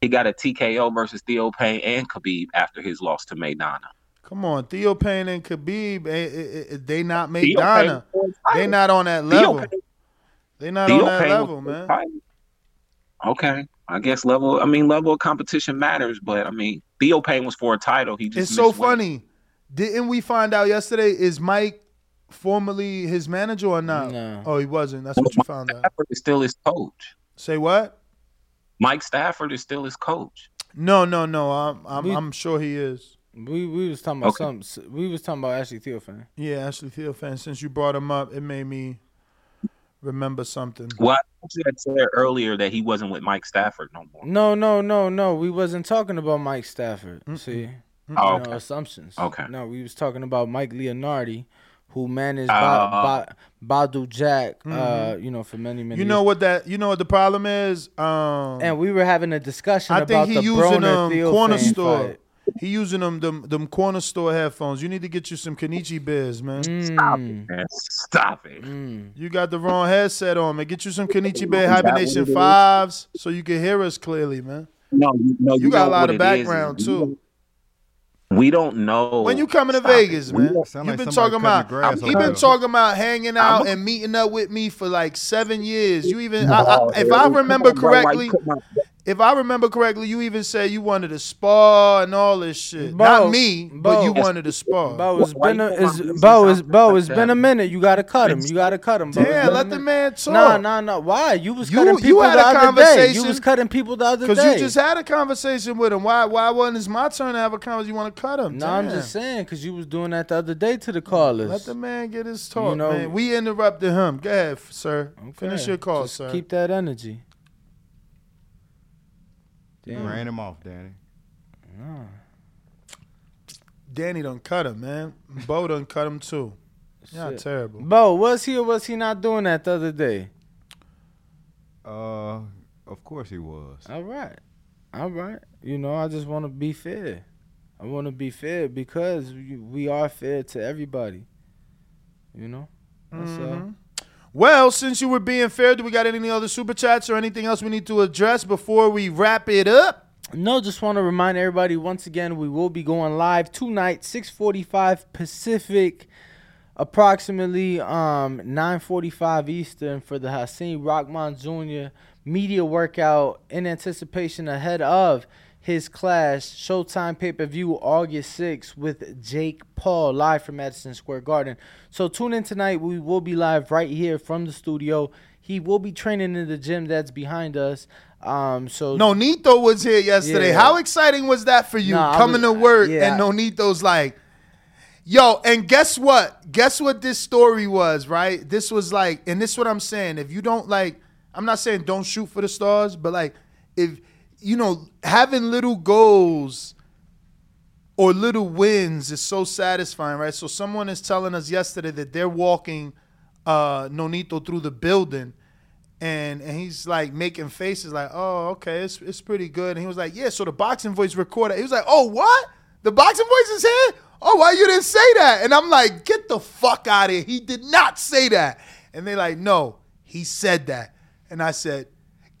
He got a TKO versus Theophane and Khabib after his loss to Maidana. Come on, Theophane and Khabib, eh, eh, eh, they not Maidana. They not on that level. Payne- They not Theo on that Payne level, man. fight. Okay, I guess level. I mean, level of competition matters, but I mean, Theophane was for a title. He just It's so weight. funny. Didn't we find out yesterday? Is Mike formerly his manager or not? No. Oh, he wasn't. That's what you found out. Stafford is still his coach. Say what? Mike Stafford is still his coach. No, no, no. I'm, I'm, We- I'm sure he is. We we was talking about Okay. some. We was talking about Ashley Theophane. Yeah, Ashley Theophane. Since you brought him up, it made me remember something. Well, I thought you had said earlier that he wasn't with Mike Stafford no more. No, no, no, no. We wasn't talking about Mike Stafford. See, Oh, you know, okay. assumptions. Okay. No, we was talking about Mike Leonardi, who managed Oh. ba- ba- Badou Jack. Uh, Mhm. you know, for many many. You know years. what that? You know what the problem is? Um, And we were having a discussion I about think he the using Broner um corner store. fight. He using them them them corner store headphones. You need to get you some Kenichi Bears, man. Stop Mm, it, man. Stop it. mm. You got the wrong headset on, man. Get you some Kenichi Bear Is that what Hibernation fives so you can hear us clearly, man. No, you, no, You got a lot of it is, is background too. We don't know When you coming to Stop. Vegas, We man, you've like been talking about. the grass You've been talking about hanging out a- and meeting up with me for like seven years. You even, No, I, if I remember on, bro. Why you correctly, my- if I remember correctly, you even said you wanted to spar and all this shit. Bo, Not me, but you wanted to spar. Bo, it's Why been a, put my it's, Bo, it's, Bo, like it's been a minute. You gotta cut him. You gotta cut him. Bo. It's Damn, let the man talk. Nah, nah, nah. Why? You was cutting you people had the a other day. You was cutting people the other day. Because day. you just had a conversation with him. Why? Why wasn't it my turn to have a conversation? You want to cut him? No, I'm just saying because you was doing that the other day to the callers. Let the man get his talk, You know- man. We interrupted him. Go ahead, f- sir. Finish your call, Just sir. Keep that energy. You Damn. ran him off, Danny. Nah. Danny done cut him, man. Bo done cut him too. Yeah, terrible. Bo, was he or was he not doing that the other day? Uh, of course he was. All right. All right. You know, I just want to be fair. I want to be fair because we, we are fair to everybody. You know. That's uh, Mhm. Well, since you were being fair, do we got any other super chats or anything else we need to address before we wrap it up? No, just want to remind everybody once again we will be going live tonight, 6:45 Pacific, approximately um 9:45 Eastern for the Hasim Rahman Jr. media workout in anticipation ahead of his clash Showtime pay-per-view August 6th with Jake Paul live from Madison Square Garden. So tune in tonight. We will be live right here from the studio. He will be training in the gym that's behind us. Um so Nonito was here yesterday. Yeah. How exciting was that for you? Nah, Coming was- to work yeah. and Nonito's like, yo, and guess what? Guess what this story was, right? This was like, and this is what I'm saying. If you don't like, I'm not saying don't shoot for the stars, but like, if, you know, having little goals or little wins is so satisfying, right? So someone is telling us yesterday that they're walking uh Nonito through the building and and he's like making faces like, "Oh, okay, it's it's pretty good." And he was like, "Yeah." So the boxing voice recorded. He was like, "Oh, what? The boxing voice is here? Oh, why you didn't say that?" And I'm like, "Get the fuck out of here! He did not say that." And they're like, "No, he said that." And I said,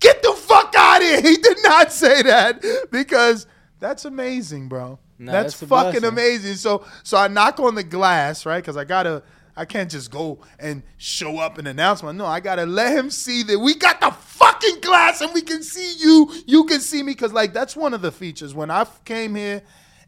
"Get the fuck He did not say that because that's amazing, bro. Nah, that's, that's fucking blessing. amazing." So so I knock on the glass, right? Because I gotta. I can't just go and show up and announce my. No, I gotta let him see that we got the fucking glass and we can see you. You can see me because like that's one of the features. When I came here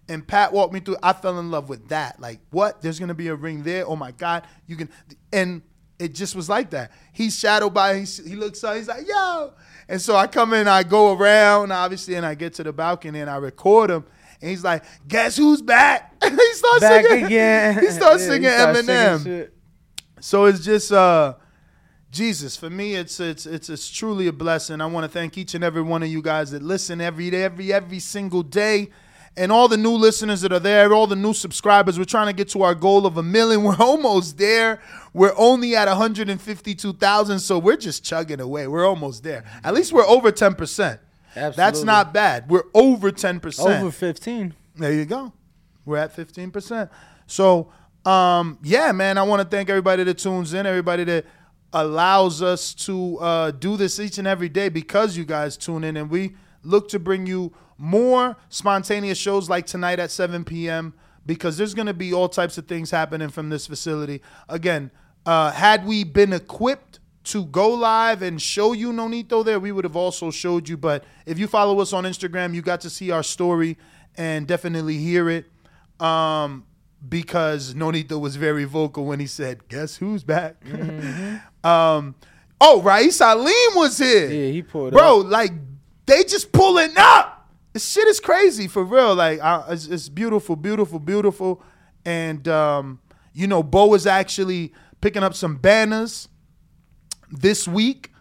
and Pat walked me through, I fell in love with that. Like what? There's gonna be a ring there. Oh my god, you can. And it just was like that. He's shadowed by. He, he looks up. He's like yo. And so I come in, I go around, obviously, and I get to the balcony and I record him. And he's like, "Guess who's back?" And he starts back singing. again. He starts Yeah, singing starts Eminem. shit. So it's just uh Jesus, for me it's it's it's it's truly a blessing. I want to thank each and every one of you guys that listen every day, every every single day. And all the new listeners that are there, all the new subscribers, we're trying to get to our goal of a million. We're almost there. We're only at 152,000, so we're just chugging away. We're almost there. At least we're over 10%. Absolutely. That's not bad. We're over 10%. Over 15. There you go. We're at 15%. So, um, yeah, man, I want to thank everybody that tunes in, everybody that allows us to uh, do this each and every day because you guys tune in. And we look to bring you more spontaneous shows like tonight at 7 p.m. because there's going to be all types of things happening from this facility. Again, uh, had we been equipped to go live and show you Nonito there, we would have also showed you. But if you follow us on Instagram, you got to see our story and definitely hear it. Um, because Nonito was very vocal when he said, "Guess who's back?" um, oh, Raeese Aleem was here. Yeah, he pulled up. Bro, up. like they just pulling up. This shit is crazy for real. Like I, it's, it's beautiful, beautiful, beautiful. And um, you know, Bo is actually picking up some banners this week.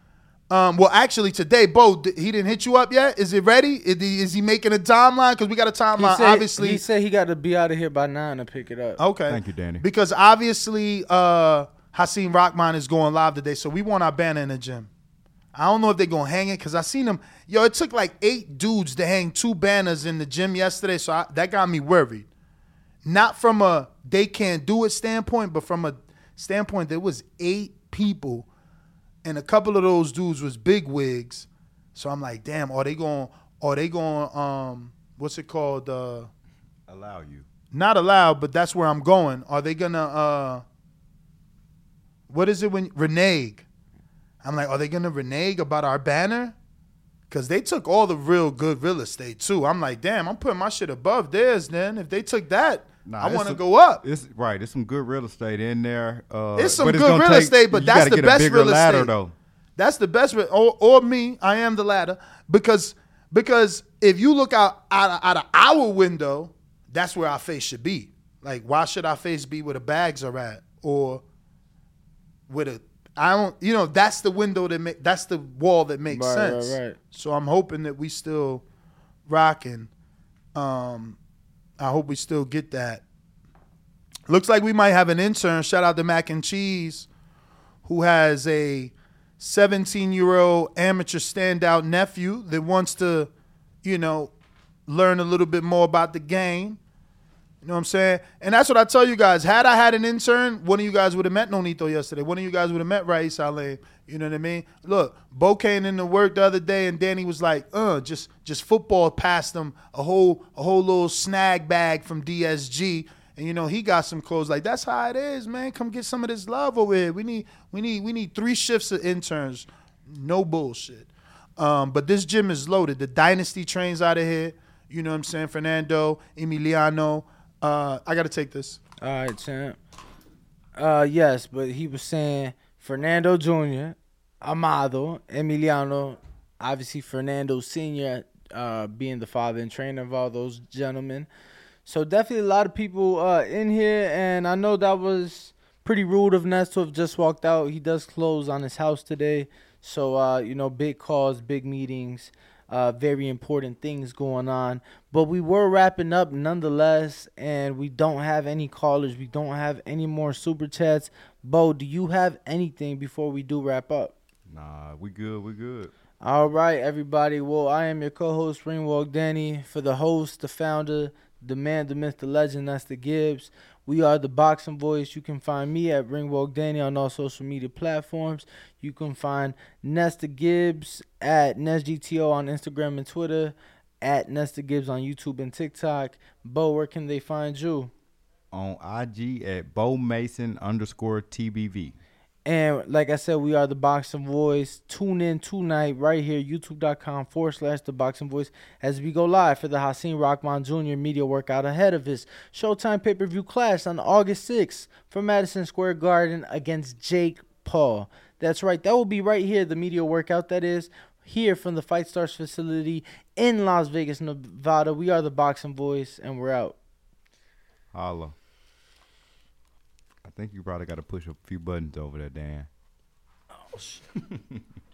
Um, well, actually today, Bo, th- he didn't hit you up yet. Is it ready? Is he, is he making a timeline? Because we got a He timeline. said, obviously, he said he got to be out of here by nine to pick it up. Okay. Thank you, Danny. Because obviously, uh, Hasim Rahman is going live today, so we want our banner in the gym. I don't know if they're gonna hang it because I seen them. Yo, it took like eight dudes to hang two banners in the gym yesterday, so I, that got me worried. Not from a they can't do it standpoint, but from a standpoint there was eight people, and a couple of those dudes was big wigs. So I'm like, damn, are they going? Are they going? Um, what's it called? Uh, Allow you. not allowed, but that's where I'm going. Are they gonna uh what is it when renege? I'm like, are they gonna renege about our banner? Cause they took all the real good real estate too. I'm like, damn, I'm putting my shit above theirs. Then if they took that, Nah, I want to go up. It's right. There's some good real estate in there. Uh, It's some good real take- estate, but that's the best real ladder, estate. though. That's the best, re- or, or me. I am the ladder because because if you look out out of, out of our window, that's where our face should be. Like, why should our face be where the bags are at, or with a I don't, you know, that's the window that make that's the wall that makes Right, right, sense. right. So I'm hoping that we still rocking. Um, I hope we still get that. Looks like we might have an intern. Shout out to Mac and Cheese, who has a 17 year old amateur standout nephew that wants to, you know, learn a little bit more about the game. You know what I'm saying? And that's what I tell you guys. Had I had an intern, one of you guys would have met Nonito yesterday. One of you guys would have met Rais Saleh. You know what I mean? Look, Bo came into work the other day, and Danny was like, "Uh, just just football passed him a whole a whole little snag bag from DSG." And you know he got some clothes. Like that's how it is, man. Come get some of this love over here. We need we need we need three shifts of interns. No bullshit. Um, but this gym is loaded. The dynasty trains out of here. You know what I'm saying? Fernando, Emiliano. Uh, I got to take this. All right, champ. Uh, yes, but he was saying Fernando Jr., Amado, Emiliano, obviously Fernando Sr., uh, being the father and trainer of all those gentlemen. So definitely a lot of people uh, in here, and I know that was pretty rude of Ness to have just walked out. He does close on his house today, so uh, you know, big calls, big meetings, uh, very important things going on. But we were wrapping up nonetheless, and we don't have any callers. We don't have any more super chats. Bo, do you have anything before we do wrap up? Nah, we good. We good. All right, everybody. Well, I am your co-host Ringwalk Danny. For the host, the founder, the man, the myth, the legend, that's the Gibbs. We are the Boxing Voice. You can find me at Ringwalk Danny on all social media platforms. You can find Nesta Gibbs at NestGTO on Instagram and Twitter, at Nesta Gibbs on YouTube and TikTok. Bo, where can they find you? On IG at Bo Mason underscore TBV. And like I said, we are the Boxing Voice. Tune in tonight right here, youtube.com forward slash the Boxing Voice, as we go live for the Hasim Rahman Jr. media workout ahead of his Showtime pay per view clash on August 6th from Madison Square Garden against Jake Paul. That's right, that will be right here, the media workout that is here from the Fight Stars facility in Las Vegas, Nevada. We are the Boxing Voice, and we're out. Holla. Think you probably got to push a few buttons over there, Dan. Oh, shit.